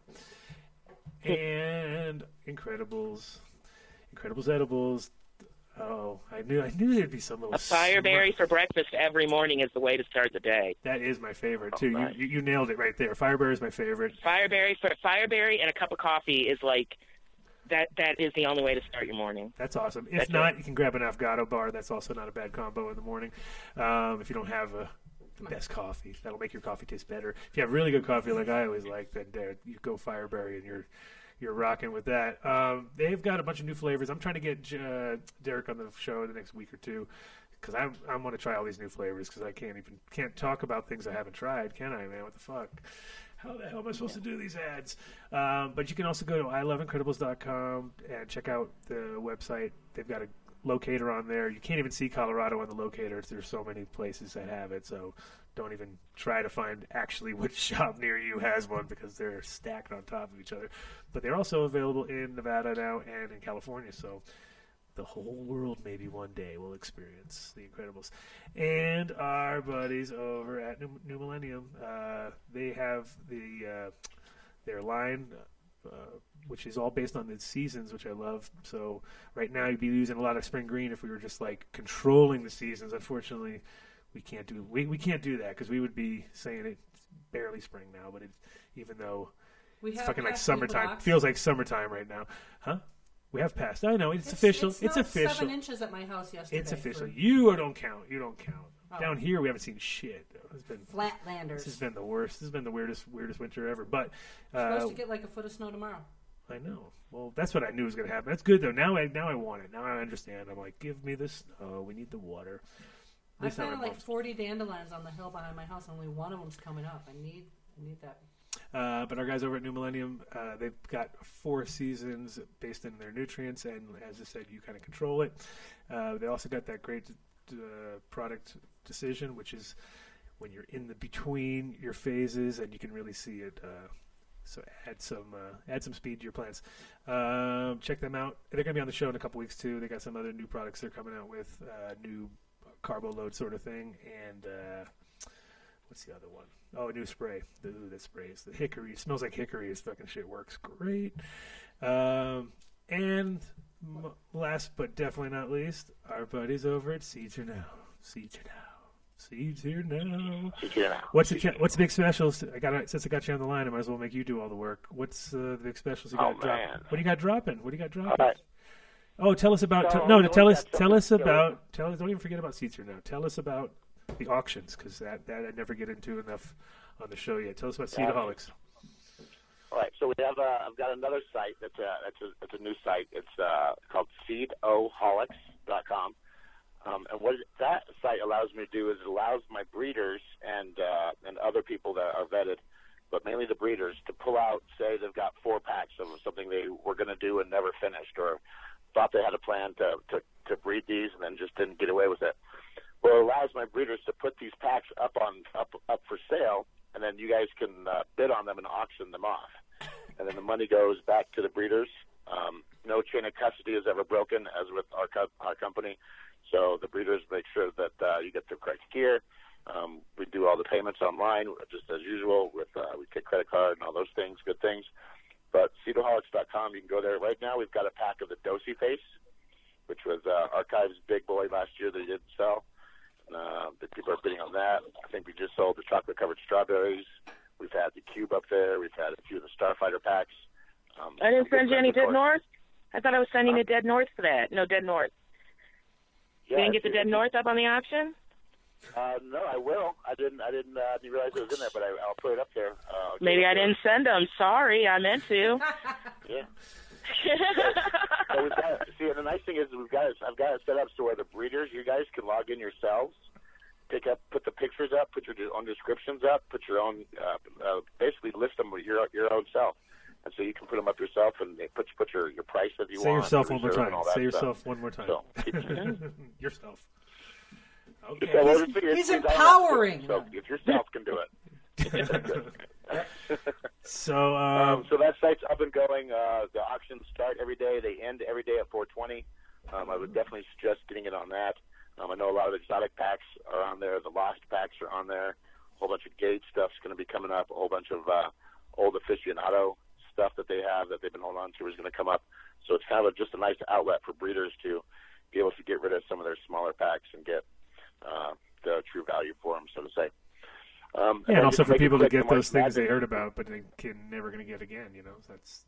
S4: And Incredibles. Incredibles edibles. Oh, I knew I knew there'd be some little
S9: A fireberry
S4: smart-
S9: for breakfast every morning is the way to start the day.
S4: That is my favorite too.
S9: nice.
S4: You, you you nailed it right there. Fireberry is my favorite.
S9: Fireberry for fireberry and a cup of coffee is like that. That is the only way to start your morning.
S4: That's awesome. If
S9: That's
S4: not, you can grab an Affogato bar. That's also not a bad combo in the morning. Um, if you don't have a, the best coffee, that'll make your coffee taste better. If you have really good coffee, like I always like, then uh, you go Fireberry and you're you're rocking with that. Um, they've got a bunch of new flavors. I'm trying to get uh, Derek on the show in the next week or two because I'm I want to try all these new flavors because I can't even can't talk about things I haven't tried, can I, man? What the fuck? How the hell am I supposed to do these ads? Um, but you can also go to iloveincredibles.com and check out the website. They've got a locator on there. You can't even see Colorado on the locator. There's so many places that have it. So don't even try to find actually which [LAUGHS] shop near you has one because they're stacked on top of each other. But they're also available in Nevada now and in California. So the whole world maybe one day will experience the Incredibles. And our buddies over at New, Millennium, uh, they have the uh, their line, uh, which is all based on the seasons, which I love. So right now you'd be losing a lot of spring green if we were just like controlling the seasons. Unfortunately, we can't do we, we can't do that because we would be saying it's barely spring now, but it's even though
S7: We
S4: it's fucking like summertime.
S7: equinox.
S4: Feels like summertime right now, huh? We have passed. I know it's, official. It's,
S7: It's,
S4: official.
S7: Seven inches at my house yesterday.
S4: It's official.
S7: for
S4: You don't count. You don't count.
S7: Oh.
S4: Down here, we haven't seen shit. It's been
S7: Flatlanders.
S4: This has been the worst. This has been the weirdest, weirdest winter ever. But uh,
S7: supposed to get like a foot of snow tomorrow.
S4: I know. Well, that's what I knew was going to happen. That's good though. Now I now I want it. Now I understand. I'm like, give me the snow. We need the water. At
S7: I
S4: least now
S7: planted
S4: I'm
S7: like 40 dandelions on the hill behind my house, only one of them's coming up. I need, I need that.
S4: Uh, but our guys over at New Millennium, uh, they've got four seasons based in their nutrients, and as I said, you kind of control it. Uh, they also got that great uh, product decision, which is when you're in the between your phases, and you can really see it. So add some uh, add some speed to your plants. Um, check them out. They're going to be on the show in a couple weeks too. They got some other new products they're coming out with, uh, new carbo load sort of thing, and uh, what's the other one? Oh, a new spray. The, ooh, that spray is the hickory. It smells like hickory. This fucking shit works great. Um, and m- last but definitely not least, our buddies over at Seeds Now. Seeds Now. Seeds Here Now.
S8: Seeds Here Now.
S4: What's the cha- what's the big specials? I got since I got you on the line, I might as well make you do all the work. What's uh, the big specials you
S8: Oh,
S4: dropping?
S8: man.
S4: What do you got dropping? What do you got dropping?
S8: Right.
S4: Oh, tell us about
S8: So,
S4: t- no. Tell us tell us about tell us. Don't even forget about Seeds Here Now. Tell us about the auctions because that that I never get into enough on the show yet. Tell us about. Seedaholics.
S8: All right, so we have uh, I've got another site that's a that's a, that's a new site. It's uh, called seedoholics.com. Um, and what that site allows me to do is it allows my breeders and uh, and other people that are vetted, but mainly the breeders, to pull out. Say they've got four packs of something they were going to do and never finished, or thought they had a plan to, to to breed these and then just didn't get away with it. Well, it allows my breeders to put these packs up on up up for sale, and then you guys can uh, bid on them and auction them off, and then the money goes back to the breeders. Um, no chain of custody is ever broken, as with our co- our company. So the breeders make sure that uh, you get the correct gear. Um, we do all the payments online, just as usual. With uh, we take credit card and all those things, good things. But seedaholics.com, you can go there right now. We've got a pack of the Dosey Face, which was uh, Archives Big Boy last year that didn't sell. Uh, the people are bidding on that. I think we just sold the chocolate covered strawberries. We've had the cube up there. We've had a few of the Starfighter packs. Um,
S9: I didn't send you any Dead. North. I thought I was sending a Dead North for that. No Dead North.
S8: Yeah,
S9: you didn't get the Dead North up on the auction.
S8: Uh, no, I will. I didn't. I didn't. Uh, didn't realize it was in there, but I, I'll put it up there. Uh,
S9: Maybe I
S8: there.
S9: didn't send them. Sorry, I meant to.
S8: Yeah. [LAUGHS] so we've got. See, and the nice thing is we've got. It, I've got it set up so where the breeders, you guys can log in yourselves, pick up, put the pictures up, put your own descriptions up, put your own, uh, uh, basically list them with your your own self, and so you can put them up yourself and they put put your your price that you want.
S4: Say
S8: want.
S4: yourself
S8: your
S4: one more time.
S8: and all
S4: Say
S8: stuff.
S4: yourself one more time.
S8: So, [LAUGHS]
S4: yourself. Okay.
S8: well, it's- it's-
S7: he's
S8: it's- I don't have to do it.
S7: empowering
S8: So if yourself can do it. [LAUGHS]
S4: So, [LAUGHS] um,
S8: Um, so that site's up and going. Uh, the auctions start every day. They end every day at 420. Um, I would definitely suggest getting it on that. Um, I know a lot of exotic packs are on there. The lost packs are on there. A whole bunch of gate stuff's going to be coming up. A whole bunch of uh, old aficionado stuff that they have that they've been holding on to is going to come up. So it's kind of a, just a nice outlet for breeders to be able to get rid of some of their smaller packs and get uh, the true value for them, so to say. Um,
S4: Yeah, and also for people to get those things they heard about, but they can never going to get again. You know, that's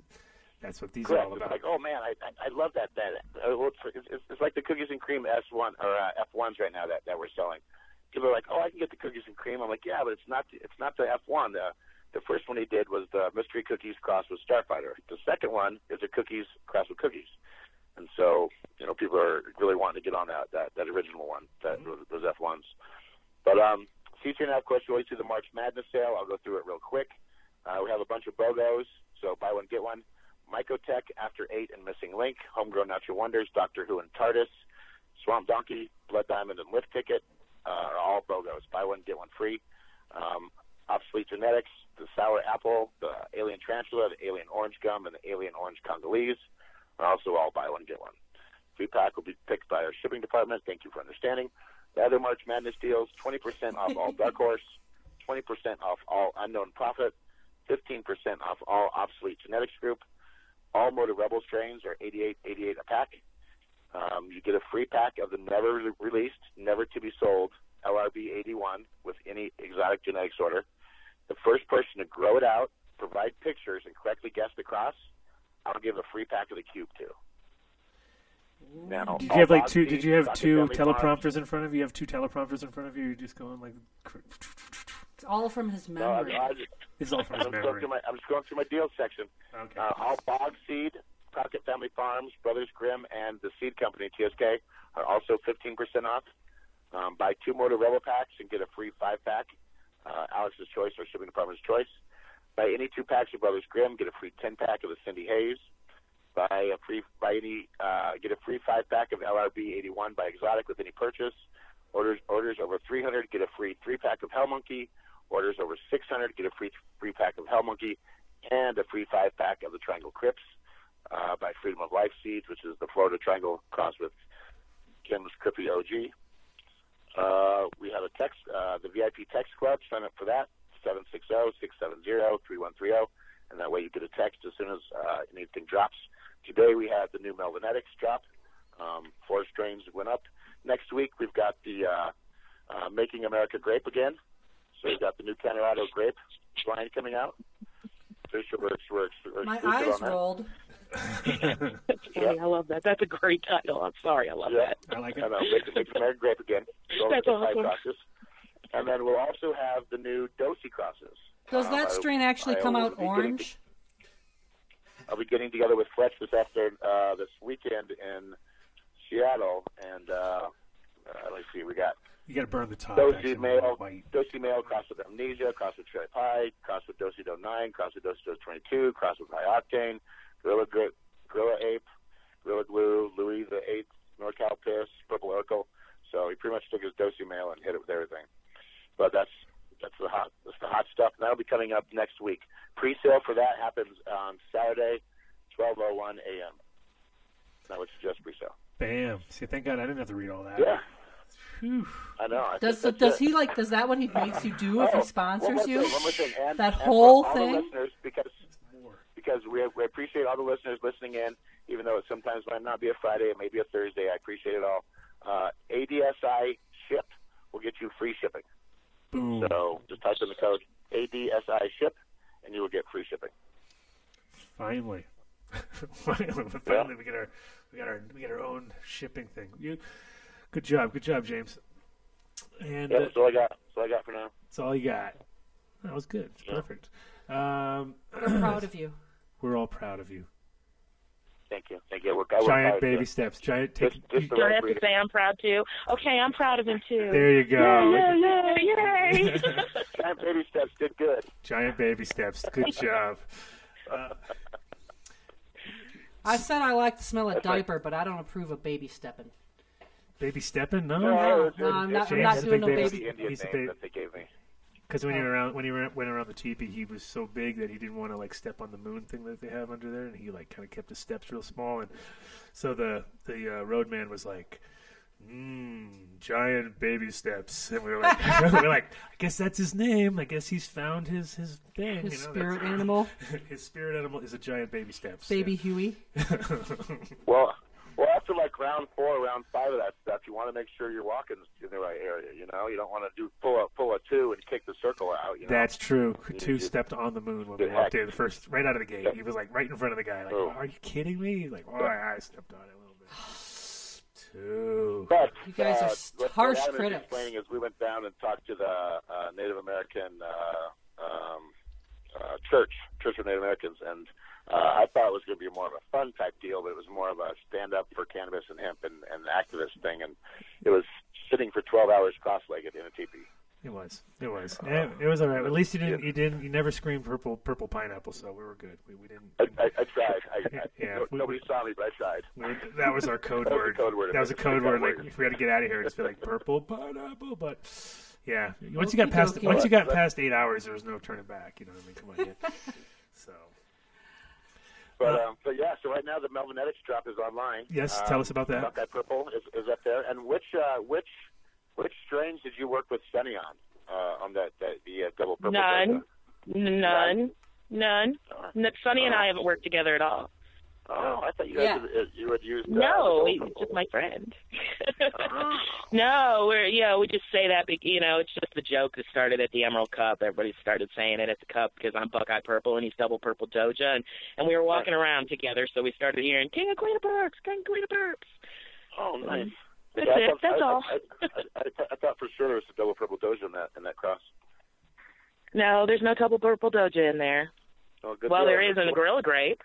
S4: that's what these
S8: Correct.
S4: are all
S8: It's
S4: about.
S8: like, oh man, I I, I love that that uh, it's, it's, it's like the cookies and cream S one or uh, F ones right now that that we're selling. People are like, oh, I can get the cookies and cream. I'm like, yeah, but it's not it's not the F one. The the first one he did was the mystery cookies crossed with Starfighter. The second one is a cookies crossed with cookies. And so, you know, people are really wanting to get on that that, that original one, that those F ones. But um, that, of course, you always do the March Madness sale. I'll go through it real quick. Uh, we have a bunch of BOGOs, so buy one get one. Mycotech, After Eight, and Missing Link, Homegrown Natural Wonders, Doctor Who and TARDIS, Swamp Donkey, Blood Diamond, and Lift Ticket uh, are all BOGOs. Buy one get one free. Um, Obsolete Genetics, the Sour Apple, the Alien Tarantula, the Alien Orange Gum, and the Alien Orange Congolese are also all buy one get one. Free pack will be picked by our shipping department. Thank you for understanding. The other March Madness deals: 20% off all [LAUGHS] Dark Horse, 20% off all Unknown Prophet, 15% off all Obsolete Genetics Group. All Motor Rebel strains are 88, 88 a pack. Um, you get a free pack of the never released, never to be sold LRB 81 with any exotic genetics order. The first person to grow it out, provide pictures, and correctly guess the cross, I'll give a free pack of the cube too. Now,
S4: Did you have like two? Did you have two
S8: Family Farms-
S4: teleprompters in front of you? You have two teleprompters in front of you. You're just going like.
S7: It's all from his
S8: No, I,
S7: memory.
S8: I just,
S4: It's all from his
S8: I'm just going
S4: memory.
S8: through my, I'm just going through my deals section.
S4: Okay.
S8: Uh, all Bog Seed, Crockett Family Farms, Brothers Grimm, and the Seed Company TSK are also 15% off. Um, buy two Motor Rebel packs and get a free five pack. Uh, Alex's Choice or Shipping Department's Choice. Buy any two packs of Brothers Grimm, get a free 10 pack of the Cindy Hayes. Buy a free, buy any, uh, get a free five pack of LRB 81 by Exotic with any purchase. Orders orders over 300, get a free three pack of Hell Monkey. Orders over 600, get a free free pack of Hell Monkey, and a free five pack of the Triangle Crips uh, by Freedom of Life Seeds, which is the Florida Triangle crossed with Kim's Crippy OG. Uh, we have a text, uh, the VIP text club. Sign up for that. 760-670-3130. And that way you get a text as soon as uh, anything drops. Today we had the new Melvanetics drop. Um, four strains went up. Next week we've got the uh, uh, Making America Grape again. So we've got the new Colorado Grape line coming out. So we're, we're, we're
S7: My eyes rolled.
S9: That's funny. I love that. That's a great title. I'm sorry. I love
S8: Yeah.
S9: that.
S4: I like it.
S8: I
S4: it.
S8: know, make, make American grape again. Go
S9: That's awesome.
S8: crosses. And then we'll also have the new Dosey crosses.
S7: Does
S8: Um,
S7: that
S8: I-
S7: strain actually
S8: I
S7: come out
S8: be getting-
S7: orange?
S8: I'll be getting together with Fletch this after uh, this weekend in Seattle, and uh, uh, let's see, we got
S4: You got to burn the top.
S8: Dosey
S4: actually,
S8: male,
S4: white.
S8: Dosey male cross with amnesia, cross with cherry pie, cross with Dosey Do 9, cross with Dosey Do 22, cross with high octane, Gorilla, Gri- Gorilla Ape, Gorilla Glue, Louis the Eighth, NorCal Piss, Purple Oracle. So he pretty much took his Dosey mail and hit it with everything. But that's that's the hot that's the hot stuff. And that'll be coming up next week. Pre-sale for that happens on Saturday, 12:01 a.m. That was just pre-sale.
S4: Bam. See, thank God I didn't have to read all that.
S8: Yeah,
S4: Whew.
S8: I know. I
S7: Does
S8: think
S7: does
S8: that's
S7: he like? Does that what he makes you do if
S8: Oh,
S7: he
S8: one
S7: sponsors
S8: more
S7: you?
S8: thing, one more thing. And,
S7: That
S8: and
S7: whole
S8: all
S7: thing?
S8: The listeners, because because we, we appreciate all the listeners listening in, even though it sometimes might not be a Friday, it may be a Thursday. I appreciate it all. Uh, ADSI ship will get you free shipping.
S4: Boom.
S8: So just type in the code ADSI ship, and you will get free shipping.
S4: Finally. [LAUGHS] finally, finally, we get our we got our we get our own shipping thing. You, good job, good job, James. And
S8: Yeah,
S4: uh,
S8: that's all I got. That's all I got for now.
S4: that's all you got. That was good. It's
S8: Yeah.
S4: Perfect. Um,
S7: I'm proud of you.
S4: We're all proud of you.
S8: Thank you. Thank you. We're, I work
S4: Giant
S8: hard
S4: baby
S8: to-
S4: steps. Giant. Take,
S8: Just, just the
S9: Do I
S8: right
S9: have to
S8: breeding.
S9: say I'm proud too? Okay, I'm proud of him too.
S4: there you go.
S9: Yay, yay, yay, yay. [LAUGHS]
S8: Giant baby steps did good.
S4: Giant baby steps. Good job. [LAUGHS] Uh,
S7: I said I like the smell of
S8: That's right.
S7: diaper, but I don't approve of baby stepping.
S4: baby stepping? No.
S8: No, it's-
S7: no, I'm not-
S8: it's-
S7: I'm not doing no
S8: big
S7: baby-
S8: Indian
S4: He's a
S8: name
S4: baby.
S8: That they gave me.
S4: Because when he around when he went went around the teepee, he was so big that he didn't want to like step on the moon thing that they have under there, and he like kind of kept his steps real small. And so the the uh, roadman was like, Mmm, giant baby steps. And we were like, [LAUGHS] we were like, I guess that's his name. I guess he's found his his thing.
S7: His
S4: you know,
S7: spirit animal, [LAUGHS]
S4: his spirit animal is a giant baby steps.
S7: baby Huey. [LAUGHS]
S8: Well, well, after like round four, round five of that stuff, you want to make sure you're walking in the right area. You know, you don't want to do pull a pull a two and kick the circle out. You know,
S4: That's true.
S8: You
S4: Two
S8: just-
S4: stepped on the moon when we walked
S8: heck.
S4: in the first, right out of the gate. He was like right in front of the guy. Like,
S8: Oh.
S4: are you kidding me? He's like, oh, yeah, I stepped on it a little bit. Two.
S8: But
S7: You guys are
S8: uh,
S7: s- harsh
S8: what
S7: critics.
S8: explaining is we went down and talked to the uh, Native American uh, um, uh, church, Church of Native Americans, and uh, I thought it was going to be more of a fun type deal, but it was more of a stand up for cannabis and hemp and, and activist thing, and it was sitting for 12 hours cross-legged in a teepee.
S4: It was. It was. it, it was all right. At least you didn't. You didn't. You never screamed purple purple pineapple, so we were good. We, we didn't.
S8: I, I, I tried. I, I, [LAUGHS]
S4: Yeah,
S8: no-
S4: we-
S8: nobody saw me, but I tried.
S4: we that was our code
S8: That was a
S4: word.
S8: code word.
S4: That was a
S8: It's
S4: code word. Like if we had to get out of here, just be like purple pineapple. But yeah, once you got past once you got past eight hours, there was no turning back. You know what I mean? Come on, yeah. [LAUGHS] So
S8: But um, but yeah, so right now the Melvanetics drop is online.
S4: Yes,
S8: Um,
S4: tell us about that.
S8: Buckeye Purple is, is up there. And which uh, which which strains did you work with Sonny on uh, on that, that the uh, double purple?
S9: None.
S8: Delta?
S9: None. None. N- Sonny and I haven't worked together at all.
S8: Oh, I thought you guys
S7: Yeah.
S8: had, you had used. Uh,
S9: No, he's just my friend.
S8: Oh. [LAUGHS]
S9: no, we're yeah, we just say that. You know, it's just the joke that started at the Emerald Cup. Everybody started saying it at the Cup because I'm Buckeye Purple and he's Double Purple Doja, and and we were walking around together, so we started hearing King of Queen of Burps, King of Queen of Burps.
S8: Oh, nice.
S9: That's
S8: Yeah,
S9: it.
S8: thought-
S9: That's
S8: I,
S9: all.
S8: I, I, I, thought for sure there was a double purple doja in that in that cross.
S9: No, there's no Double Purple Doja in there.
S8: Oh, good
S9: well, there is in the Gorilla Grape.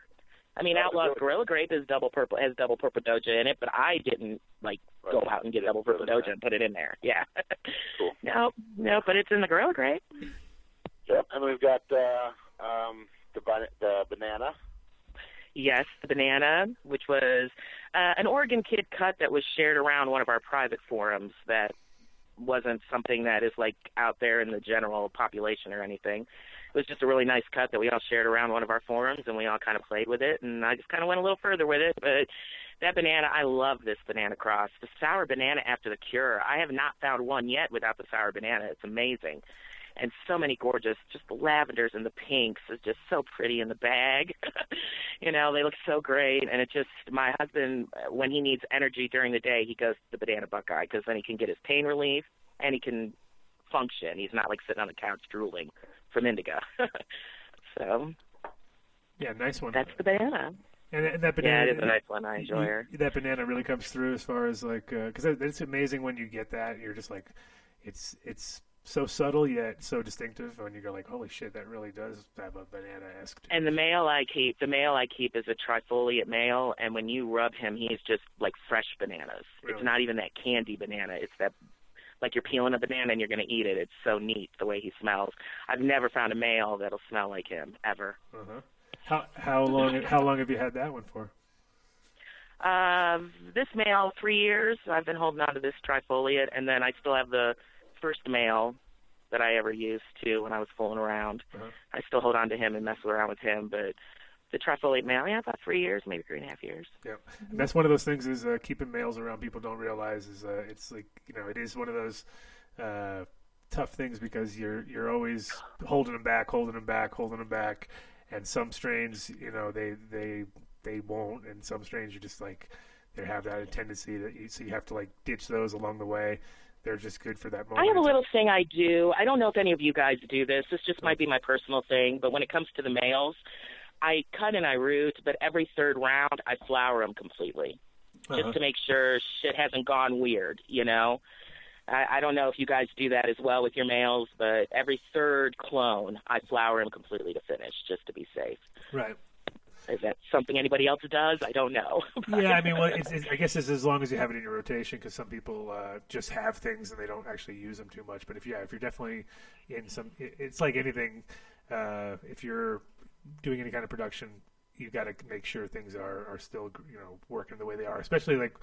S9: I mean,
S8: really?
S9: Gorilla Grape is double purple has double purple doja in it, but I didn't like go out and get double purple doja and put it in there. Yeah. [LAUGHS]
S8: Cool.
S9: no, no, but it's in the Gorilla Grape.
S8: Yep, and we've got uh, um, the the banana.
S9: Yes, the banana, which was uh, an Oregon Kid cut that was shared around one of our private forums that wasn't something that is like out there in the general population or anything. It was just a really nice cut that we all shared around one of our forums and we all kind of played with it and I just kind of went a little further with it. But that banana, I love this banana cross. The sour banana after the cure, I have not found one yet without the sour banana. It's amazing and so many gorgeous, just the lavenders and the pinks is just so pretty in the bag. [LAUGHS] you know, they look so great, and it just my husband when he needs energy during the day, he goes to the Banana Buckeye because then he can get his pain relief and he can function. He's not like sitting on the couch drooling from indica. [LAUGHS] so
S4: yeah, nice one.
S9: that's the banana.
S4: And, and that
S9: Yeah,
S4: banana,
S9: it is a nice one. I enjoy her.
S4: That banana really comes through as far as like uh, because it's amazing when you get that. You're just like, it's it's so subtle yet so distinctive. When you go like, holy shit, that really does have a banana esque.
S9: And the male I keep, the male I keep is a trifoliate male, and when you rub him, he's just like fresh bananas.
S4: Really?
S9: It's not even that candy banana. It's that like you're peeling a banana and you're going to eat it. It's so neat the way he smells. I've never found a male that'll smell like him ever.
S4: Uh-huh. How how long how long have you had that one for?
S9: Um, this male, three years. I've been holding on to this trifoliate, and then I still have the first male that I ever used too when I was fooling around.
S4: Uh-huh.
S9: I still hold on to him and mess around with him, but the trifoliate male, yeah, about three years, maybe three and a half years.
S4: Yeah, and that's one of those things is uh, keeping males around. People don't realize is uh, it's like you know it is one of those uh, tough things because you're you're always holding them back, holding them back, holding them back, and some strains you know they they they won't, and some strains you just like they have that tendency that you, so you have to like ditch those along the way. They're just good for that moment.
S9: I have a little thing I do. I don't know if any of you guys do this. This just might be my personal thing, but when it comes to the males, I cut and I root, but every third round I flower them completely, just
S4: Uh-huh.
S9: to make sure shit hasn't gone weird. You know, I, I don't know if you guys do that as well with your males, but every third clone I flower them completely to finish, just to be safe.
S4: right.
S9: Is that something anybody else does? I don't know. [LAUGHS]
S4: yeah, I mean, well, it's, it's, I guess it's as long as you have it in your rotation, because some people uh, just have things and they don't actually use them too much. But if yeah, if you're definitely in some, it, it's like anything. Uh, if you're doing any kind of production, you got to make sure things are are still you know working the way they are. Especially like,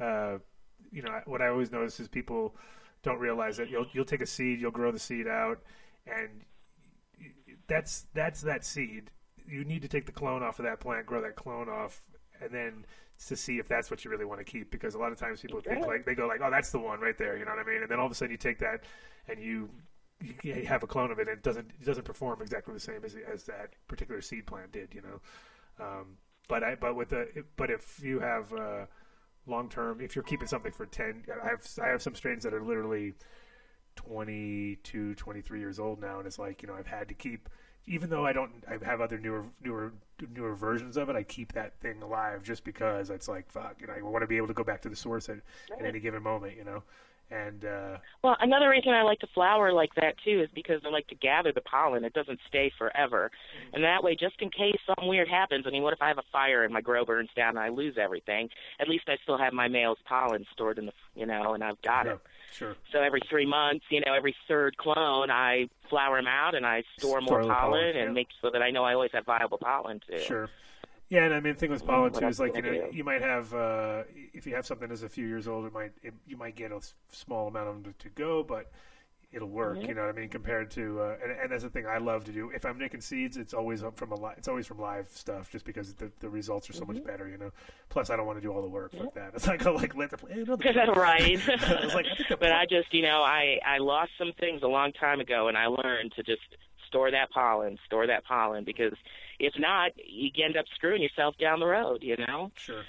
S4: uh, you know, what I always notice is people don't realize that you'll you'll take a seed, you'll grow the seed out, and that's that's that seed. You need to take the clone off of that plant, grow that clone off, and then to see if that's what you really want to keep because a lot of times people think like they go like oh that's the one right there you know what I mean and then all of a sudden you take that and you you have a clone of it and it doesn't it doesn't perform exactly the same as as that particular seed plant did you know? Um, but I but with the but if you have uh, long term if you're keeping something for 10 I have I have some strains that are literally 22 23 years old now and it's like you know I've had to keep even though I don't I have other newer newer newer versions of it I keep that thing alive just because it's like fuck you know I want to be able to go back to the source at, at any given moment you know and uh,
S9: Well, another reason I like to flower like that too is because I like to gather the pollen. It doesn't stay forever, and that way, just in case something weird happens, I mean, what if I have a fire and my grow burns down and I lose everything? At least I still have my male's pollen stored in the, you know, and I've got it.
S4: sure
S9: So every three months, you know, every third clone, I flower them out and I store more
S4: Store the pollen,
S9: pollen,
S4: yeah.
S9: and make so that I know I always have viable pollen too.
S4: Sure. Yeah, and I mean, the thing with pollen too is like you know
S9: do?
S4: you might have uh, if you have something that's a few years old, it might it, you might get a small amount of them to, to go, but it'll work.
S9: Mhm.
S4: You know what I mean? Compared to uh, and, and that's the thing I love to do. If I'm making seeds, it's always up from a li- it's always from live stuff, just because the, the results are so much better. You know. Plus, I don't want to do all the work. Fuck that. It's like I'll [LAUGHS] like let the plant. [LAUGHS]
S9: right.
S4: I was [LAUGHS] like, I
S9: but I just, you know, I I lost some things a long time ago, and I learned to just store that pollen, store that pollen, because if not, you end up screwing yourself down the road. You know.
S4: Sure.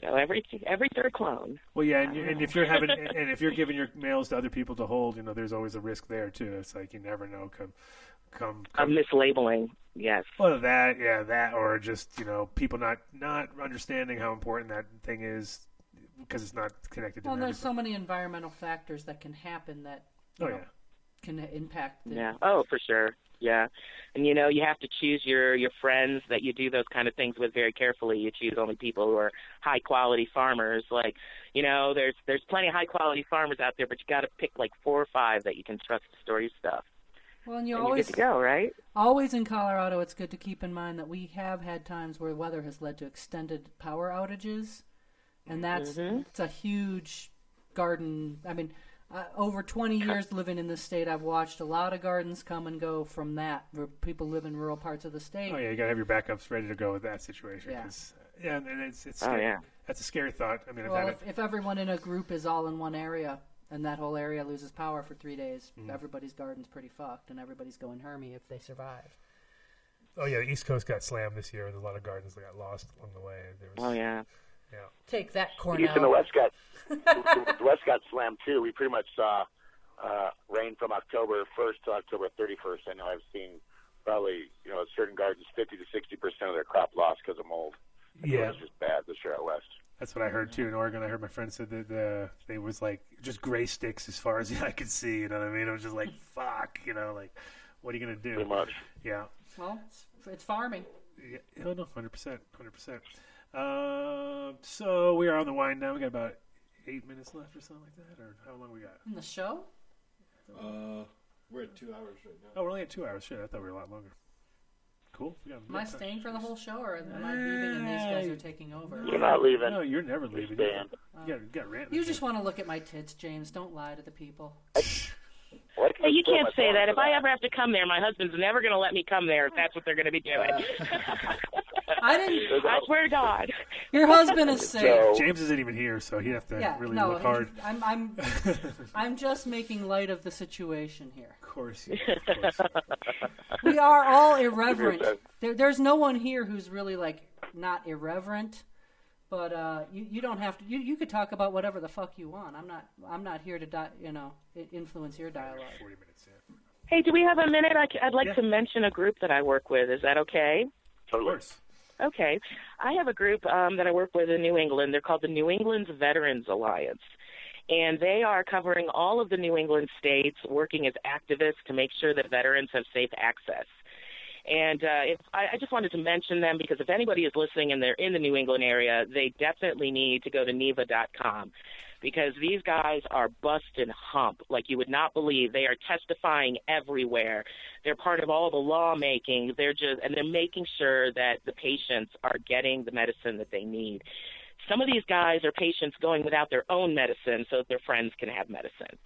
S9: So every every third clone.
S4: Well, yeah, and, and if you're having [LAUGHS] and if you're giving your males to other people to hold, you know, there's always a risk there too. It's like you never know. Come, come,
S9: Of mislabeling, yes.
S4: Well, that, yeah, that, or just you know, people not not understanding how important that thing is because it's not connected to
S3: Well, there's so many environmental factors that can happen that
S4: Oh,
S3: know,
S4: yeah.
S3: can impact the
S9: Yeah. Oh, for sure. Yeah. And you know, you have to choose your your friends that you do those kind of things with very carefully. You choose only people who are high quality farmers. Like, you know, there's there's plenty of high quality farmers out there, but you got to pick like four or five that you can trust to store your stuff.
S3: Well, and you
S9: and
S3: always
S9: you're go, right?
S3: Always in Colorado, it's good to keep in mind that we have had times where weather has led to extended power outages, and that's
S9: Mhm.
S3: it's a huge garden. I mean, uh, over 20 years living in this state, I've watched a lot of gardens come and go from that. Where people live in rural parts of the state.
S4: Oh yeah, you gotta have your backups ready to go with that situation.
S3: Yeah.
S4: 'cause, yeah, and it's it's
S9: Oh, yeah.
S4: that's a scary thought. I mean,
S3: Well, if, if everyone in a group is all in one area and that whole area loses power for three days,
S4: Mm.
S3: everybody's garden's pretty fucked, and everybody's going hermy if they survive.
S4: Oh yeah, the East Coast got slammed this year. There's a lot of gardens that got lost along the way. There was,
S9: Oh yeah.
S4: Yeah.
S3: Take that,
S8: The
S3: Cornell.
S8: East and the West got the West got slammed too. We pretty much saw uh, rain from October 1st to October 31st. I know I've seen probably you know certain gardens 50 to 60 percent of their crop lost because of mold. It
S4: Yeah.
S8: was just bad this year out west.
S4: That's what I heard too in Oregon. I heard my friend said that the they was like just gray sticks as far as [LAUGHS] I eye could see. You know what I mean? I was just like, fuck. You know, like, what are you gonna do?
S8: Pretty much.
S4: Yeah.
S3: Well, it's, it's farming.
S4: Yeah, no, hundred percent, hundred percent. Uh, So we are on the wind now. We got about eight minutes left or something like that, or how long we got?
S3: In the show?
S2: Uh, we're at two hours right now.
S4: Oh, we're only at two hours. Shit, I thought we were a lot longer. Cool. We got,
S3: Am I
S4: got time.
S3: staying for the whole show, or am I leaving and these guys are taking over?
S8: You're not leaving.
S4: No, you're never leaving.
S8: staying.
S4: You got, you got rant.
S3: You just want to look at my tits, James. Don't lie to the people. [LAUGHS]
S8: Well,
S9: Hey, you can't say that.
S8: for
S9: If I ever have to come there, my husband's never going to let me come there if that's what they're going to be doing. [LAUGHS] [LAUGHS]
S3: I didn't.
S9: I swear to God.
S3: Your husband is safe.
S8: So-
S4: James isn't even here, so he'd have to
S3: Yeah,
S4: really
S3: no,
S4: look hard.
S3: I'm, I'm, [LAUGHS] I'm just making light of the situation here.
S4: Of course, you, of course.
S3: We are all irreverent. There, there's no one here who's really like not irreverent, but uh, you, you don't have to. You, you could talk about whatever the fuck you want. I'm not. I'm not here to, di- you know, influence your dialogue.
S4: Forty minutes. Yeah.
S9: Hey, do we have a minute? I, would like
S4: Yeah.
S9: to mention a group that I work with. Is that okay?
S4: Of course.
S9: Okay. I have a group um, that I work with in New England. They're called the New England Veterans Alliance. And they are covering all of the New England states, working as activists to make sure that veterans have safe access. And uh, if, I, I just wanted to mention them because if anybody is listening and they're in the New England area, they definitely need to go to neva.com because these guys are busting hump like you would not believe. They are testifying everywhere. They're part of all the lawmaking. They're just and they're making sure that the patients are getting the medicine that they need. Some of these guys are patients going without their own medicine so that their friends can have medicine.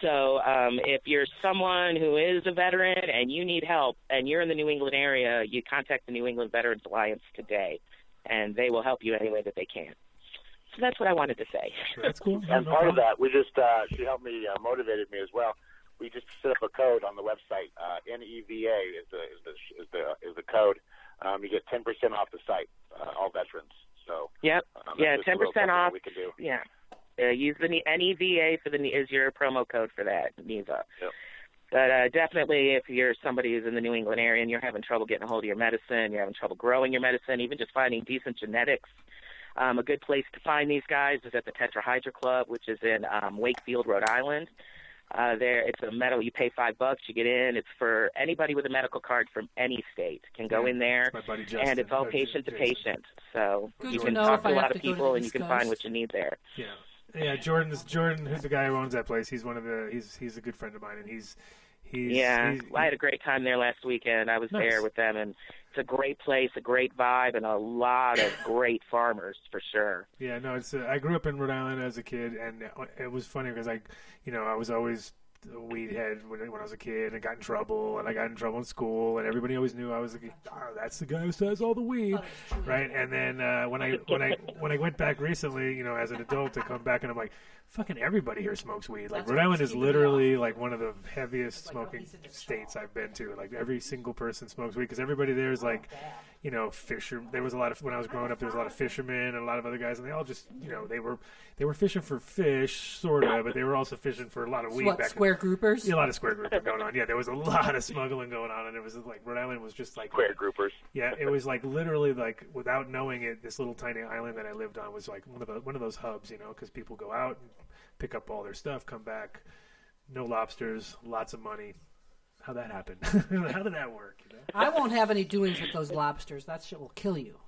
S9: So um, if you're someone who is a veteran and you need help and you're in the New England area, you contact the New England Veterans Alliance today. and they will help you any way that they can. So that's what I wanted to say.
S4: That's cool. [LAUGHS]
S8: And part of that, we just uh, she helped me, uh, motivated me as well. We just set up a code on the website. Uh, NEVA is the is the is the is the code. Um, you get ten percent off the site, uh, all veterans. So
S9: Yep.
S8: um,
S9: yeah,
S8: that's just a
S9: ten percent off.
S8: We can do.
S9: Yeah. Uh, use the NEVA for the is your promo code for that NEVA.
S8: Yep.
S9: But uh, definitely, if you're somebody who's in the New England area and you're having trouble getting a hold of your medicine, you're having trouble growing your medicine, even just finding decent genetics, um, a good place to find these guys is at the Tetrahydra Club, which is in um, Wakefield, Rhode Island. Uh, there, it's a medical. You pay five bucks, you get in. It's for anybody with a medical card from any state can go in there,
S4: My buddy Justin.
S9: and it's all patient to patient. So
S7: Good
S9: you can
S7: know
S9: talk to a lot
S7: to
S9: of people, and you can
S7: Coast.
S9: find what you need there.
S4: Yeah, yeah. Jordan's Jordan, who's the guy who owns that place. He's one of the. He's he's a good friend of mine, and he's he's
S9: yeah,
S4: he's,
S9: I had a great time there last weekend. I was
S4: Nice.
S9: there with them, and it's a great place, a great vibe, and a lot of great farmers for sure.
S4: Yeah, no, it's. Uh, I grew up in Rhode Island as a kid, and it was funny because I, you know, I was always a weed head when, when I was a kid, and got in trouble, and I got in trouble in school, and everybody always knew I was like, oh, that's the guy who sells all the weed, right? And then uh, when I when I when I went back recently, you know, as an adult to come back, and I'm like, fucking everybody here smokes weed. Like Rhode Island is literally like one of the heaviest smoking states I've been to. Like every single person smokes weed because everybody there is like, you know, fisher. There was a lot of when I was growing up, there was a lot of fishermen and a lot of other guys, and they all just, you know, they were they were fishing for fish, sort of, but they were also fishing for a lot of weed.
S7: what
S4: back
S7: square groupers?
S4: yeah, a lot of square grouper going on. Yeah, there was a [LAUGHS] lot of smuggling going on, and it was like Rhode Island was just like
S8: Square groupers.
S4: yeah, it was like literally like without knowing it, this little tiny island that I lived on was like one of the one of those hubs, you know, because people go out and pick up all their stuff, come back, no lobsters, lots of money. How that happened? [LAUGHS] How did that work? You know,
S7: I won't have any doings with those lobsters. That shit will kill you.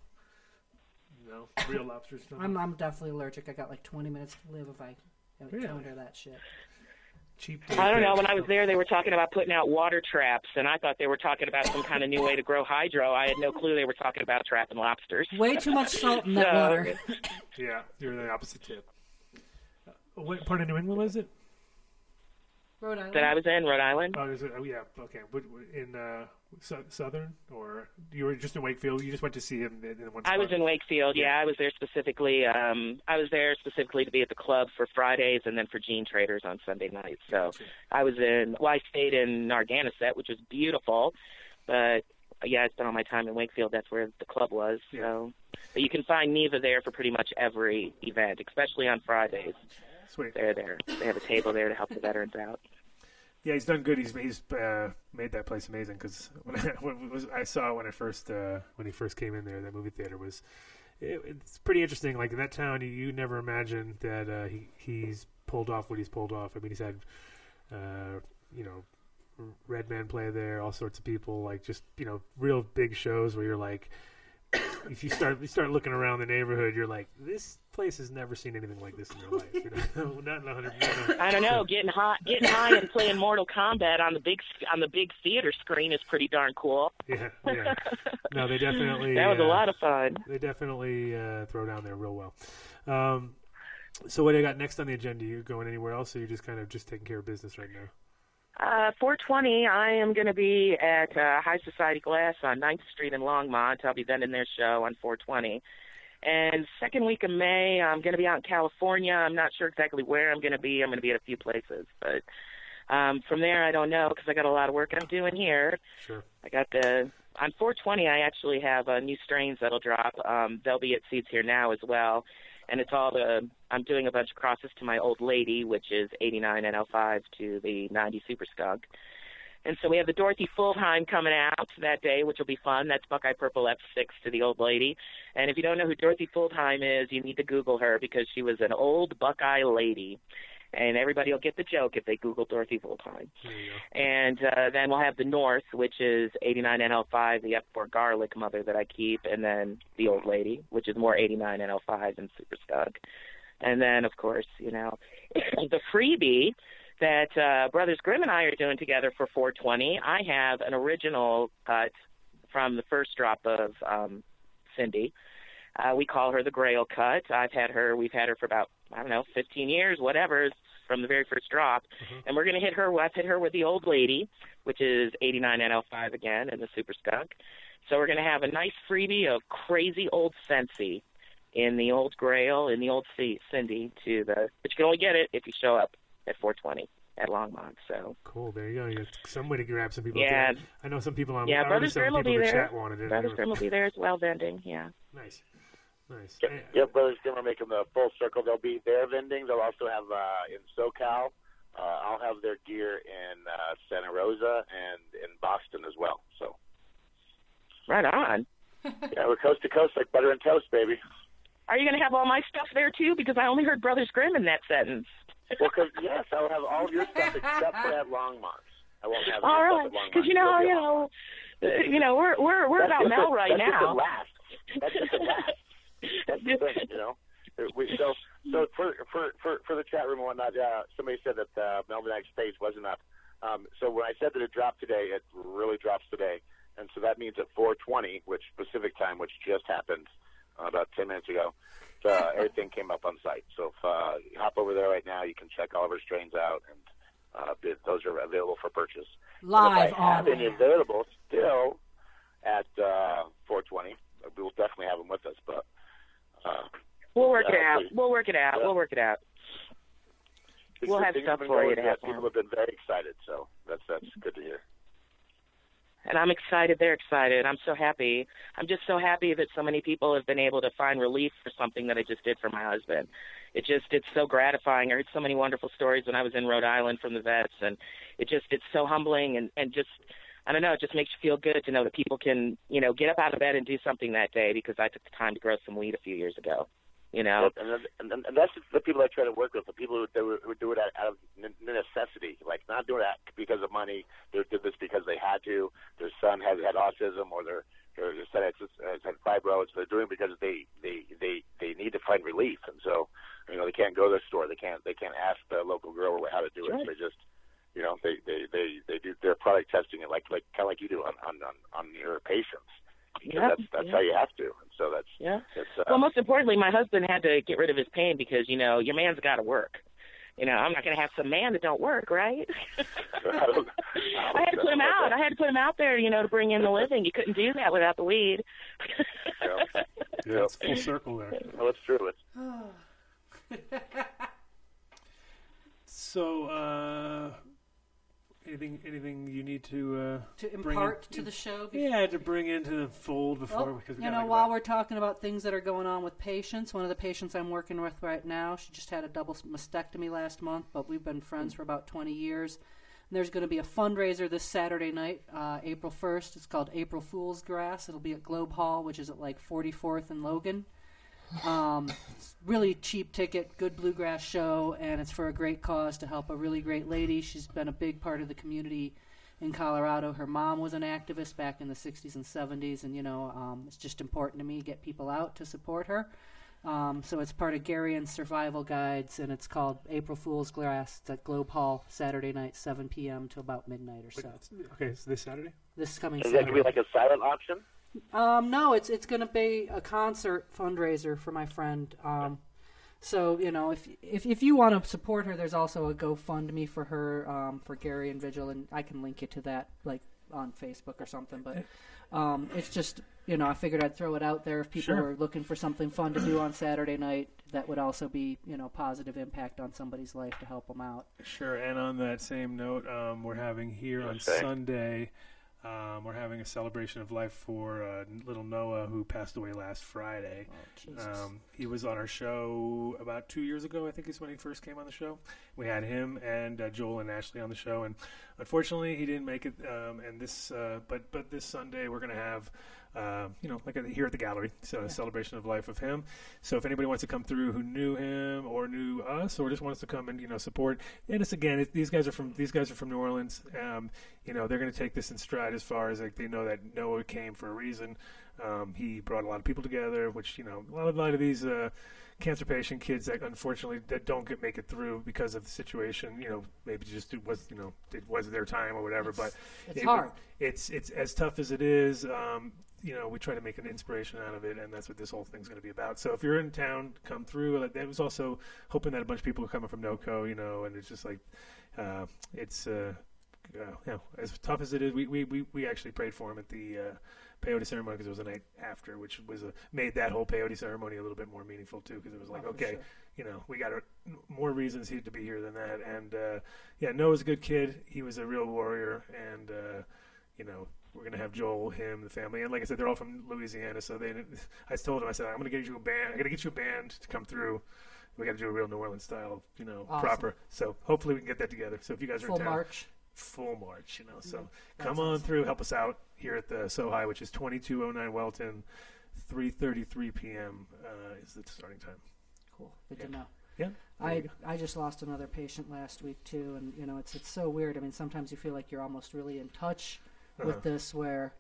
S4: no real lobsters. don't-
S7: I'm I'm definitely allergic. I got like 20 minutes to live if I
S4: Really?
S7: encounter that shit.
S4: cheap.
S9: I don't know. When I was there, they were talking about putting out water traps, and I thought they were talking about some kind of new way to grow hydro. I had no clue they were talking about trapping lobsters.
S7: Way too much salt in that [LAUGHS]
S9: So-
S7: water.
S4: Yeah, you're the opposite tip. What part of New England was it?
S7: Rhode Island.
S9: That I was in Rhode Island.
S4: Oh, is it, oh yeah, okay. What, what- in uh, so, southern, or you were just in Wakefield? You just went to see him in, in one.
S9: I was in Wakefield.
S4: Yeah.
S9: Yeah, I was there specifically. Um, I was there specifically to be at the club for Fridays and then for Gene Traders on Sunday nights. So I was in. Well, I stayed in Narragansett, which was beautiful, but yeah, I spent all my time in Wakefield. That's where the club was.
S4: Yeah.
S9: So, but you can find Neva there for pretty much every event, especially on Fridays.
S4: Sweet.
S9: They're there. They have a table there to help the veterans out.
S4: Yeah, he's done good. He's he's uh, made that place amazing because [LAUGHS] when, I, when was, I saw when I first uh, when he first came in there, that movie theater was it, it's pretty interesting. Like in that town, you, you never imagine that uh, he he's pulled off what he's pulled off. I mean, he's had uh, you know Redman play there, all sorts of people, like just you know real big shows where you're like. [COUGHS] If you start you start looking around the neighborhood, you're like, this place has never seen anything like this in their life. You know? [LAUGHS] Not in a hundred. no, no.
S9: I don't know. Getting high, getting high, and playing Mortal Kombat on the big on the big theater screen is pretty darn cool.
S4: Yeah, yeah. No, they [LAUGHS] definitely.
S9: that was a
S4: uh,
S9: lot of fun.
S4: They definitely uh, throw down there real well. Um, so what do you got next on the agenda? You going anywhere else, or you just kind of just taking care of business right now?
S9: Uh, 420, I am going to be at uh, High Society Glass on 9th Street in Longmont. I'll be vending their show on 420. And second week of May, I'm going to be out in California. I'm not sure exactly where I'm going to be. I'm going to be at a few places, but um, from there, I don't know because I got a lot of work I'm doing here.
S4: Sure.
S9: I got the on 420. I actually have uh, new strains that'll drop. Um, they'll be at Seeds here now as well, and it's all the. I'm doing a bunch of crosses to my old lady, which is 89 NL5 to the 90 Super Skunk. And so we have the Dorothy Fuldheim coming out that day, which will be fun. That's Buckeye Purple F6 to the old lady. And if you don't know who Dorothy Fuldheim is, you need to Google her because she was an old Buckeye lady. And everybody will get the joke if they Google Dorothy
S4: Fuldheim.
S9: And uh, then we'll have the North, which is 89 NL5, the F4 Garlic Mother that I keep, and then the Old Lady, which is more 89 NL5 and Super Skunk. And then, of course, you know, [CLEARS THROAT] the freebie that uh, Brothers Grimm and I are doing together for 420. I have an original cut from the first drop of um, Cindy. Uh, we call her the Grail cut. I've had her. We've had her for about I don't know, 15 years, whatever, from the very first drop. And we're going to hit her. I've hit her with the Old Lady, which is 89 NL5 again, and the Super Skunk. So we're going to have a nice freebie of crazy old Scentsy in the old Grail, in the old C- Cindy to the, but you can only get it if you show up at 420 at Longmont. So
S4: Cool. There you go. You got some way to grab some people.
S9: Yeah.
S4: too. I know some people on.
S9: yeah,
S4: I
S9: Brothers
S4: some
S9: Grimm will be
S4: the
S9: there.
S4: chat wanted it.
S9: Brothers Grimm will be there as well vending. Yeah.
S4: Nice. Nice.
S8: Yep, yep Brothers Grimm are making the full circle. They'll be there vending. They'll also have uh, in SoCal. Uh, I'll have their gear in uh, Santa Rosa and in Boston as well. So
S9: Right on. [LAUGHS]
S8: yeah, we're coast to coast like butter and toast, baby.
S9: Are you going to have all my stuff there too? Because I only heard Brothers Grimm in that sentence.
S8: Well, cause, yes, I'll have all of your stuff except for at Longmont. I won't have
S9: All right,
S8: stuff at Longmont.
S9: because you know, you know, uh, you know, we're we're we're
S8: That's
S9: about Mel right
S8: that's just a
S9: now.
S8: last. That's just a last. That's the thing, you know. We, so, so for for for for the chat room and whatnot, uh, somebody said that uh, Melvanetics page wasn't up. Um, so when I said that it dropped today, it really drops today, and so that means at 4:20, which Pacific time, which just happened uh, about 10 minutes ago, uh, everything came up on site. So if uh, you hop over there right now, you can check all of our strains out, and uh, those are available for purchase.
S3: Live
S8: and if I have any available still at uh, 420, we will definitely have them with us. But uh,
S9: We'll work it out.
S8: please.
S9: We'll work it out.
S8: Yeah.
S9: We'll work it out. We'll have
S8: things
S9: stuff for you to have.
S8: People have been very excited, so that's that's good to hear.
S9: And I'm excited. They're excited. I'm so happy. I'm just so happy that so many people have been able to find relief for something that I just did for my husband. It just it's so gratifying. I heard so many wonderful stories when I was in Rhode Island from the vets, and it just it's so humbling and and just I don't know. It just makes you feel good to know that people can you know get up out of bed and do something that day because I took the time to grow some weed a few years ago. You know.
S8: And, then- and, and that's the people I try to work with, the people who, who, who do it out, out of necessity, like not doing it because of money. They did this because they had to. Their son has had autism, or their their their son has, has had fibro. So they're doing it because they they they they need to find relief, and so you know they can't go to the store. They can't they can't ask the local grower how to do it.
S9: Right.
S8: So they just you know they they they they do their product testing it like like kind of like you do on on on, on your patients. So
S9: Yep,
S8: that's that's
S9: yep.
S8: how you have to. And so that's
S9: Yeah.
S8: it's uh,
S9: Well, most importantly, my husband had to get rid of his pain because you know your man's got to work. You know, I'm not going to have some man that don't work, right? [LAUGHS] [LAUGHS]
S8: I, don't,
S9: I had to put him out. I had to put him out there, you know, to bring in the living. You couldn't do that without the weed.
S4: Yeah, [LAUGHS] it's full circle there.
S8: No, it's true. It's [SIGHS]
S4: So, uh, anything anything you need to uh,
S3: to
S4: bring
S3: impart
S4: in-
S3: to the show.
S4: Yeah, to bring into the fold before
S3: Well,
S4: because we
S3: you know, while we're talking about things that are going on with patients, one of the patients I'm working with right now, she just had a double mastectomy last month, but we've been friends for about 20 years. And there's going to be a fundraiser this Saturday night, uh, April 1st. It's called April Fool's Grass. It'll be at Globe Hall, which is at like 44th and Logan. Um, really cheap ticket, good bluegrass show, and it's for a great cause to help a really great lady. She's been a big part of the community in Colorado. Her mom was an activist back in the 60s and 70s, and you know, um, it's just important to me to get people out to support her. Um, so it's part of Garion's survival guides, and it's called April Fool's Grass. It's at Globe Hall Saturday night, 7 p.m. to about midnight or so.
S4: okay, so this Saturday.
S3: This coming
S8: Is that gonna be like a silent auction?
S3: Um, no, it's it's going to be a concert fundraiser for my friend. Um, so you know, if if if you want to support her, there's also a GoFundMe for her um, for Gary and Vigil, and I can link you to that like on Facebook or something. But um, it's just you know, I figured I'd throw it out there if people
S4: Sure.
S3: are looking for something fun to do on Saturday night. That would also be you know positive impact on somebody's life to help them out.
S4: Sure, and on that same note, um, we're having here on
S8: Okay.
S4: Sunday, um, we're having a celebration of life for uh, little Noah, who passed away last Friday.
S3: Jesus.
S4: Um, he was on our show about two years ago, I think is when he first came on the show. We had him and uh, Joel and Ashley on the show, and unfortunately he didn't make it. Um, and this, uh, but but this Sunday we're going to have. Uh, you know, like here at the gallery, so a celebration of life of him. So if anybody wants to come through who knew him or knew us or just wants to come and you know support, and it's again, it, these guys are from these guys are from New Orleans. Um, you know, they're going to take this in stride as far as like they know that Noah came for a reason. Um, he brought a lot of people together, which you know, a lot of, a lot of these uh, cancer patient kids that unfortunately that don't get make it through because of the situation. You know, maybe just it was you know it was their time or whatever. but
S3: it's
S4: it-
S3: hard.
S4: It's it's as tough as it is. Um, you know, we try to make an inspiration out of it, and that's what this whole thing's going to be about. So if you're in town, come through. That was also hoping that a bunch of people are coming from NOCO, you know, and it's just like uh, it's uh, uh, you know as tough as it is. We, we, we, we actually prayed for him at the uh, peyote ceremony because it was the night after, which was a, made that whole peyote ceremony a little bit more meaningful too. Because it was like,
S10: Oh,
S4: okay,
S10: sure.
S4: you know, we got a, more reasons he to be here than that. And uh, yeah, Noah's a good kid. He was a real warrior, and uh, you know, we're gonna have Joel, him, the family, and like I said, they're all from Louisiana. So they, I told him, I said, I'm gonna get you a band. I gotta get you a band to come through. We got to do a real New Orleans style, you know,
S10: Awesome.
S4: proper. So hopefully we can get that together. So if you guys are
S10: Full
S4: in town,
S10: march.
S4: full march, you know. So
S10: That's
S4: come on
S10: awesome.
S4: through, help us out here at the SoHi, which is 2209 Welton, 3:33 p.m. Uh, is the starting time.
S10: Cool. Good
S4: Yeah.
S10: to know.
S4: Yeah.
S3: I. I just lost another patient last week too, and you know it's it's so weird. I mean, sometimes you feel like you're almost really in touch
S4: Uh-huh.
S3: with this. Where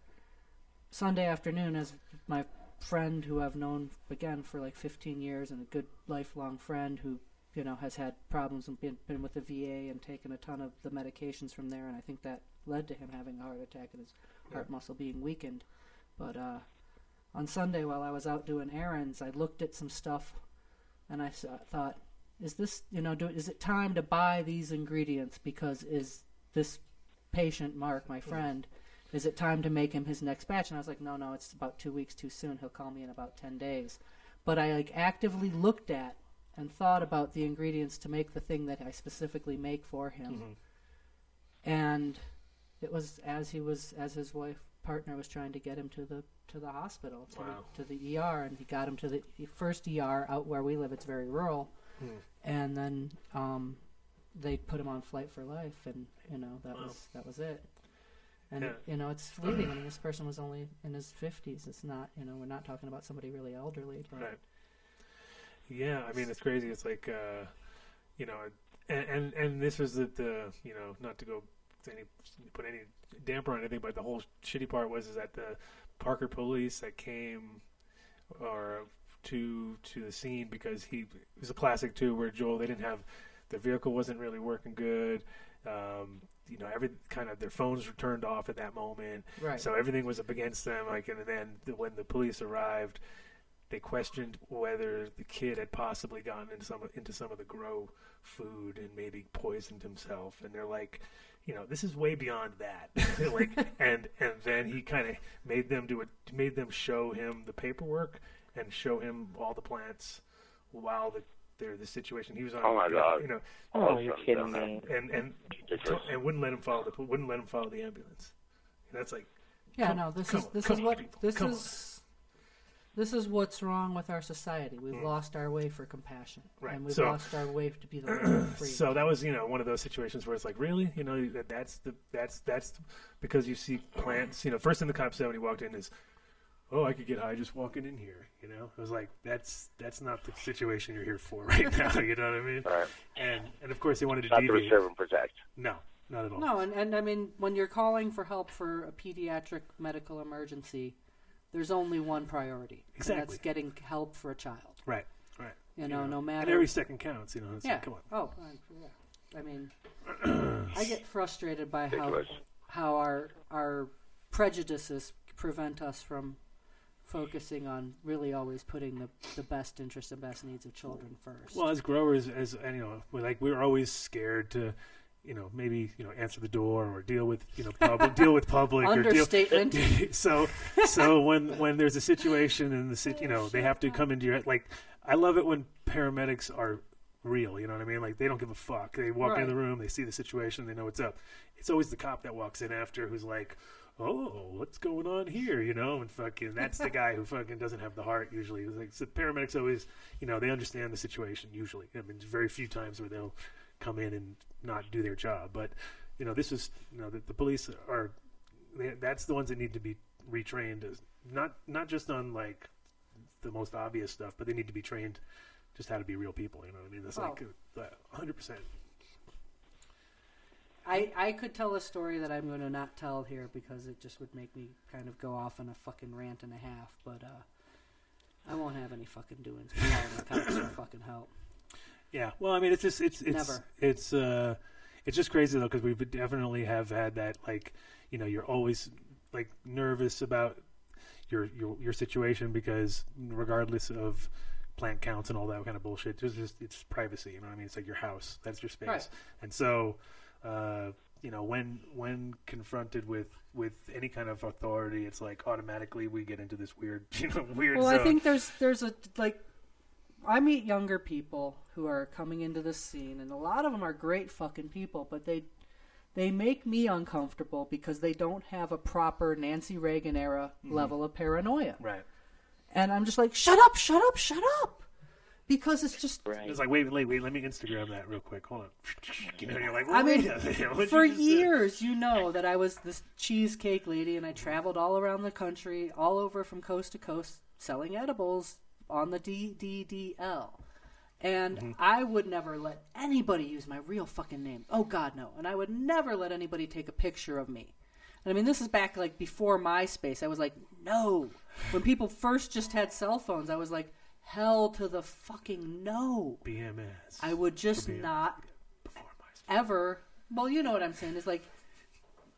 S3: Sunday afternoon, as my friend who I've known again for like 15 years and a good lifelong friend who you know has had problems and been been with the VA and taken a ton of the medications from there, and I think that led to him having a heart attack and his heart muscle being weakened. But uh, on Sunday, while I was out doing errands, I looked at some stuff, and I saw, thought, is this you know do, is it time to buy these ingredients because is this patient mark my friend is it time to make him his next batch and i was like no no it's about two weeks too soon he'll call me in about 10 days but i like actively looked at and thought about the ingredients to make the thing that i specifically make for him
S4: Mhm.
S3: and it was as he was as his wife partner was trying to get him to the to the hospital to,
S4: Wow.
S3: the, to the ER and he got him to the first ER out where we live it's very rural
S4: Hmm.
S3: and then um, they put him on flight for life and you know that
S4: Wow.
S3: was that was it and
S4: Yeah.
S3: you know it's fleeting I mean this person was only in his 50s it's not you know we're not talking about somebody really elderly but
S4: Right. Yeah, I mean it's crazy. It's like uh, you know, and, and and this was the, the you know not to go to any put any damper on anything, but the whole shitty part was is that the Parker police that came or to to the scene because he it was a classic too where Joel they didn't have the vehicle wasn't really working good. Um, you know, every kind of their phones were turned off at that moment.
S3: right
S4: So everything was up against them. Like, and then the, when the police arrived, they questioned whether the kid had possibly gotten into some into some of the grow food and maybe poisoned himself. And they're like, you know, this is way beyond that. [LAUGHS] like, and and then he kind of made them do it, made them show him the paperwork and show him all the plants while the they're the situation he was on.
S8: Oh, my God.
S4: You know,
S9: Oh, you're kidding me.
S4: and and and wouldn't let him follow the wouldn't let him follow the ambulance. And that's like.
S3: yeah
S4: Come-
S3: no this is
S4: on,
S3: this is
S4: on,
S3: what
S4: people,
S3: this
S4: come on.
S3: is this is what's wrong with our society we've
S4: Mm.
S3: lost our way for compassion
S4: Right,
S3: and we've
S4: so-
S3: lost our way to be the way of freedom
S4: So that was, you know, one of those situations where it's like, really, you know, that that's the that's that's because you see plants. You know, first thing the cop said when he walked in is, "Oh, I could get high just walking in here." You know, it was like that's that's not the situation you're here for [LAUGHS] right now. You know what I mean?
S8: Right.
S4: And and of course they wanted to
S8: Not to
S4: deviate.
S8: reserve and protect.
S4: No, not at all.
S3: No, and, and I mean, when you're calling for help for a pediatric medical emergency, there's only one priority. And
S4: Exactly.
S3: that's getting help for a child.
S4: Right, right.
S3: You know, no
S4: And
S3: matter.
S4: every second counts. You know, it's
S3: yeah.
S4: like, come on.
S3: Oh, yeah. I mean, [CLEARS THROAT] I get frustrated by how how our our prejudices prevent us from focusing on really always putting the, the best interests and best needs of children first.
S4: Well, as growers, as you know, we're like we're always scared to, you know, maybe you know answer the door or deal with you know public, deal with public or deal.
S3: Understatement. [LAUGHS]
S4: so so when when there's a situation and the sit- you know they have to come into your like I love it when paramedics are real. You know what I mean? Like they don't give a fuck. They walk
S3: Right.
S4: into the room, they see the situation, they know what's up. It's always the cop that walks in after who's like. Oh, what's going on here? You know, and fucking that's the [LAUGHS] guy who fucking doesn't have the heart usually. It's like so paramedics always, you know, they understand the situation usually. I mean, very few times where they'll come in and not do their job. But you know, this is you know the, the police are they, that's the ones that need to be retrained as not not just on like the most obvious stuff, but they need to be trained just how to be real people. You know what I mean? That's like uh, hundred percent.
S3: I, I could tell a story that I'm going to not tell here because it just would make me kind of go off on a fucking rant and a half, but uh, I won't have any fucking doings. The cops for fucking help.
S4: Yeah. Well, I mean, it's just it's it's
S3: Never.
S4: it's uh it's just crazy though because we definitely have had that like you know you're always like nervous about your your your situation because regardless of plant counts and all that kind of bullshit, it's just it's privacy. You know what I mean? It's like your house. That's your space.
S3: Right.
S4: And so, uh, you know when when confronted with with any kind of authority, it's like automatically we get into this weird [LAUGHS] you know weird.
S3: Well,
S4: zone.
S3: I think there's there's a like I meet younger people who are coming into this scene, and a lot of them are great fucking people, but they they make me uncomfortable because they don't have a proper Nancy Reagan era level of paranoia,
S4: right.
S3: and I'm just like, shut up, shut up, shut up, because it's just
S4: It's like wait, wait, wait. Let me Instagram that real quick. Hold on. [LAUGHS] You know, you're like,
S3: I mean,
S4: wait a minute, [LAUGHS] what'd
S3: for
S4: you just do?
S3: years, you know that I was this cheesecake lady, and I traveled all around the country, all over from coast to coast, selling edibles on the DDDL. And
S4: Mm-hmm.
S3: I would never let anybody use my real fucking name. Oh God, no! And I would never let anybody take a picture of me. And I mean, this is back like before MySpace. I was like, no. When people first just had cell phones, I was like, hell to the fucking no.
S4: BMS.
S3: I would just not ever. Well, you know what I'm saying. Is like,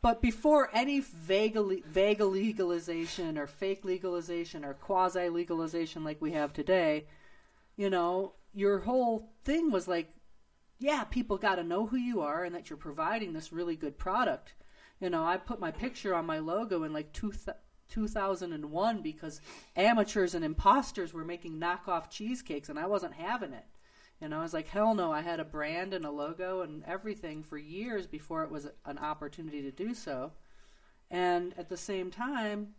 S3: but before any vague vague legalization or fake legalization or quasi legalization like we have today, you know, your whole thing was like, yeah, people got to know who you are and that you're providing this really good product. You know, I put my picture on my logo in like two. Th- 2001 because amateurs and imposters were making knockoff cheesecakes and I wasn't having it. And I was like, hell no, I had a brand and a logo and everything for years before it was an opportunity to do so. And at the same time,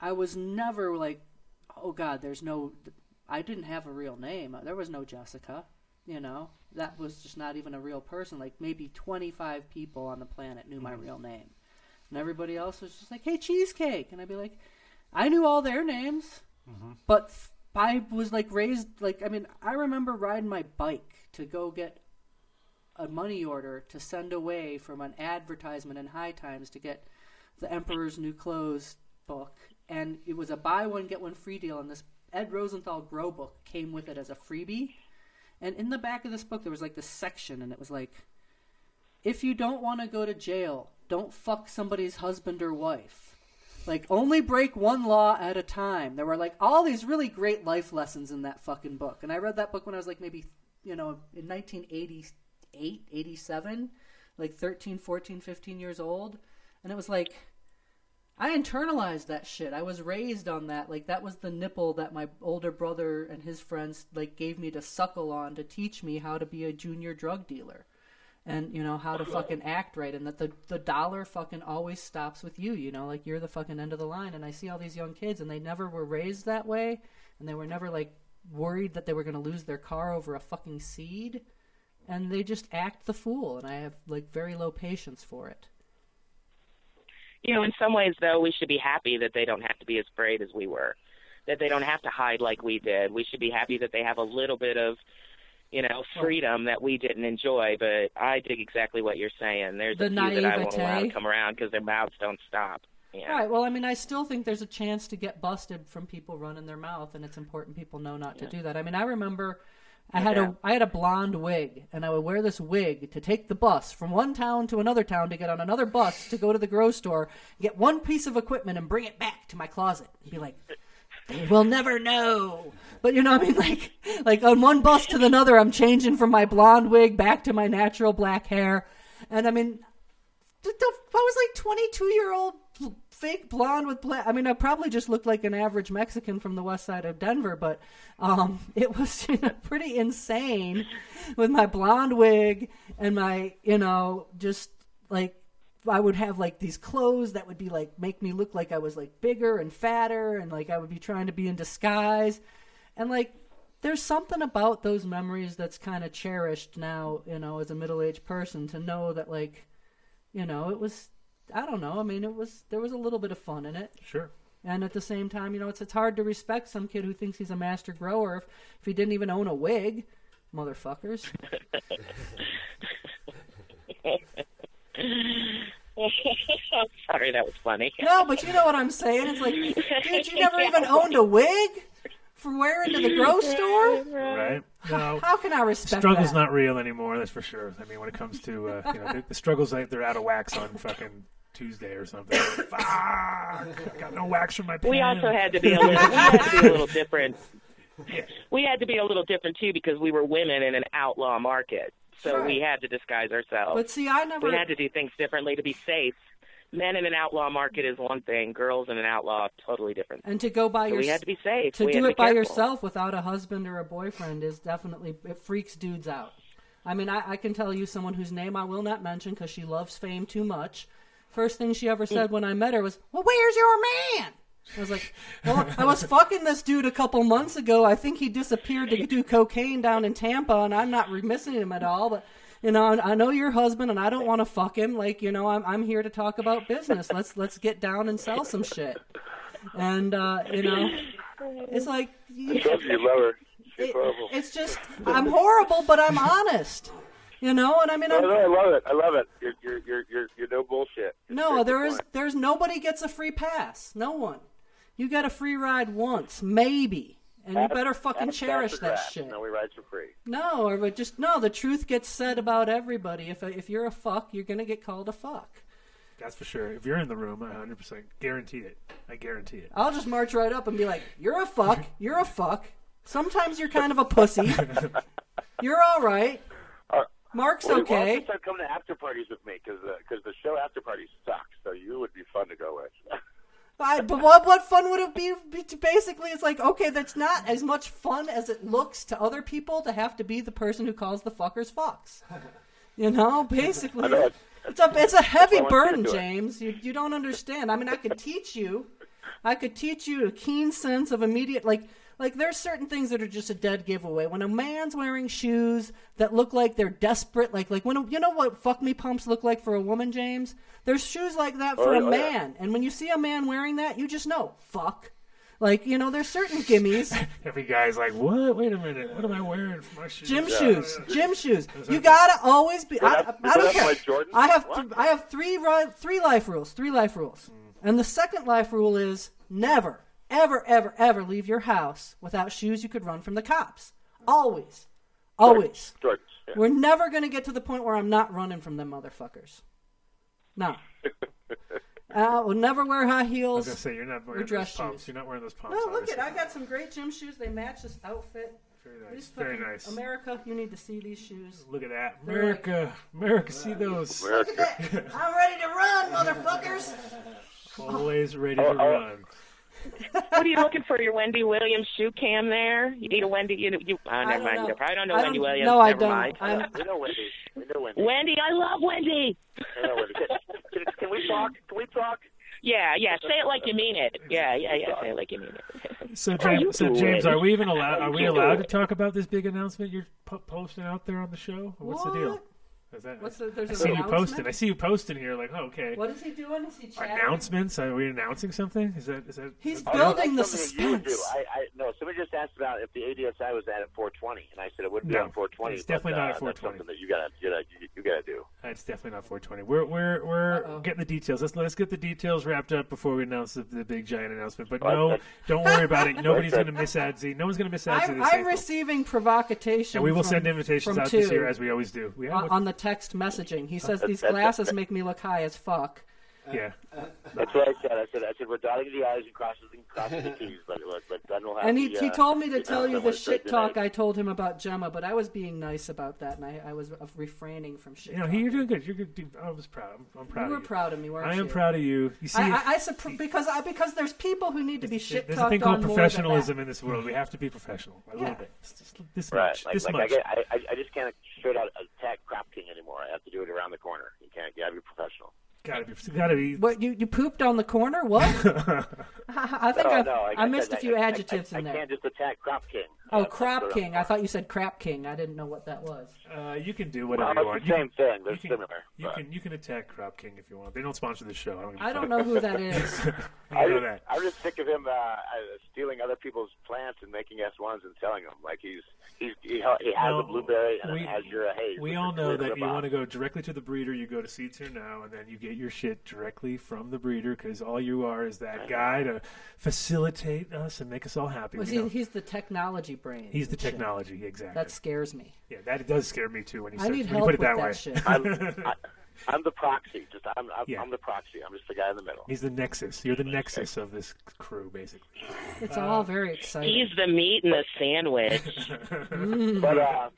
S3: I was never like, oh God, there's no, I didn't have a real name. There was no Jessica, you know? That was just not even a real person. Like maybe 25 people on the planet knew my mm-hmm. real name. And everybody else was just like, hey, Cheesecake. And I'd be like, I knew all their names. Mm-hmm. But I was like raised like I mean I remember riding my bike to go get a money order to send away from an advertisement in High Times to get the Emperor's New Clothes book, and it was a buy one get one free deal, and this Ed Rosenthal Grow book came with it as a freebie, and in the back of this book there was like this section, and it was like, if you don't want to go to jail, don't fuck somebody's husband or wife. Like only break one law at a time. There were like all these really great life lessons in that fucking book. And I read that book when I was like maybe, you know, in 1988, 87, like 13, 14, 15 years old. And it was like I internalized that shit. I was raised on that. Like that was the nipple that my older brother and his friends like gave me to suckle on to teach me how to be a junior drug dealer and you know how to fucking act right and that the the dollar fucking always stops with you you know like you're the fucking end of the line and i see all these young kids and they never were raised that way and they were never like worried that they were going to lose their car over a fucking seed and they just act the fool and i have like very low patience for it
S9: You know, in some ways, though, we should be happy that they don't have to be as afraid as we were, that they don't have to hide like we did. We should be happy that they have a little bit of, you know, freedom that we didn't enjoy. But I dig exactly what you're saying. There's
S3: The
S9: a few that I won't allow to come around because their mouths don't stop. Yeah.
S3: Right. Well, I mean, I still think there's a chance to get busted from people running their mouth, and it's important people know not to do that. I mean, I remember I had
S9: Yeah.
S3: a I had a blonde wig, and I would wear this wig to take the bus from one town to another town to get on another bus to go to the grocery store, get one piece of equipment, and bring it back to my closet. And be like, will never know. But you know, what I mean, [LAUGHS] like, like on one bus to another, I'm changing from my blonde wig back to my natural black hair, and I mean, I was like 22 year old fake blonde with black. I mean, I probably just looked like an average Mexican from the west side of Denver, but um, [LAUGHS] it was you know, pretty insane with my blonde wig and my, you know, just like I would have like these clothes that would be like make me look like I was like bigger and fatter and like I would be trying to be in disguise. And like there's something about those memories that's kind of cherished now, you know, as a middle-aged person to know that like you know, it was I don't know. I mean, it was there was a little bit of fun in it.
S4: Sure.
S3: And at the same time, you know, it's it's hard to respect some kid who thinks he's a master grower if, if he didn't even own a wig, motherfuckers. [LAUGHS] [LAUGHS]
S9: Sorry, that was funny.
S3: No, but you know what I'm saying. It's like, dude, you never even owned a wig for wearing to the grocery store.
S4: Right? No.
S3: How can I respect
S4: Struggle's
S3: that?
S4: not real anymore. That's for sure. I mean, when it comes to uh, you know the, the struggles, like they're out of wax on fucking Tuesday or something. Fuck! I got no wax from my. Pen.
S9: We also had to be a little, we had to be a little different. We had to be a little different too because we were women in an outlaw market. So
S3: Sure.
S9: we had to disguise ourselves.
S3: But see, I never.
S9: we had to do things differently to be safe. Men in an outlaw market is one thing. Girls in an outlaw, totally different.
S3: And to go by
S9: So
S3: your
S9: we had to be safe.
S3: to
S9: We
S3: do it by
S9: careful.
S3: yourself without a husband or a boyfriend is definitely it freaks dudes out. I mean, I, I can tell you someone whose name I will not mention because she loves fame too much. First thing she ever said mm. when I met her was, "Well, where's your man?" I was like, "Well, I was fucking this dude a couple months ago. I think he disappeared to do cocaine down in Tampa, and I'm not missing him at all, but." You know, I know your husband, and I don't want to fuck him. Like, you know, I'm I'm here to talk about business. Let's let's get down and sell some shit. And uh, you know, it's like you,
S8: love her.
S3: It- it's just I'm horrible, but I'm honest. You know, and I mean,
S8: No, no, I love it. I love it. You're you're you're you're, you're no bullshit.
S3: no, there is there's nobody gets a free pass. No one. You get a free ride once, maybe, and you better fucking cherish that shit.
S8: No, we ride for free.
S3: No, or but just no. The truth gets said about everybody. If if you're a fuck, you're gonna get called a fuck.
S4: That's for sure. If you're in the room, I 100% guarantee it. I guarantee it.
S3: I'll just march right up and be like, "You're a fuck. You're a fuck. Sometimes you're kind of a pussy. [LAUGHS] You're all right. Uh, Mark's
S8: Well, Why don't
S3: okay."
S8: you start coming to after parties with me? Because the show after parties sucks. So you would be fun to go with. [LAUGHS]
S3: I, but what what fun would it be? be to Basically, it's like okay, that's not as much fun as it looks to other people to have to be the person who calls the fuckers fucks. You know, basically,
S8: know, it's-
S3: a it's a heavy
S8: why I want
S3: burden,
S8: it.
S3: James. You you don't understand. I mean, I could teach you, I could teach you a keen sense of immediate like. Like there's certain things that are just a dead giveaway. When a man's wearing shoes that look like they're desperate, like like when a, you know what fuck me pumps look like for a woman, James. There's shoes like that for
S8: Oh,
S3: a
S8: yeah, oh, yeah.
S3: man, and when you see a man wearing that, you just know fuck. Like you know, there's certain gimmies. [LAUGHS]
S4: Every guy's like, what? Wait a minute. What am I wearing for my shoes?
S3: Gym
S8: Yeah.
S3: shoes, [LAUGHS] gym shoes. You gotta always be. I,
S8: that-
S3: I,
S8: is
S3: I don't care.
S8: like
S3: I have
S8: What?
S3: th- I have three three life rules. Three life rules. Mm. And the second life rule is never, ever, ever, ever leave your house without shoes you could run from the cops. Always, always.
S8: Jordan. Yeah.
S3: We're never gonna get to the point where I'm not running from them motherfuckers. No. [LAUGHS] Uh, I will never wear high heels.
S4: I was gonna say you're not wearing
S3: dress
S4: those pumps.
S3: shoes.
S4: You're not wearing those pumps.
S3: No, look at I got some great gym shoes. They match this outfit.
S4: Very nice.
S3: These
S4: Very nice.
S3: America, you need to see these shoes.
S4: Look at that,
S3: They're
S4: America, America. See those?
S3: America. I'm ready to run, motherfuckers.
S4: Always ready to
S8: Oh, oh.
S4: Run.
S9: what are you looking for? Your Wendy Williams shoe cam there? You need a Wendy. You, you oh,
S3: I
S9: never
S3: don't
S9: mind.
S3: know.
S9: You probably don't know
S3: I
S9: Wendy
S3: don't-
S9: Williams.
S3: no, I don't.
S9: Mind.
S3: I'm-
S8: We know Wendy. We know Wendy.
S9: Wendy, I love Wendy.
S8: We know Wendy. Can, can we talk? Can we talk?
S9: Yeah, yeah. Say it like you mean it. Yeah, yeah, yeah. Say it like you mean it.
S4: So
S9: How you
S4: James, so? James, are we even allowed? Are we allowed to talk about this big announcement you're posting out there on the show? Or What's the deal?
S3: What?
S4: Is that,
S3: What's the- there's
S4: I see you
S3: announcement?
S4: posting. I see you posting here. Like, oh, okay.
S3: What is he doing? Is he chatting?
S4: Announcements? Are we announcing something? Is that? Is that?
S3: He's
S4: is that-
S3: building the
S8: something that you would do.
S3: suspense.
S8: I, I no. Somebody just asked about if the ADSI was at at 420, and I said it wouldn't be
S4: No,
S8: on 420.
S4: it's
S8: but,
S4: definitely not
S8: uh,
S4: at 420.
S8: That's something that you gotta, you gotta, you, you gotta do.
S4: It's definitely not 420. We're we're we're
S3: Uh-oh.
S4: getting the details. Let's let's get the details wrapped up before we announce the, the big giant announcement. But
S8: Well,
S4: no, [LAUGHS] don't worry about it. [LAUGHS] Nobody's going to miss Adsy. No one's going to miss Adsy
S3: I'm,
S4: this
S3: I'm receiving provocation.
S4: And we will
S3: from-
S4: send invitations
S3: from
S4: out this year as we always do. We have
S3: on, on the text messaging. He says [LAUGHS] these glasses make me look high as fuck.
S4: Yeah. [LAUGHS]
S8: That's what I said. I said, I said we're dotting the i's and crossing the, crossing the t's, but but, but we'll have.
S3: And he,
S8: the,
S3: he
S8: uh,
S3: told me to tell you the shit talk
S8: the
S3: I told him about Gemma, but I was being nice about that, and I, I was refraining from shit.
S4: You know,
S3: talking.
S4: you're doing good. You're good. dude. I was proud. I'm, I'm proud
S3: You were
S4: of you.
S3: proud of me, weren't you?
S4: I
S3: you?
S4: am proud of you. You see,
S3: I, I, I suppr- because I because there's people who need to be shit
S4: there's
S3: talked
S4: a thing called professionalism in this world. We have to be professional a
S3: Yeah.
S4: little bit. It's just this
S8: Right,
S4: much.
S8: like,
S4: this
S8: like I, get, I, I I just can't straight out attack Crop King anymore. I have to do it around the corner. You can't. You have to be professional.
S4: Gotta be. Gotta be.
S3: What you you pooped on the corner? What? [LAUGHS] I think
S8: no,
S3: I,
S8: no, I,
S3: I missed
S8: said
S3: a few
S8: I, I-
S3: adjectives
S8: I,
S3: in
S8: I
S3: there.
S8: can't just attack Crop King.
S3: Oh,
S8: That's
S3: crap
S8: sort of-
S3: king! I thought you said crap king. I didn't know what that was.
S4: Uh, you can do
S8: Well,
S4: whatever you want.
S8: the same
S4: can,
S8: thing. They're
S4: you can,
S8: similar.
S4: You
S8: but-
S4: can you can attack Crop King if you want. They don't sponsor the show. I don't, give a
S3: I
S4: fuck.
S3: don't know who that [LAUGHS] is.
S8: I
S4: know
S8: just,
S4: that.
S8: I'm just sick of him uh, uh, stealing other people's plants and making S1s and selling them. Like he's he's he, ha- he has
S4: No,
S8: a blueberry and
S4: we-
S8: an azure haze.
S4: We all know that you want to go directly to the breeder. You go to Seeds Here Now, and then you get your shit directly from the breeder because all you are is that guy to facilitate us and make us all happy.
S3: Was
S4: We
S3: he, he's the technology brain.
S4: He's the
S3: and shit.
S4: technology, exactly.
S3: That scares me.
S4: yeah, that does scare me too when you,
S3: I
S4: said,
S3: need
S4: when you
S3: help
S4: put it
S3: with
S4: that
S3: that
S4: way.
S3: shit.
S8: I'm, I, [LAUGHS] I'm the proxy. Just I'm I'm,
S4: Yeah.
S8: I'm the proxy. I'm just the guy in the middle.
S4: He's the nexus. You're the nexus of this crew, basically.
S3: It's all very exciting.
S9: He's the meat in the sandwich. [LAUGHS]
S3: Mm.
S8: But uh,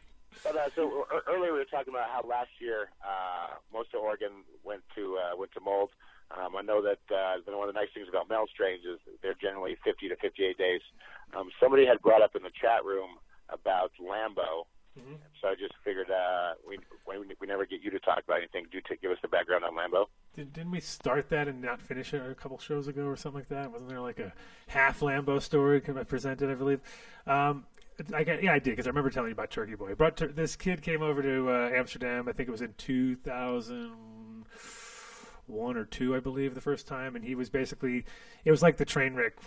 S8: But uh, so uh, earlier we were talking about how last year uh, most of Oregon went to uh, went to mold. Um, I know that uh, one of the nice things about meld strains is they're generally 50 to 58 days. Um, somebody had brought up in the chat room about Lambo,
S4: Mhm.
S8: so I just figured uh, we, we we never get you to talk about anything. Do to give us the background on Lambo.
S4: Did, didn't we start that and not finish it a couple shows ago or something like that? Wasn't there like a half Lambo story presented, I believe? Um, I got, yeah, I did because I remember telling you about Turkey Boy. But tur- this kid came over to uh, Amsterdam. I think it was in 2001 or two, I believe, the first time, and he was basically it was like the train wreck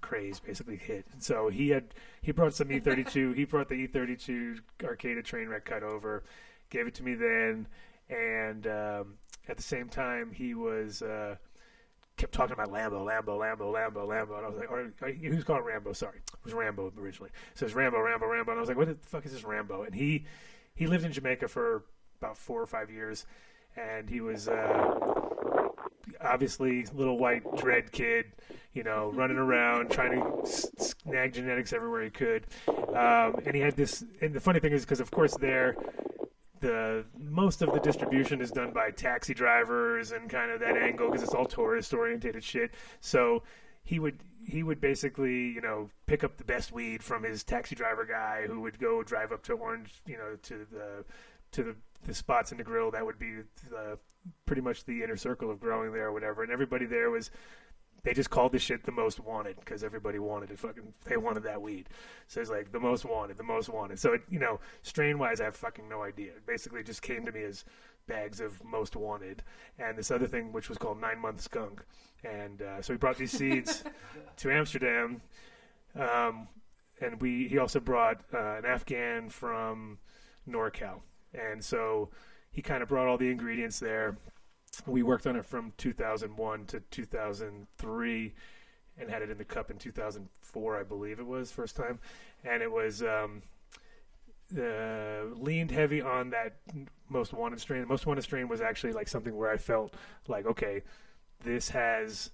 S4: craze basically hit. And so he had he brought some E32. [LAUGHS] he brought the E32 Arcata train wreck cut over, gave it to me then, and um, at the same time he was. Uh, kept talking about Lambo, Lambo, Lambo, Lambo, Lambo, and I was like, or, or, who's called Rambo? Sorry, it was Rambo originally. So it's Rambo, Rambo, Rambo, and I was like, what the fuck is this Rambo? And he he lived in Jamaica for about four or five years, and he was uh, obviously little white dread kid, you know, running around trying to snag genetics everywhere he could. Um, and he had this, and the funny thing is, because of course there, the most of the distribution is done by taxi drivers and kind of that angle because it's all tourist oriented shit. So he would he would basically you know pick up the best weed from his taxi driver guy who would go drive up to Orange you know to the to the, the spots in the grill that would be the, pretty much the inner circle of growing there or whatever and everybody there was they just called this shit the most wanted because everybody wanted it. Fucking, they wanted that weed. So it's like the most wanted, the most wanted. So it, you know, strain wise, I have fucking no idea. It basically just came to me as bags of most wanted, and this other thing which was called nine month skunk. And uh, so he brought these seeds [LAUGHS] to Amsterdam, um, and we he also brought uh, an Afghan from NorCal, and so he kind of brought all the ingredients there. We worked on it from 2001 to 2003 and had it in the cup in 2004 i believe it was first time. And it was um, uh, leaned heavy on that most wanted strain. The most wanted strain was actually like something where i felt like okay this has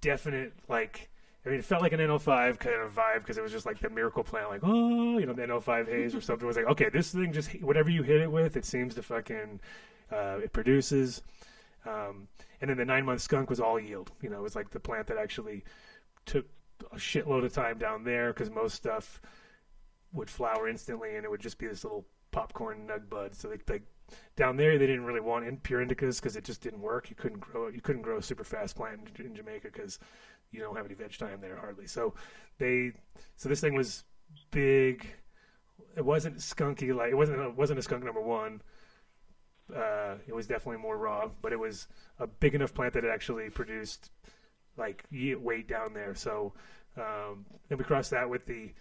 S4: definite like I mean, it felt like an NL5 kind of vibe because it was just like the miracle plant, like oh, you know, the NL5 haze or something. It was like, okay, this thing just whatever you hit it with, it seems to fucking uh, it produces. Um, and then the nine month skunk was all yield. You know, it was like the plant that actually took a shitload of time down there because most stuff would flower instantly and it would just be this little popcorn nug bud. So they, they down there they didn't really want in, pure indicas because it just didn't work. You couldn't grow. You couldn't grow a super fast plant in, in Jamaica because you don't have any veg time there hardly. So they so this thing was big. It wasn't skunky like it wasn't it wasn't a skunk number one. Uh, it was definitely more raw, but it was a big enough plant that it actually produced like weight down there. So um, then we crossed that with the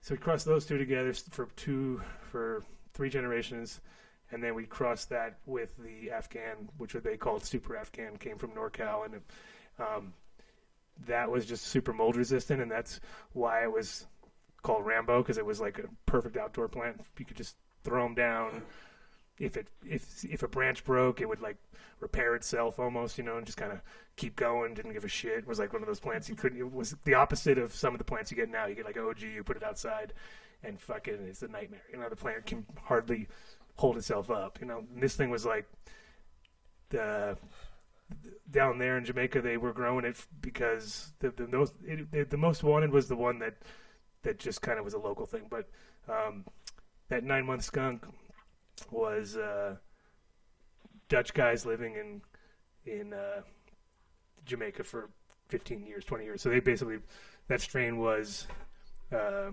S4: so we crossed those two together for two for three generations, and then we crossed that with the Afghan, which they called Super Afghan, came from NorCal, and um, that was just super mold resistant, and that's why it was called Rambo because it was like a perfect outdoor plant. You could just throw them down. If it if if a branch broke, it would like repair itself almost, you know, and just kind of keep going. Didn't give a shit. It was like one of those plants you couldn't. It was the opposite of some of the plants you get now. You get like OG, you put it outside, and fucking it's a nightmare. You know, the plant can hardly hold itself up. You know, and this thing was like the down there in Jamaica, they were growing it because the the most it, the, the most wanted was the one that that just kind of was a local thing. But um, that nine month skunk was uh, Dutch guys living in in uh, Jamaica for 15 years, 20 years. So they basically that strain was. Uh,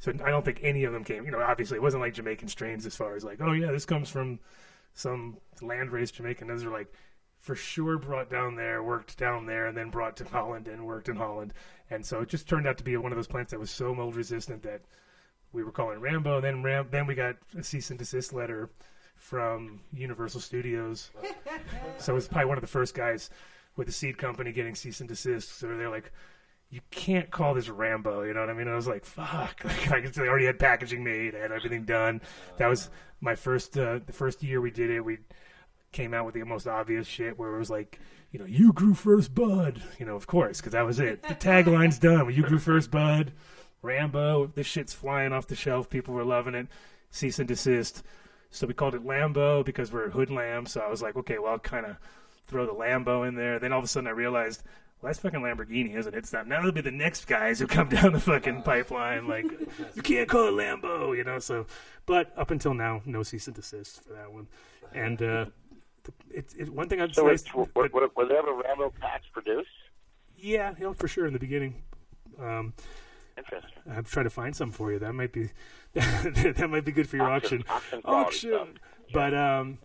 S4: so I don't think any of them came. You know, obviously it wasn't like Jamaican strains as far as like, oh yeah, this comes from some land raised Jamaican. Those are like for sure brought down there, worked down there, and then brought to Holland and worked in Holland. And so it just turned out to be one of those plants that was so mold resistant that we were calling it Rambo. And then Ram- then we got a cease and desist letter from Universal Studios. [LAUGHS] so it was probably one of the first guys with the seed company getting cease and desist. So they're like, you can't call this Rambo. You know what I mean? I was like, fuck. [LAUGHS] Like, they already had packaging made. I had everything done. That was my first, uh, the first year we did it. We came out with the most obvious shit where it was like, you know, you grew first bud. You know, of course, because that was it. The tagline's done. You grew first bud. Rambo. This shit's flying off the shelf. People were loving it. cease and desist. So we called it Lambo because we're hood lamb. So I was like, okay, well, I'll kind of throw the Lambo in there. Then all of a sudden I realized, well, that's fucking Lamborghini, isn't it? It's not. Now it'll be the next guys who come [LAUGHS] down the fucking pipeline. Like, you can't call it Lambo, you know. So, but up until now, no cease and desist for that one. And uh, it's it, one thing I'd
S8: So,
S4: say.
S8: it's, were, were, were they ever Rambo packs produced?
S4: Yeah, you know, for sure in the beginning. Um,
S8: Interesting.
S4: I'm trying to find some for you. That might be [LAUGHS] that might be good for your auction.
S8: Auction, auction
S4: Auction. But um,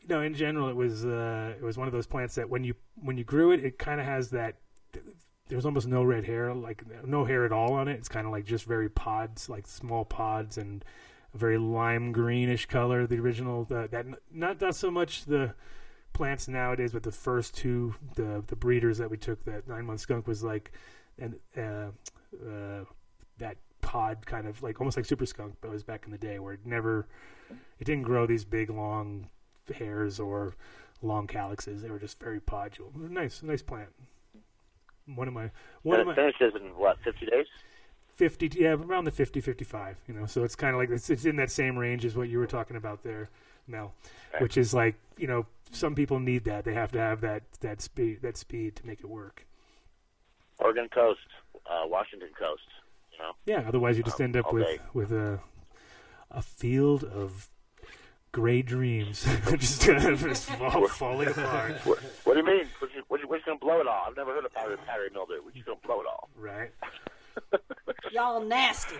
S4: you know, in general, it was uh, it was one of those plants that when you when you grew it, it kind of has that. There was almost no red hair, like no hair at all on it. It's kind of like just very pods, like small pods, and a very lime greenish color. The original, the, that not not so much the plants nowadays, but the first two, the the breeders that we took, that nine month skunk was like, and uh, uh, that pod kind of like almost like super skunk, but it was back in the day where it never, it didn't grow these big long hairs or long calyxes. They were just very podular. Nice, nice plant. One of my one
S8: and
S4: of
S8: it
S4: my
S8: finishes in what, 50 days?
S4: 50 yeah around the 50 55 you know so it's kind of like it's, it's in that same range as what you were talking about there mel which is like you know some people need that they have to have that that speed that speed to make it work
S8: Oregon coast, uh, Washington coast. You know.
S4: yeah otherwise you just
S8: Um,
S4: end up with
S8: day.
S4: with a a field of gray dreams [LAUGHS] just kind of [LAUGHS] just fall, falling apart [LAUGHS]
S8: What, what do you mean? We're just, we're just, gonna blow it all. I've never heard of powdery, powdery mildew. We're just gonna blow it all.
S4: right
S7: Y'all nasty.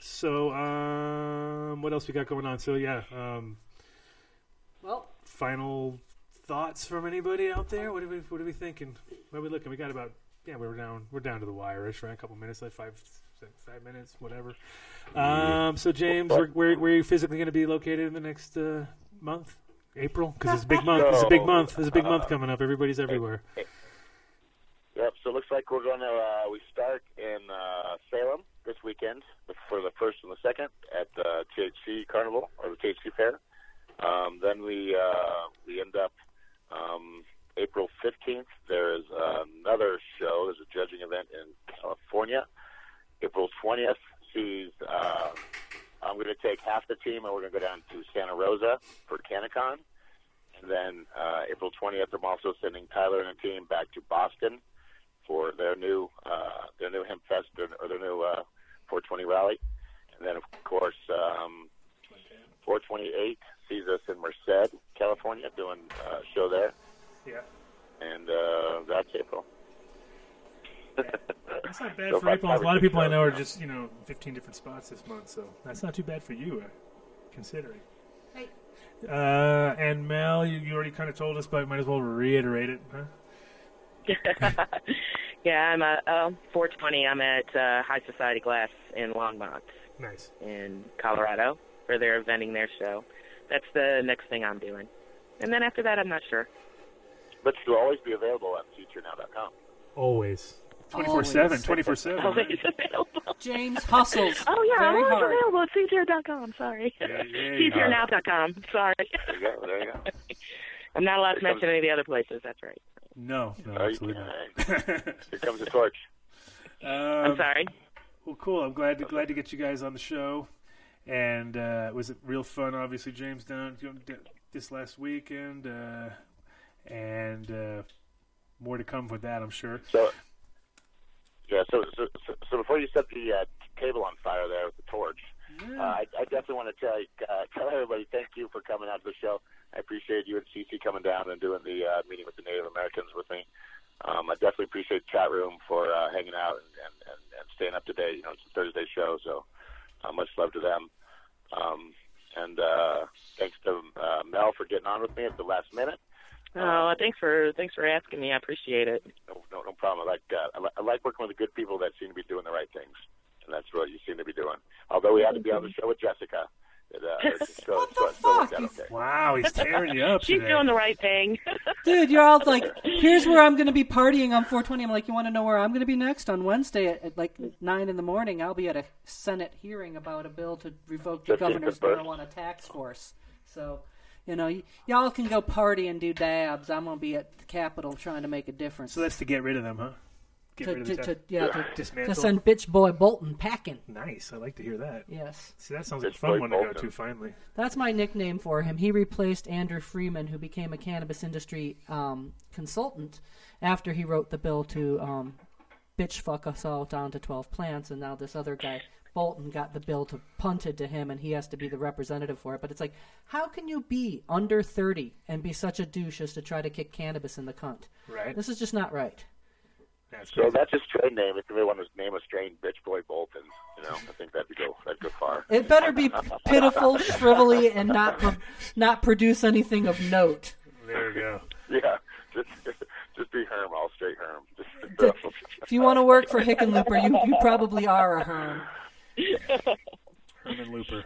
S4: so um what else we got going on so yeah um
S7: Well,
S4: final thoughts from anybody out there? What are we What are we thinking? Where are we looking? We got about yeah, we're down we're down to the wire-ish, right? A couple minutes, like five five minutes, whatever. Um, so James, where where, where are you physically going to be located in the next uh, month? April, because it's a big [LAUGHS] month. It's a big month. There's a big month coming up. Everybody's everywhere.
S8: So it looks like we're gonna uh, we start in uh, Salem this weekend for the first and the second at the THC Carnival or the THC Fair. Um, then we uh, we end up um, April 15th. There is another show. There's a judging event in California. April 20th sees. Uh, I'm going to take half the team and we're going to go down to Santa Rosa for Canicon. And then uh, April 20th, I'm also sending Tyler and a team back to Boston for their new uh, their new Hemp Fest or, or their new uh, 420 rally. And then, of course, um, 428 sees us in Merced, California, doing uh, a show there.
S4: Yeah.
S8: And uh, that's April. [LAUGHS]
S4: That's not bad
S8: So
S4: for April. A lot of people I know are
S8: now.
S4: just you know 15 different spots this month, so that's not too bad for you, uh, considering.
S7: Hey.
S4: Uh, and Mel, you, you already kind of told us, but might as well reiterate it, huh? [LAUGHS]
S9: yeah, I'm at um, 420. I'm at uh, High Society Glass in Longmont
S4: Nice.
S9: in Colorado where they're vending their show. That's the next thing I'm doing. And then after that, I'm not sure.
S8: But you'll always be available at futurenow.com.
S4: Always. 24 7. 24 7.
S9: Always available.
S7: James hustles. [LAUGHS]
S9: Oh yeah,
S7: very
S9: I'm always
S7: hard.
S9: available at CTR.com. Sorry.
S4: yeah,
S9: CTRNow.com. [LAUGHS] Sorry.
S8: There you go. There you go.
S9: I'm not allowed to mention any of the other places. That's right.
S4: No, no,
S8: Oh,
S4: absolutely
S8: can't.
S4: not. [LAUGHS]
S8: Here comes the torch.
S9: I'm
S4: Um,
S9: sorry.
S4: Well, cool. I'm glad to, glad to get you guys on the show. And uh, was it real fun? Obviously, James down you know, d- this last weekend, uh, and uh, more to come with that, I'm sure.
S8: So, yeah. So, so, so, so before you set the uh, table on fire there with the torch, uh, I, I definitely want to tell uh, tell everybody thank you for coming out to the show. I appreciate you and CC coming down and doing the uh, meeting with the Native Americans with me. Um, I definitely appreciate the chat room for uh, hanging out and, and, and, and staying up to date. You know, it's a Thursday show, so uh, much love to them. Um, and uh, thanks to uh, Mel for getting on with me at the last minute.
S9: Oh, thanks for thanks for asking me. I appreciate it.
S8: No, no, no problem. I like uh, I, li- I like working with the good people that seem to be doing the right things, and that's what you seem to be doing. Although we had to be on the show with Jessica. It, uh, [LAUGHS] it still,
S7: What the
S8: still, still
S7: fuck?
S8: out okay.
S4: Wow, he's tearing you up [LAUGHS]
S9: She's
S4: today.
S9: doing the right thing. [LAUGHS]
S7: Dude, you're all like, here's where I'm going to be partying on 420. I'm like, you want to know where I'm going to be next? On Wednesday at, at like 9 in the morning, I'll be at a Senate hearing about a bill to revoke the governor's marijuana tax force. So, you know, y- y'all can go party and do dabs. I'm going to be at the Capitol trying to make a difference.
S4: So that's to get rid of them, huh? Get
S3: to,
S4: rid of
S3: to,
S4: the
S3: to
S4: ta-
S3: yeah to, [SIGHS]
S4: Dismantle.
S3: to send bitch boy Bolton packing.
S4: Nice. I like to hear that.
S3: Yes.
S4: See, that sounds like a fun
S8: boy
S4: one to go to finally.
S3: That's my nickname for him. He replaced Andrew Freedman, who became a cannabis industry um, consultant after he wrote the bill to um, bitch fuck us all down to 12 plants. And now this other guy, Bolton, got the bill to punted to him, and he has to be the representative for it. But it's like, how can you be under 30 and be such a douche as to try to kick cannabis in the cunt?
S4: Right.
S3: This is just not right.
S4: That's
S8: So
S4: crazy.
S8: that's his strain name. If you want to name a strain, bitch boy Bolton. You know, I think that'd go that'd go far.
S3: It better be pitiful, [LAUGHS] shrivelly, and not pro- not produce anything of note.
S4: There you go.
S8: Yeah, just just be Herm, all straight Herm. Just,
S3: If you want to work for Hickenlooper, you, you probably are a herm.
S4: Herman Looper.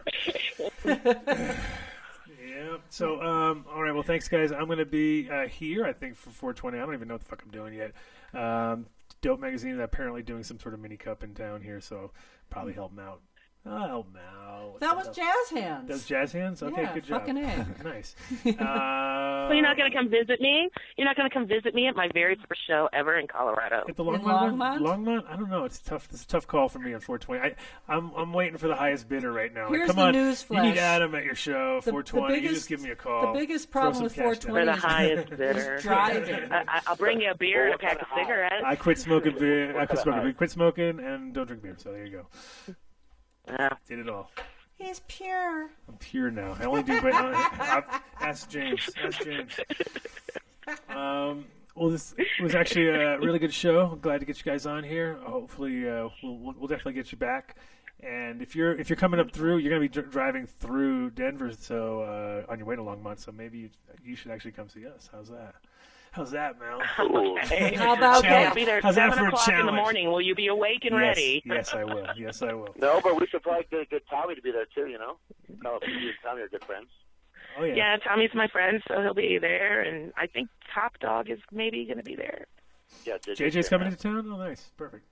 S4: [LAUGHS] yeah. So, um, all right. Well, thanks, guys. I'm going to be uh, here, I think, for 420. I don't even know what the fuck I'm doing yet. Um, Dope Magazine is apparently doing some sort of mini cup in town here, so probably help them out. I'll help them out.
S3: That was jazz hands.
S4: That was Jazz Hands? Okay,
S3: Yeah,
S4: good job.
S3: fucking A. [LAUGHS]
S4: nice. [LAUGHS] Uh,
S9: So you're not going to come visit me? You're not going to come visit me at my very first show ever in Colorado?
S4: At the
S3: In
S4: Longmont,
S3: Longmont?
S4: Longmont? I don't know. It's tough. It's a tough call for me on 420. I, I'm I'm waiting for the highest bidder right now. Like,
S3: Here's
S4: come
S3: the
S4: on,
S3: news
S4: you need. Adam at your show.
S3: The- the
S4: 420. you
S3: biggest-
S4: just give me a call.
S3: the biggest
S4: Throw
S3: problem
S4: some
S3: with
S4: cash down.
S9: For the highest [LAUGHS] bidder.
S3: Driving.
S9: I, I- I'll bring you a beer and a pack of cigarettes.
S4: I quit smoking beer. I quit smoking.
S8: high?
S4: beer. Quit smoking and don't drink beer. So there you go.
S9: Yeah.
S4: Did it all.
S3: He's pure.
S4: I'm pure now. I only do. But ask James. Ask James. Um. Well, this was actually a really good show. I'm glad to get you guys on here. Hopefully, uh, we'll, we'll we'll definitely get you back. And if you're if you're coming up through, you're going to be dr- driving through Denver, so uh, on your way to Longmont. So maybe you, you should actually come see us. How's that? How's that, Mel?
S9: Okay.
S3: How about
S9: Okay,
S4: Challenge.
S9: I'll be there
S4: How's that
S9: 7
S4: for
S9: o'clock in the morning. Will you be awake and
S4: yes,
S9: ready? [LAUGHS]
S4: yes, I will. Yes, I will.
S8: no, but we should probably get, get Tommy to be there too. You know, Call- you and Tommy are good friends.
S4: Oh yeah.
S9: Yeah, Tommy's my friend, so he'll be there, and I think Top Dog is maybe going to be there.
S8: Yeah,
S4: JJ's coming into town. Oh, nice, perfect.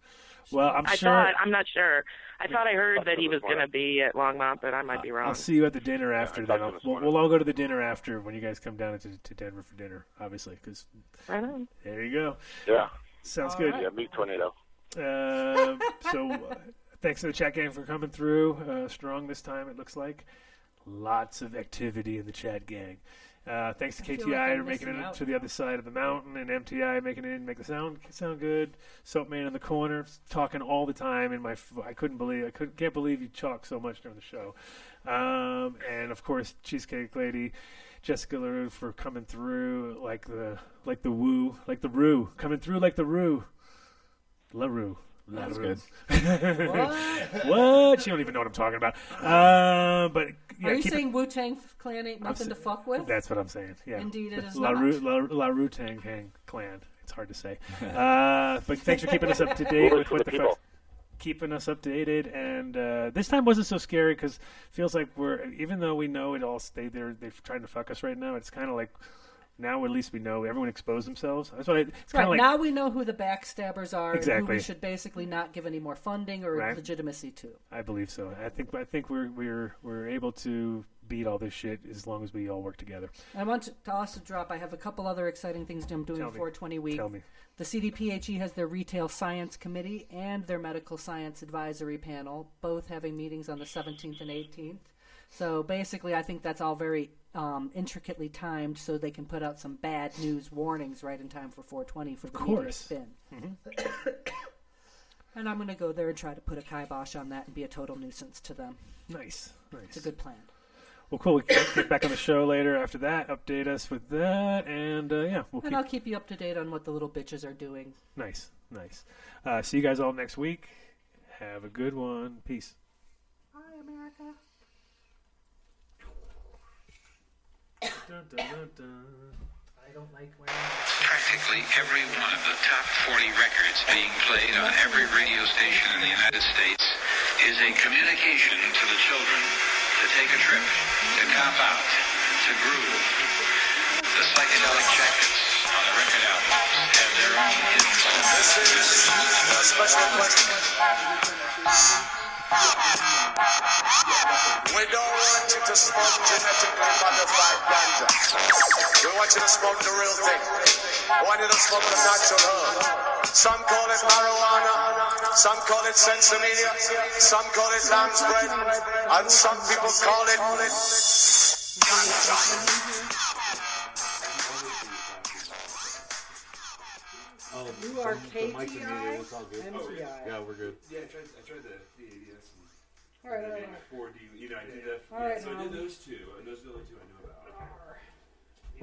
S4: Well, I'm
S9: I
S4: sure.
S9: thought I'm not sure. I thought I heard that he was going to be at Longmont, but I might be wrong.
S4: I'll see you at the dinner after.
S8: I
S4: then
S8: talked to
S4: I'll,
S8: him this
S4: we'll, we'll all go to the dinner after when you guys come down to, to Denver for dinner, obviously. Because
S9: Right on.
S4: there you go.
S8: Yeah,
S4: Sounds good.
S8: yeah, meet tornado.
S4: Um, [LAUGHS] so, uh, thanks to the chat gang for coming through uh, strong this time. It looks like lots of activity in the chat gang. Uh, thanks to KTI
S3: like
S4: for making it
S3: out.
S4: to the other side of the mountain, and MTI making it in, make the sound sound good. Soapman in the corner talking all the time, and my I couldn't believe I couldn't can't believe you talk so much during the show. Um, and of course, Cheesecake Lady. Jessica LaRue for coming through like the like the woo like the rue coming through like the rue LaRue.
S2: That's
S4: LaRue.
S2: good. [LAUGHS]
S3: What?
S4: what? She don't even know what I'm talking about. Uh, but yeah,
S3: Are you saying Wu Tang Clan ain't nothing to fuck with?
S4: that's what I'm saying. Yeah.
S3: Indeed it is
S4: La
S3: not.
S4: Rue, La, La Rue Tang Clan. It's hard to say. Uh, but thanks for keeping us up to [LAUGHS] date with what
S8: the
S4: the fuck. Keeping us updated, and uh, this time wasn't so scary because feels like we're even though we know it all stayed there, they're trying to fuck us right now. It's kind of like now at least we know everyone exposed themselves. That's what I, it's
S3: Right
S4: like
S3: now we know who the backstabbers are and who
S4: Exactly.
S3: we should basically not give any more funding or
S4: Right.
S3: legitimacy to.
S4: I believe so. I think I think we're we're we're able to beat all this shit as long as we all work together.
S3: I want to also drop. I have a couple other exciting things I'm doing
S4: Tell me.
S3: 420 week.
S4: Tell me.
S3: The CDPHE has their Retail Science Committee and their Medical Science Advisory Panel, both having meetings on the 17th and 18th. So basically, I think that's all very um, intricately timed so they can put out some bad news warnings right in time for 420 for the media
S4: course. Mm-hmm.
S3: spin. [COUGHS] and I'm going to go there and try to put a kibosh on that and be a total nuisance to them.
S4: Nice, nice.
S3: It's a good plan.
S4: Well, cool. We can get back on the show later after that. Update us with that, and uh, yeah, we'll
S3: And
S4: keep.
S3: I'll keep you up to date on what the little bitches are doing.
S4: Nice, nice. Uh, see you guys all next week. Have a good one. Peace.
S3: Hi, America.
S4: Dun, dun, dun, dun.
S3: I don't like wearing
S11: Practically every one of the top 40 records being played on every radio station in the United States is a communication to the children to take a trip, to cop out, to groove. The psychedelic jackets on the record albums have their own
S12: We don't want you to smoke genetically modified ganja. We want you to smoke the real thing. We want you to smoke the natural herb. Some call it marijuana, some call it sensimilla, some call it lamb's bread, and some people call it ganja.
S3: Oh,
S13: You are
S3: the mics are muted. It's all good.
S13: MTI.
S3: Yeah, we're good.
S2: Yeah, I tried. I tried the, the ADS and
S13: All right, all right.
S2: 4D. You know, I did that.
S13: All
S2: yeah,
S13: right,
S2: so I did those two, and those are the only two I know about.